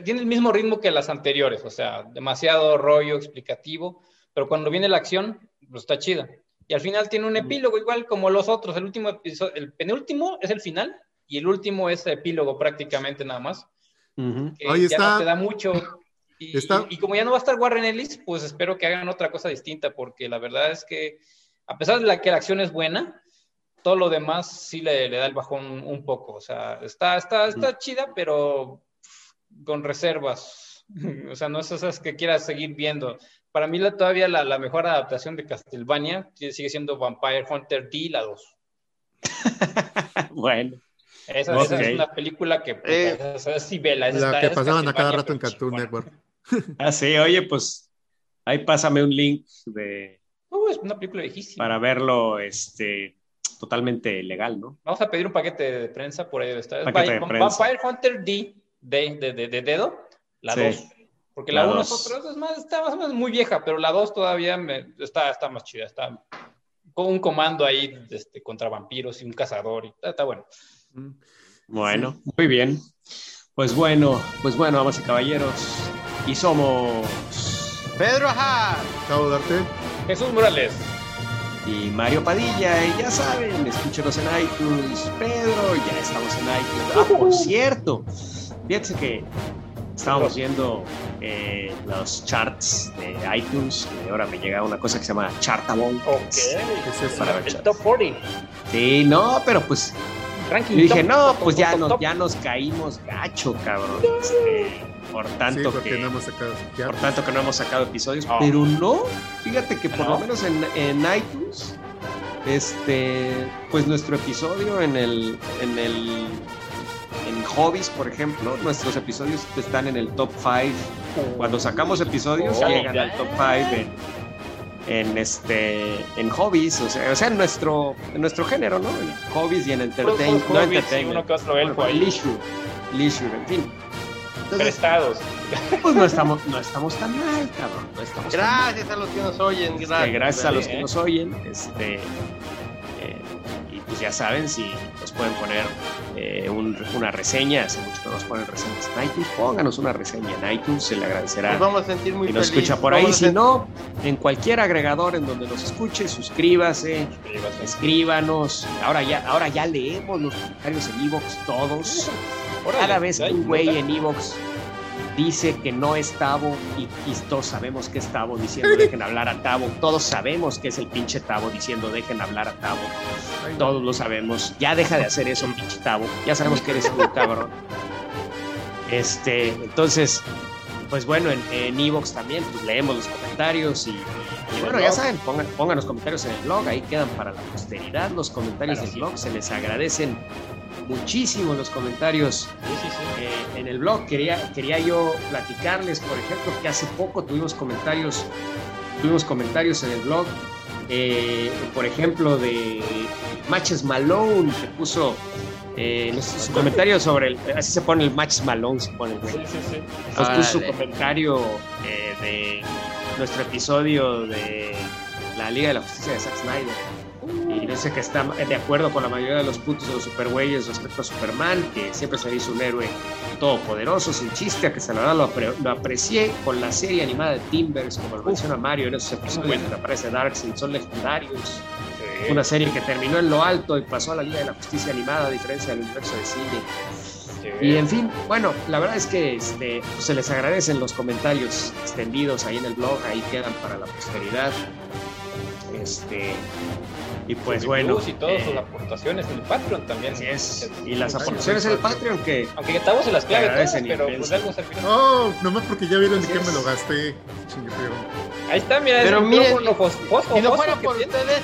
tiene el mismo ritmo que las anteriores, o sea, demasiado rollo explicativo, pero cuando viene la acción, pues está chida. Y al final tiene un epílogo igual como los otros, el último episodio, el penúltimo es el final y el último es epílogo prácticamente nada más. Uh Ahí está. te da mucho. Y, está... y, como ya no va a estar Warren Ellis, pues espero que hagan otra cosa distinta, porque la verdad es que a pesar de la que la acción es buena, todo lo demás sí le, da el bajón un poco. O sea, está, está, está chida, pero con reservas. *laughs* O sea, no es esas que quieras seguir viendo. Para mí la, todavía la, mejor adaptación de Castlevania sigue siendo Vampire Hunter D, la 2. *laughs* bueno. Esa, es una película que pues, eh, sí vela. La que pasaban a cada rato en Cartoon Network. *laughs* ah, sí, oye, pues ahí pásame un link de, Uh, es una película viejísima. Para verlo este, totalmente legal, ¿no? Vamos a pedir un paquete de prensa por ahí. Está. Vampire, Vampire Hunter D de, de, de, de dedo, la 2. Porque la 1 es es más, está más o menos muy vieja, pero la 2 todavía me, está, está más chida. Está con un comando ahí este, contra vampiros y un cazador. Y, está, está bueno. Mm. Bueno, muy bien. Pues bueno, pues bueno, vamos y caballeros. Y somos Pedro Ajá. Cabo Darte. Jesús Morales. Y Mario Padilla, y ya saben, escúchenos en iTunes. Pedro, ya estamos en iTunes. Ah, por cierto, fíjense que estábamos viendo eh, los charts de iTunes y ahora me llega una cosa que se llama Chartable. Ok, es para el top 40. Sí, no, pero pues Ranking dije, no, pues ya, nos, ya nos caímos gacho, cabrón. Este, por tanto que no hemos sacado, por tanto que no hemos sacado episodios, ah. pero no, fíjate que por lo menos en, en, iTunes, este, pues nuestro episodio en el, en el, en hobbies, por ejemplo, nuestros episodios están en el top 5. Cuando sacamos episodios oh, llegan al top 5 en, en este en hobbies, o sea, o sea en nuestro en nuestro género, ¿no? En hobbies y en entertainment, no entertainment, leisure, leisure, en fin prestados. Pues no estamos, no estamos tan mal, cabrón. No estamos gracias a los que nos oyen. Este, gracias, gracias a los que nos oyen. Este, eh, y pues ya saben, si nos pueden poner eh, un, una reseña, hace mucho que nos ponen reseñas en iTunes, pónganos una reseña en iTunes, se le agradecerá. Nos vamos a sentir muy Y nos escucha por ahí, si no, en cualquier agregador en donde nos escuche, suscríbase, escríbanos. Ahora ya, ahora ya leemos los comentarios en Evox todos. Cada vez que un güey en Evox dice que no es Tavo y, todos sabemos que es Tavo diciendo dejen hablar a Tavo. Todos sabemos que es el pinche Tavo diciendo dejen hablar a Tavo. Todos lo sabemos. Ya deja de hacer eso, pinche Tavo. Ya sabemos que eres un *laughs* cabrón. Este, entonces, pues bueno, en Evox también, pues leemos los comentarios y, bueno, ya saben, pongan, pongan, los comentarios en el blog, ahí quedan para la posteridad. Los comentarios del blog se les agradecen muchísimo los comentarios eh, en el blog. Quería, quería yo platicarles, por ejemplo, que hace poco tuvimos comentarios, tuvimos comentarios en el blog, eh, por ejemplo, de Matches Malone, que puso eh, su comentario sobre el, así se pone el Matches Malone, se pone el puso su comentario de nuestro episodio de la Liga de la Justicia de Zack Snyder y dice que está de acuerdo con la mayoría de los puntos de los supergüeyes respecto a Superman, que siempre se hizo un héroe todopoderoso, sin chiste, a que se lo, lo aprecié con la serie animada de Timbers, como lo menciona Mario en esos episodios que aparece Darkseid, son legendarios. Una serie que terminó en lo alto y pasó a la Liga de la Justicia animada, a diferencia del universo de cine. Y en fin, bueno, la verdad es que este, se les agradecen los comentarios extendidos ahí en el blog, ahí quedan para la posteridad. Este, y pues bueno. Y todas sus eh, aportaciones en el Patreon también. Así es. Y las aportaciones en el Patreon que. Aunque ya estamos en las claves, pero pues algo se No, nomás porque ya vieron de qué me lo gasté. Ahí está, mira. Pero miren, si no fuera por ustedes,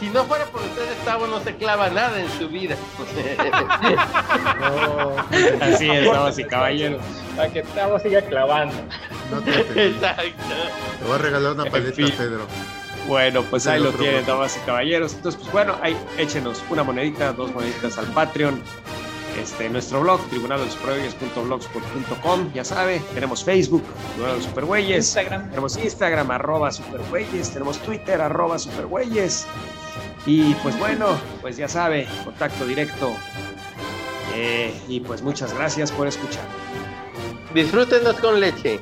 si no fuera por ustedes, Tavo no se clava nada en su vida. *laughs* Así es, damas y caballeros. Para que Tavo siga clavando. No te. *laughs* Exacto. Te voy a regalar una paleta. Pedro. Bueno, pues ahí lo tienen, damas y caballeros. Entonces, pues bueno, ahí échenos una monedita, dos moneditas al Patreon. Este, nuestro blog, tribunaldelosupergüeyes.blogspot.com, ya sabe, tenemos Facebook, Tribunal de los Supergüeyes, Instagram. tenemos Instagram, arroba supergüeyes, tenemos Twitter, arroba supergüeyes. Y pues bueno, pues ya sabe, contacto directo. Eh, y pues muchas gracias por escuchar. Disfrútenos con leche.